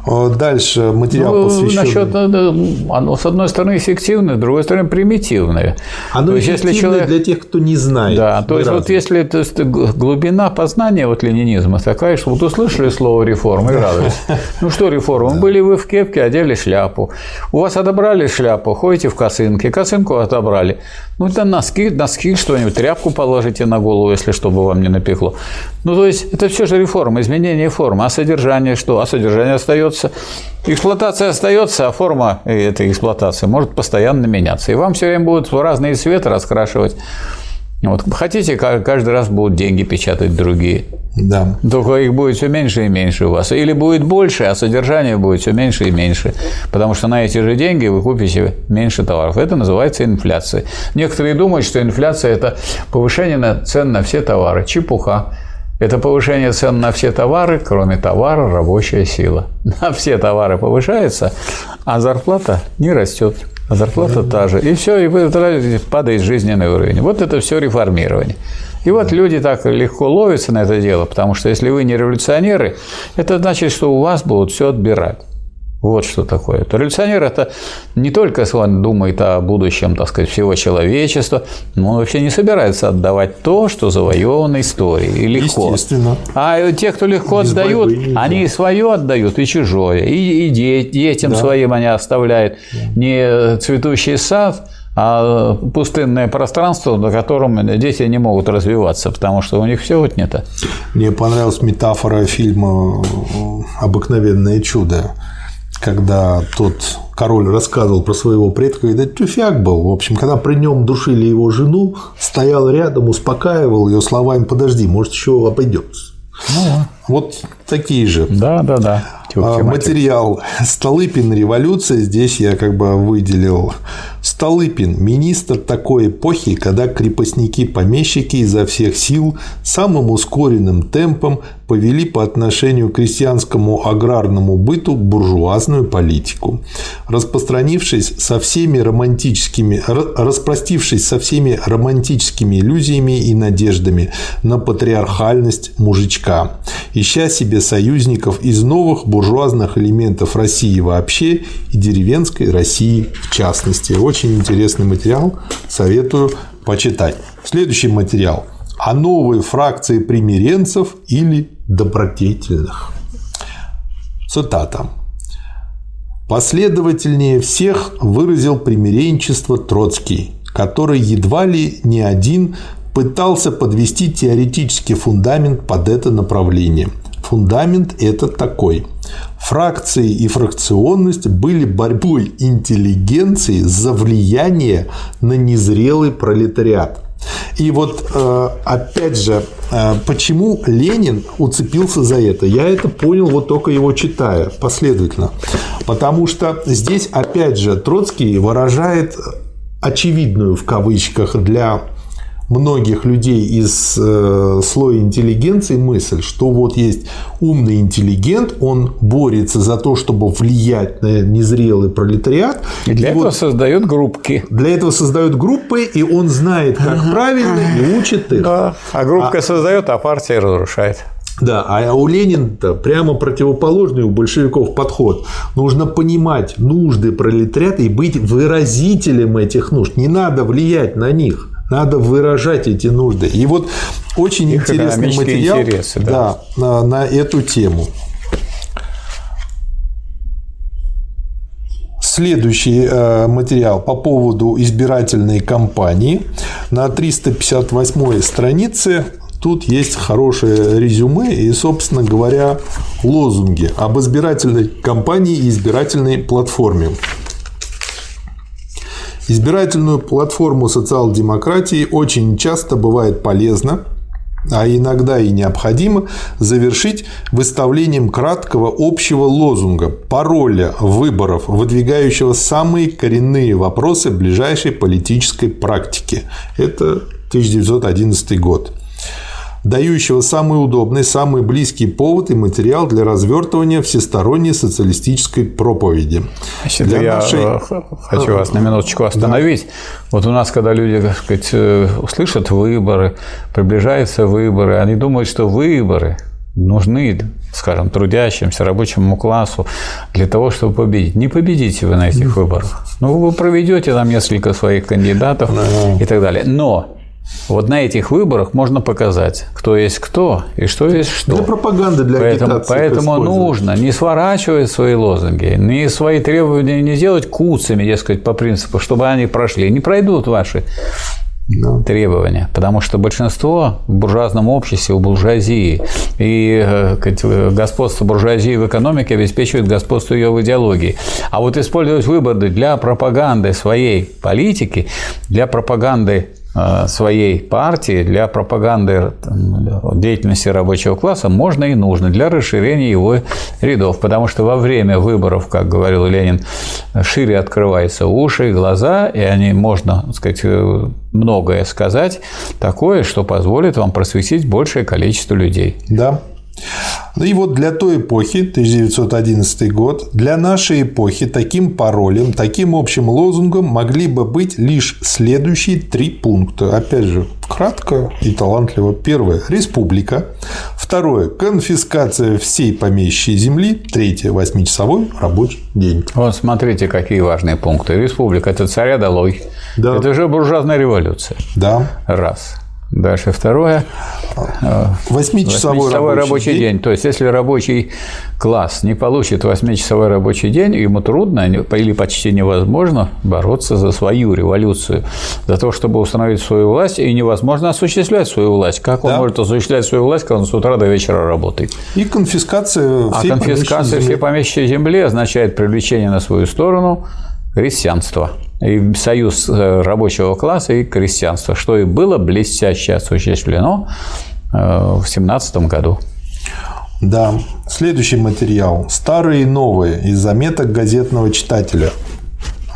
Э, дальше материал ну, посвященный. Насчет, э, оно, с одной стороны, эффективное, с другой стороны, примитивное. Оно то есть, если человек... для тех, кто не знает. Да, то есть, разные. вот если то есть, глубина познания вот ленинизма такая, что вот услышали слово реформа и радуетесь. Ну что реформа? Были вы в кепке, одели шляпу. У вас отобрали шляпу, ходите в косынке, косынку отобрали. Ну, это носки, носки что-нибудь, тряпку положите на голову, если чтобы вам не напекло. Ну, то есть, это все же реформа, изменение формы. А содержание что? А содержание остается. Эксплуатация остается, а форма этой эксплуатации может постоянно меняться. И вам все время будут в разные цветы раскрашивать Вот хотите, каждый раз будут деньги печатать другие. Да. Только их будет все меньше и меньше у вас. Или будет больше, а содержание будет все меньше и меньше. Потому что на эти же деньги вы купите меньше товаров. Это называется инфляция. Некоторые думают, что инфляция – это повышение цен на все товары. Чепуха. Это повышение цен на все товары, кроме товара рабочая сила. На все товары повышается, а зарплата не растет. А зарплата та же. И все, и падает жизненный уровень. Вот это все реформирование. И вот люди так легко ловятся на это дело, потому что если вы не революционеры, это значит, что у вас будут все отбирать. Вот что такое. То революционер – это не только он думает о будущем, так сказать, всего человечества, но он вообще не собирается отдавать то, что завоевано историей, и легко. Естественно. А те, кто легко Без отдают, они и свое отдают, и чужое, и, и детям да. своим они оставляют да. не цветущий сад, а пустынное пространство, на котором дети не могут развиваться, потому что у них все отнято. Мне понравилась метафора фильма «Обыкновенное чудо», когда тот король рассказывал про своего предка, и да тюфяк был. В общем, когда при нем душили его жену, стоял рядом, успокаивал ее словами «подожди, может, еще обойдется». Ну, вот такие же. Да, да, да. А, материал Столыпин революция. Здесь я как бы выделил Столыпин – министр такой эпохи, когда крепостники-помещики изо всех сил самым ускоренным темпом повели по отношению к крестьянскому аграрному быту буржуазную политику, распространившись со всеми романтическими, распростившись со всеми романтическими иллюзиями и надеждами на патриархальность мужичка, ища себе союзников из новых буржуазных элементов России вообще и деревенской России в частности. Очень интересный материал, советую почитать. Следующий материал о новой фракции примиренцев или добродетельных. Цитата. Последовательнее всех выразил примиренчество Троцкий, который едва ли не один пытался подвести теоретический фундамент под это направление. Фундамент это такой. Фракции и фракционность были борьбой интеллигенции за влияние на незрелый пролетариат – и вот э, опять же, э, почему Ленин уцепился за это? Я это понял вот только его читая последовательно. Потому что здесь опять же Троцкий выражает очевидную в кавычках для многих людей из э, слоя интеллигенции мысль, что вот есть умный интеллигент, он борется за то, чтобы влиять на незрелый пролетариат. И для и этого вот создает группки. Для этого создает группы, и он знает, как правильно, и учит их. Да. А группка а... создает, а партия разрушает. Да, а у Ленина-то прямо противоположный у большевиков подход. Нужно понимать нужды пролетариата и быть выразителем этих нужд. Не надо влиять на них. Надо выражать эти нужды. И вот очень Их интересный материал интересы, да. Да, на, на эту тему. Следующий э, материал по поводу избирательной кампании. На 358 странице тут есть хорошее резюме и, собственно говоря, лозунги об избирательной кампании и избирательной платформе. Избирательную платформу социал-демократии очень часто бывает полезно а иногда и необходимо завершить выставлением краткого общего лозунга, пароля выборов, выдвигающего самые коренные вопросы ближайшей политической практики. Это 1911 год дающего самый удобный, самый близкий повод и материал для развертывания всесторонней социалистической проповеди. Значит, для я нашей... Э, хочу вас на минуточку остановить. Да. Вот у нас, когда люди, так сказать, э, услышат выборы, приближаются выборы, они думают, что выборы нужны, скажем, трудящимся, рабочему классу для того, чтобы победить. Не победите вы на этих выборах. Ну, вы проведете там несколько своих кандидатов и так далее. Но вот на этих выборах можно показать, кто есть кто и что есть что. Для пропаганды, для поэтому, агитации. Поэтому нужно не сворачивать свои лозунги, не свои требования не делать куцами, дескать, по принципу, чтобы они прошли. Не пройдут ваши да. требования, потому что большинство в буржуазном обществе, у буржуазии, и э, господство буржуазии в экономике обеспечивает господство ее в идеологии. А вот использовать выборы для пропаганды своей политики, для пропаганды э, своей партии для пропаганды деятельности рабочего класса можно и нужно для расширения его рядов. Потому что во время выборов, как говорил Ленин, шире открываются уши, глаза, и они можно, так сказать, многое сказать такое, что позволит вам просветить большее количество людей. Да. Ну и вот для той эпохи, 1911 год, для нашей эпохи таким паролем, таким общим лозунгом могли бы быть лишь следующие три пункта. Опять же, кратко и талантливо. Первое – республика. Второе – конфискация всей помещей земли. Третье – восьмичасовой рабочий день. Вот смотрите, какие важные пункты. Республика – это царя долой. Да. Это же буржуазная революция. Да. Раз. Дальше второе. Восьмичасовой рабочий, рабочий день. день. То есть, если рабочий класс не получит восьмичасовой рабочий день, ему трудно или почти невозможно бороться за свою революцию, за то, чтобы установить свою власть, и невозможно осуществлять свою власть. Как он да. может осуществлять свою власть, когда он с утра до вечера работает? И конфискация всей А конфискация всей помещей земли означает привлечение на свою сторону крестьянства и союз э, рабочего класса и крестьянства, что и было блестяще осуществлено э, в 17 году. Да. Следующий материал. Старые и новые из заметок газетного читателя.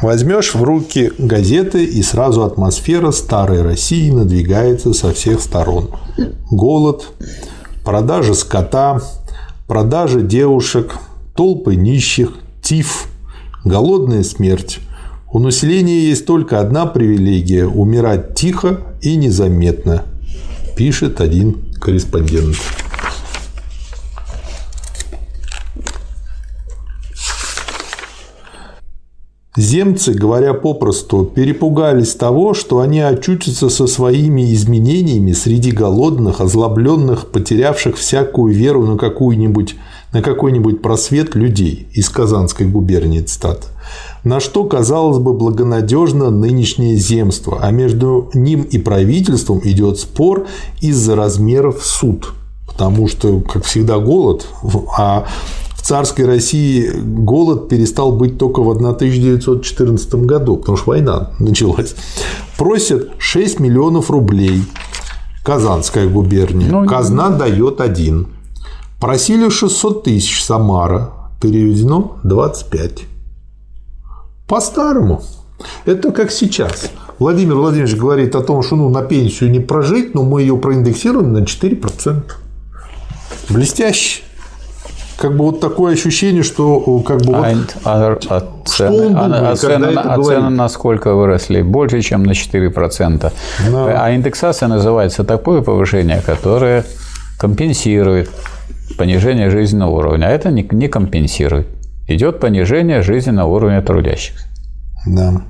Возьмешь в руки газеты, и сразу атмосфера старой России надвигается со всех сторон. Голод, продажа скота, продажа девушек, толпы нищих, тиф, голодная смерть – у населения есть только одна привилегия – умирать тихо и незаметно, пишет один корреспондент. Земцы, говоря попросту, перепугались того, что они очутятся со своими изменениями среди голодных, озлобленных, потерявших всякую веру на какую-нибудь на какой-нибудь просвет людей из Казанской губернии цитата на что, казалось бы, благонадежно нынешнее земство, а между ним и правительством идет спор из-за размеров суд. Потому что, как всегда, голод, а в царской России голод перестал быть только в 1914 году, потому что война началась. Просят 6 миллионов рублей. Казанская губерния. Ну, Казна не... дает один. Просили 600 тысяч Самара. Переведено 25. По-старому. Это как сейчас. Владимир Владимирович говорит о том, что ну, на пенсию не прожить, но мы ее проиндексируем на 4%. Блестяще. Как бы вот такое ощущение, что как бы вот, а, а, что цены, он думает, а, цены, а цены насколько выросли? Больше, чем на 4%. Да. А индексация называется такое повышение, которое компенсирует понижение жизненного уровня, а это не, не компенсирует идет понижение жизненного уровня трудящихся. Да.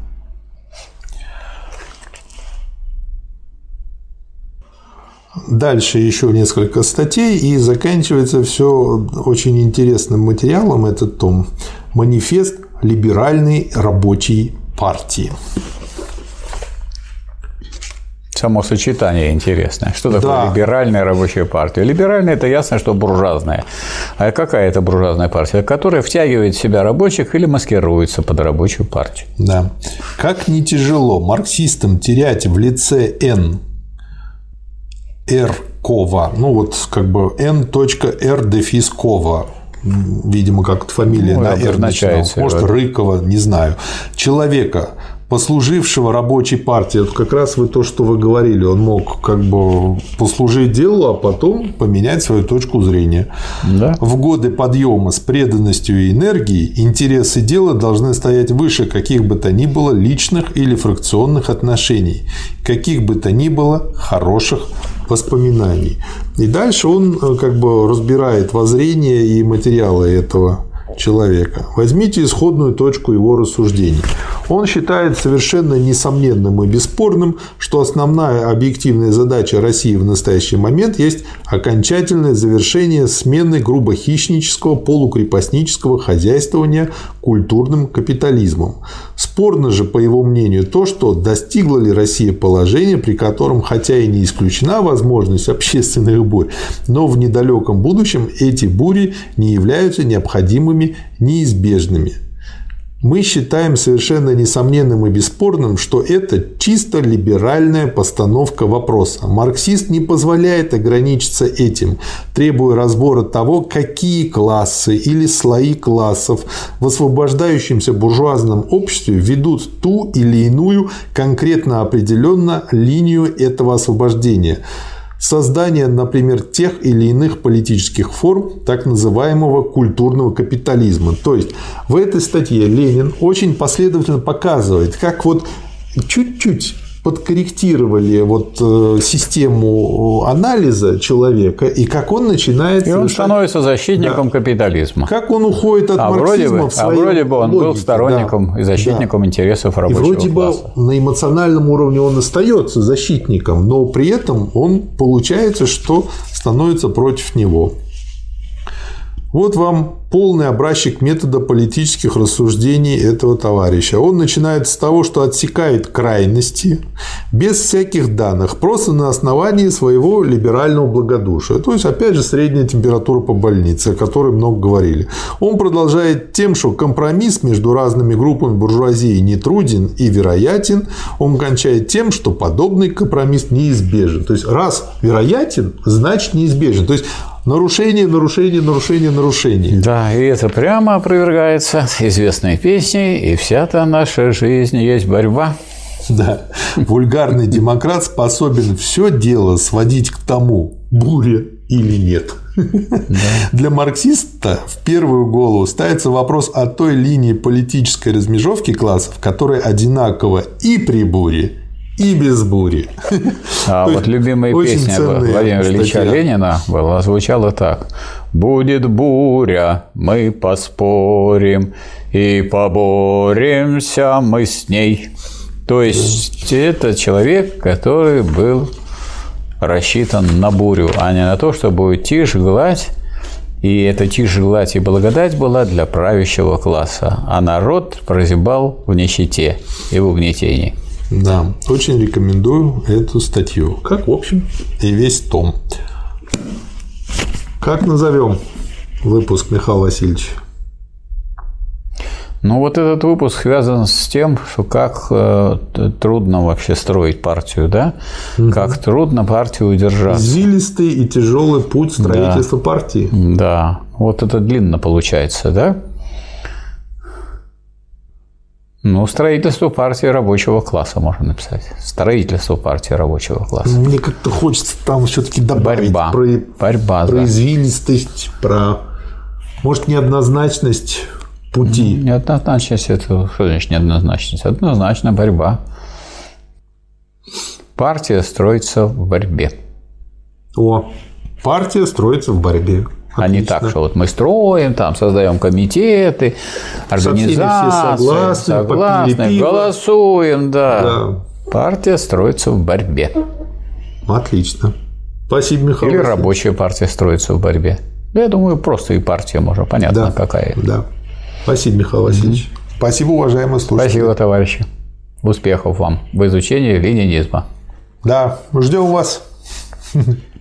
Дальше еще несколько статей, и заканчивается все очень интересным материалом этот том «Манифест либеральной рабочей партии». Само сочетание интересное. Что такое да. либеральная рабочая партия? Либеральная – это ясно, что буржуазная. А какая это буржуазная партия? Которая втягивает в себя рабочих или маскируется под рабочую партию. Да. Как не тяжело марксистам терять в лице Н Р. Кова, ну вот как бы Н.Р. дефис Кова, видимо, как фамилия ну, на R начинается. Может, Рыкова, не знаю. Человека, послужившего рабочей партии. Это как раз вы то, что вы говорили. Он мог как бы послужить делу, а потом поменять свою точку зрения. Да. В годы подъема с преданностью и энергией интересы дела должны стоять выше каких бы то ни было личных или фракционных отношений, каких бы то ни было хороших воспоминаний. И дальше он э, как бы разбирает воззрение и материалы этого человека. Возьмите исходную точку его рассуждений. Он считает совершенно несомненным и бесспорным, что основная объективная задача России в настоящий момент есть окончательное завершение смены грубо хищнического полукрепостнического хозяйствования культурным капитализмом. Спорно же, по его мнению, то, что достигла ли Россия положения, при котором, хотя и не исключена возможность общественных бурь, но в недалеком будущем эти бури не являются необходимыми неизбежными. мы считаем совершенно несомненным и бесспорным, что это чисто либеральная постановка вопроса. Марксист не позволяет ограничиться этим, требуя разбора того, какие классы или слои классов в освобождающемся буржуазном обществе ведут ту или иную конкретно определенно линию этого освобождения – создание, например, тех или иных политических форм так называемого культурного капитализма. То есть в этой статье Ленин очень последовательно показывает, как вот чуть-чуть подкорректировали вот э, систему анализа человека и как он начинает... И он становится защитником да. капитализма. Как он уходит от а марксизма вроде бы, в своей А вроде бы он логике. был сторонником да. и защитником да. интересов рабочего И вроде класса. бы на эмоциональном уровне он остается защитником, но при этом он получается, что становится против него. Вот вам полный образчик метода политических рассуждений этого товарища. Он начинает с того, что отсекает крайности без всяких данных, просто на основании своего либерального благодушия. То есть, опять же, средняя температура по больнице, о которой много говорили. Он продолжает тем, что компромисс между разными группами буржуазии не труден и вероятен. Он кончает тем, что подобный компромисс неизбежен. То есть, раз вероятен, значит неизбежен. То есть, Нарушение, нарушение, нарушение, нарушение. Да, и это прямо опровергается известной песней, и вся-то наша жизнь есть борьба. Да. Вульгарный демократ способен все дело сводить к тому, буря или нет. Да. Для марксиста в первую голову ставится вопрос о той линии политической размежевки классов, которая одинакова и при буре, и без бури. А вот любимая песня Владимира Ильича Ленина была, звучала так. «Будет буря, мы поспорим, и поборемся мы с ней». То есть, это человек, который был рассчитан на бурю, а не на то, чтобы уйти, гладь, и эта тишь, гладь и благодать была для правящего класса, а народ прозябал в нищете и в угнетении. Да, очень рекомендую эту статью. Как, в общем, и весь том. Как назовем выпуск Михаил Васильевич? Ну, вот этот выпуск связан с тем, что как э, трудно вообще строить партию, да? Угу. Как трудно партию удержать. Извилистый и тяжелый путь строительства да. партии. Да, вот это длинно получается, да? Ну, строительство партии рабочего класса можно написать. Строительство партии рабочего класса. Мне как-то хочется там все-таки добавить Борьба. про, Борьба, про да. извилистость, про, может, неоднозначность пути. Неоднозначность – это что значит неоднозначность? Однозначно борьба. Партия строится в борьбе. О, партия строится в борьбе. А не так, что вот мы строим, там создаем комитеты, организации, все согласны, согласны голосуем, да. да. Партия строится в борьбе. Отлично. Спасибо, Михаил. Или рабочая партия строится в борьбе. Я думаю, просто и партия можно, понятно, да. какая. Да. Спасибо, Михаил Васильевич. Mm-hmm. Спасибо, уважаемые слушатели. Спасибо, товарищи. Успехов вам в изучении ленинизма. Да, ждем вас.